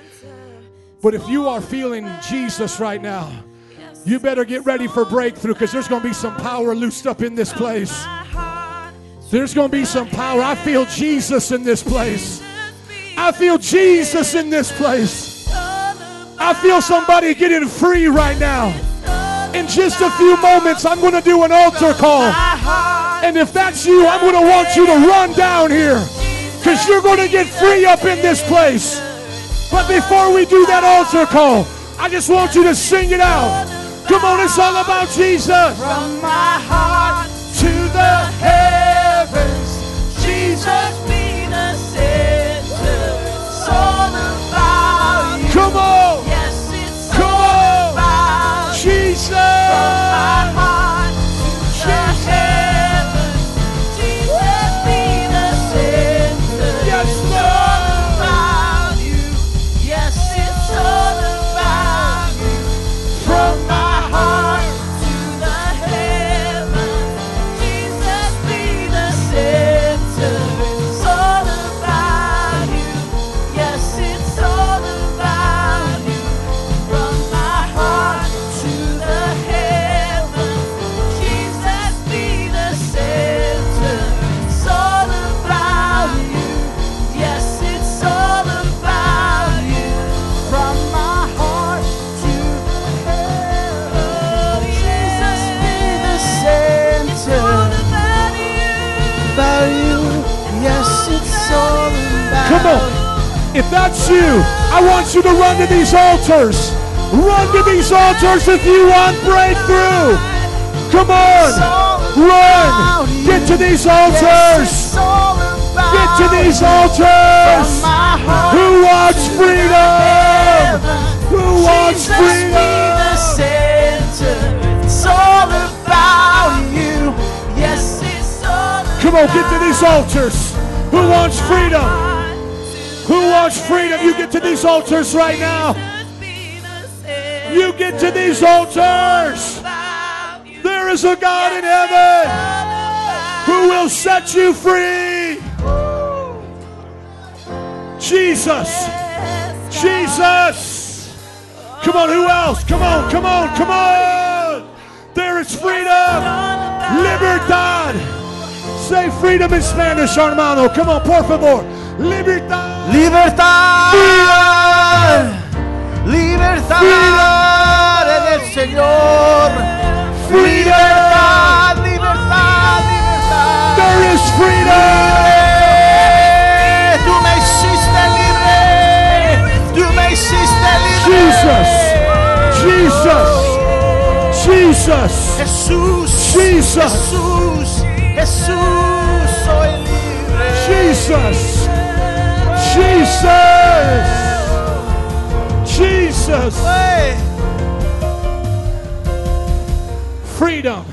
But if you are feeling Jesus right now, you better get ready for breakthrough because there's going to be some power loosed up in this place. There's going to be some power. I feel Jesus in this place. I feel Jesus in this place. I feel somebody getting free right now. In just a few moments, I'm going to do an altar call. And if that's you, I'm going to want you to run down here because you're going to get free up in this place. But before we do that altar call, I just want you to sing it out. Come on, it's all about Jesus. From my heart to the heavens, Jesus Jesus. If that's you, I want you to run to these altars. Run to these altars if you want breakthrough. Come on. Run. Get to these altars. Get to these altars. Who wants freedom? Who wants freedom? It's all about you. Yes, it's all Come on, get to these altars. Who wants freedom? Who wants freedom? You get to these altars right now. You get to these altars. There is a God in heaven who will set you free. Jesus. Jesus. Come on, who else? Come on, come on, come on. There is freedom. Libertad. Say freedom in Spanish, hermano. Come on, por favor. Libertad. Libertad, libertad en el Señor. Libertad, libertad, libertad. There is freedom. Tú me hiciste libre. Tú me hiciste libre. Jesus. Jesus. Jesus. Jesús. Jesus. Jesús. Jesús. Soy libre. Jesus. Jesus. Jesus. Freedom.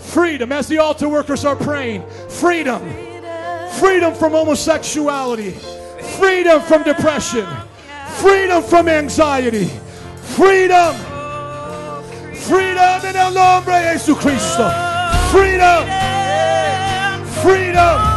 Freedom. As the altar workers are praying, freedom. Freedom from homosexuality. Freedom from depression. Freedom from anxiety. Freedom. Freedom in el nombre de Jesucristo. Freedom. Freedom.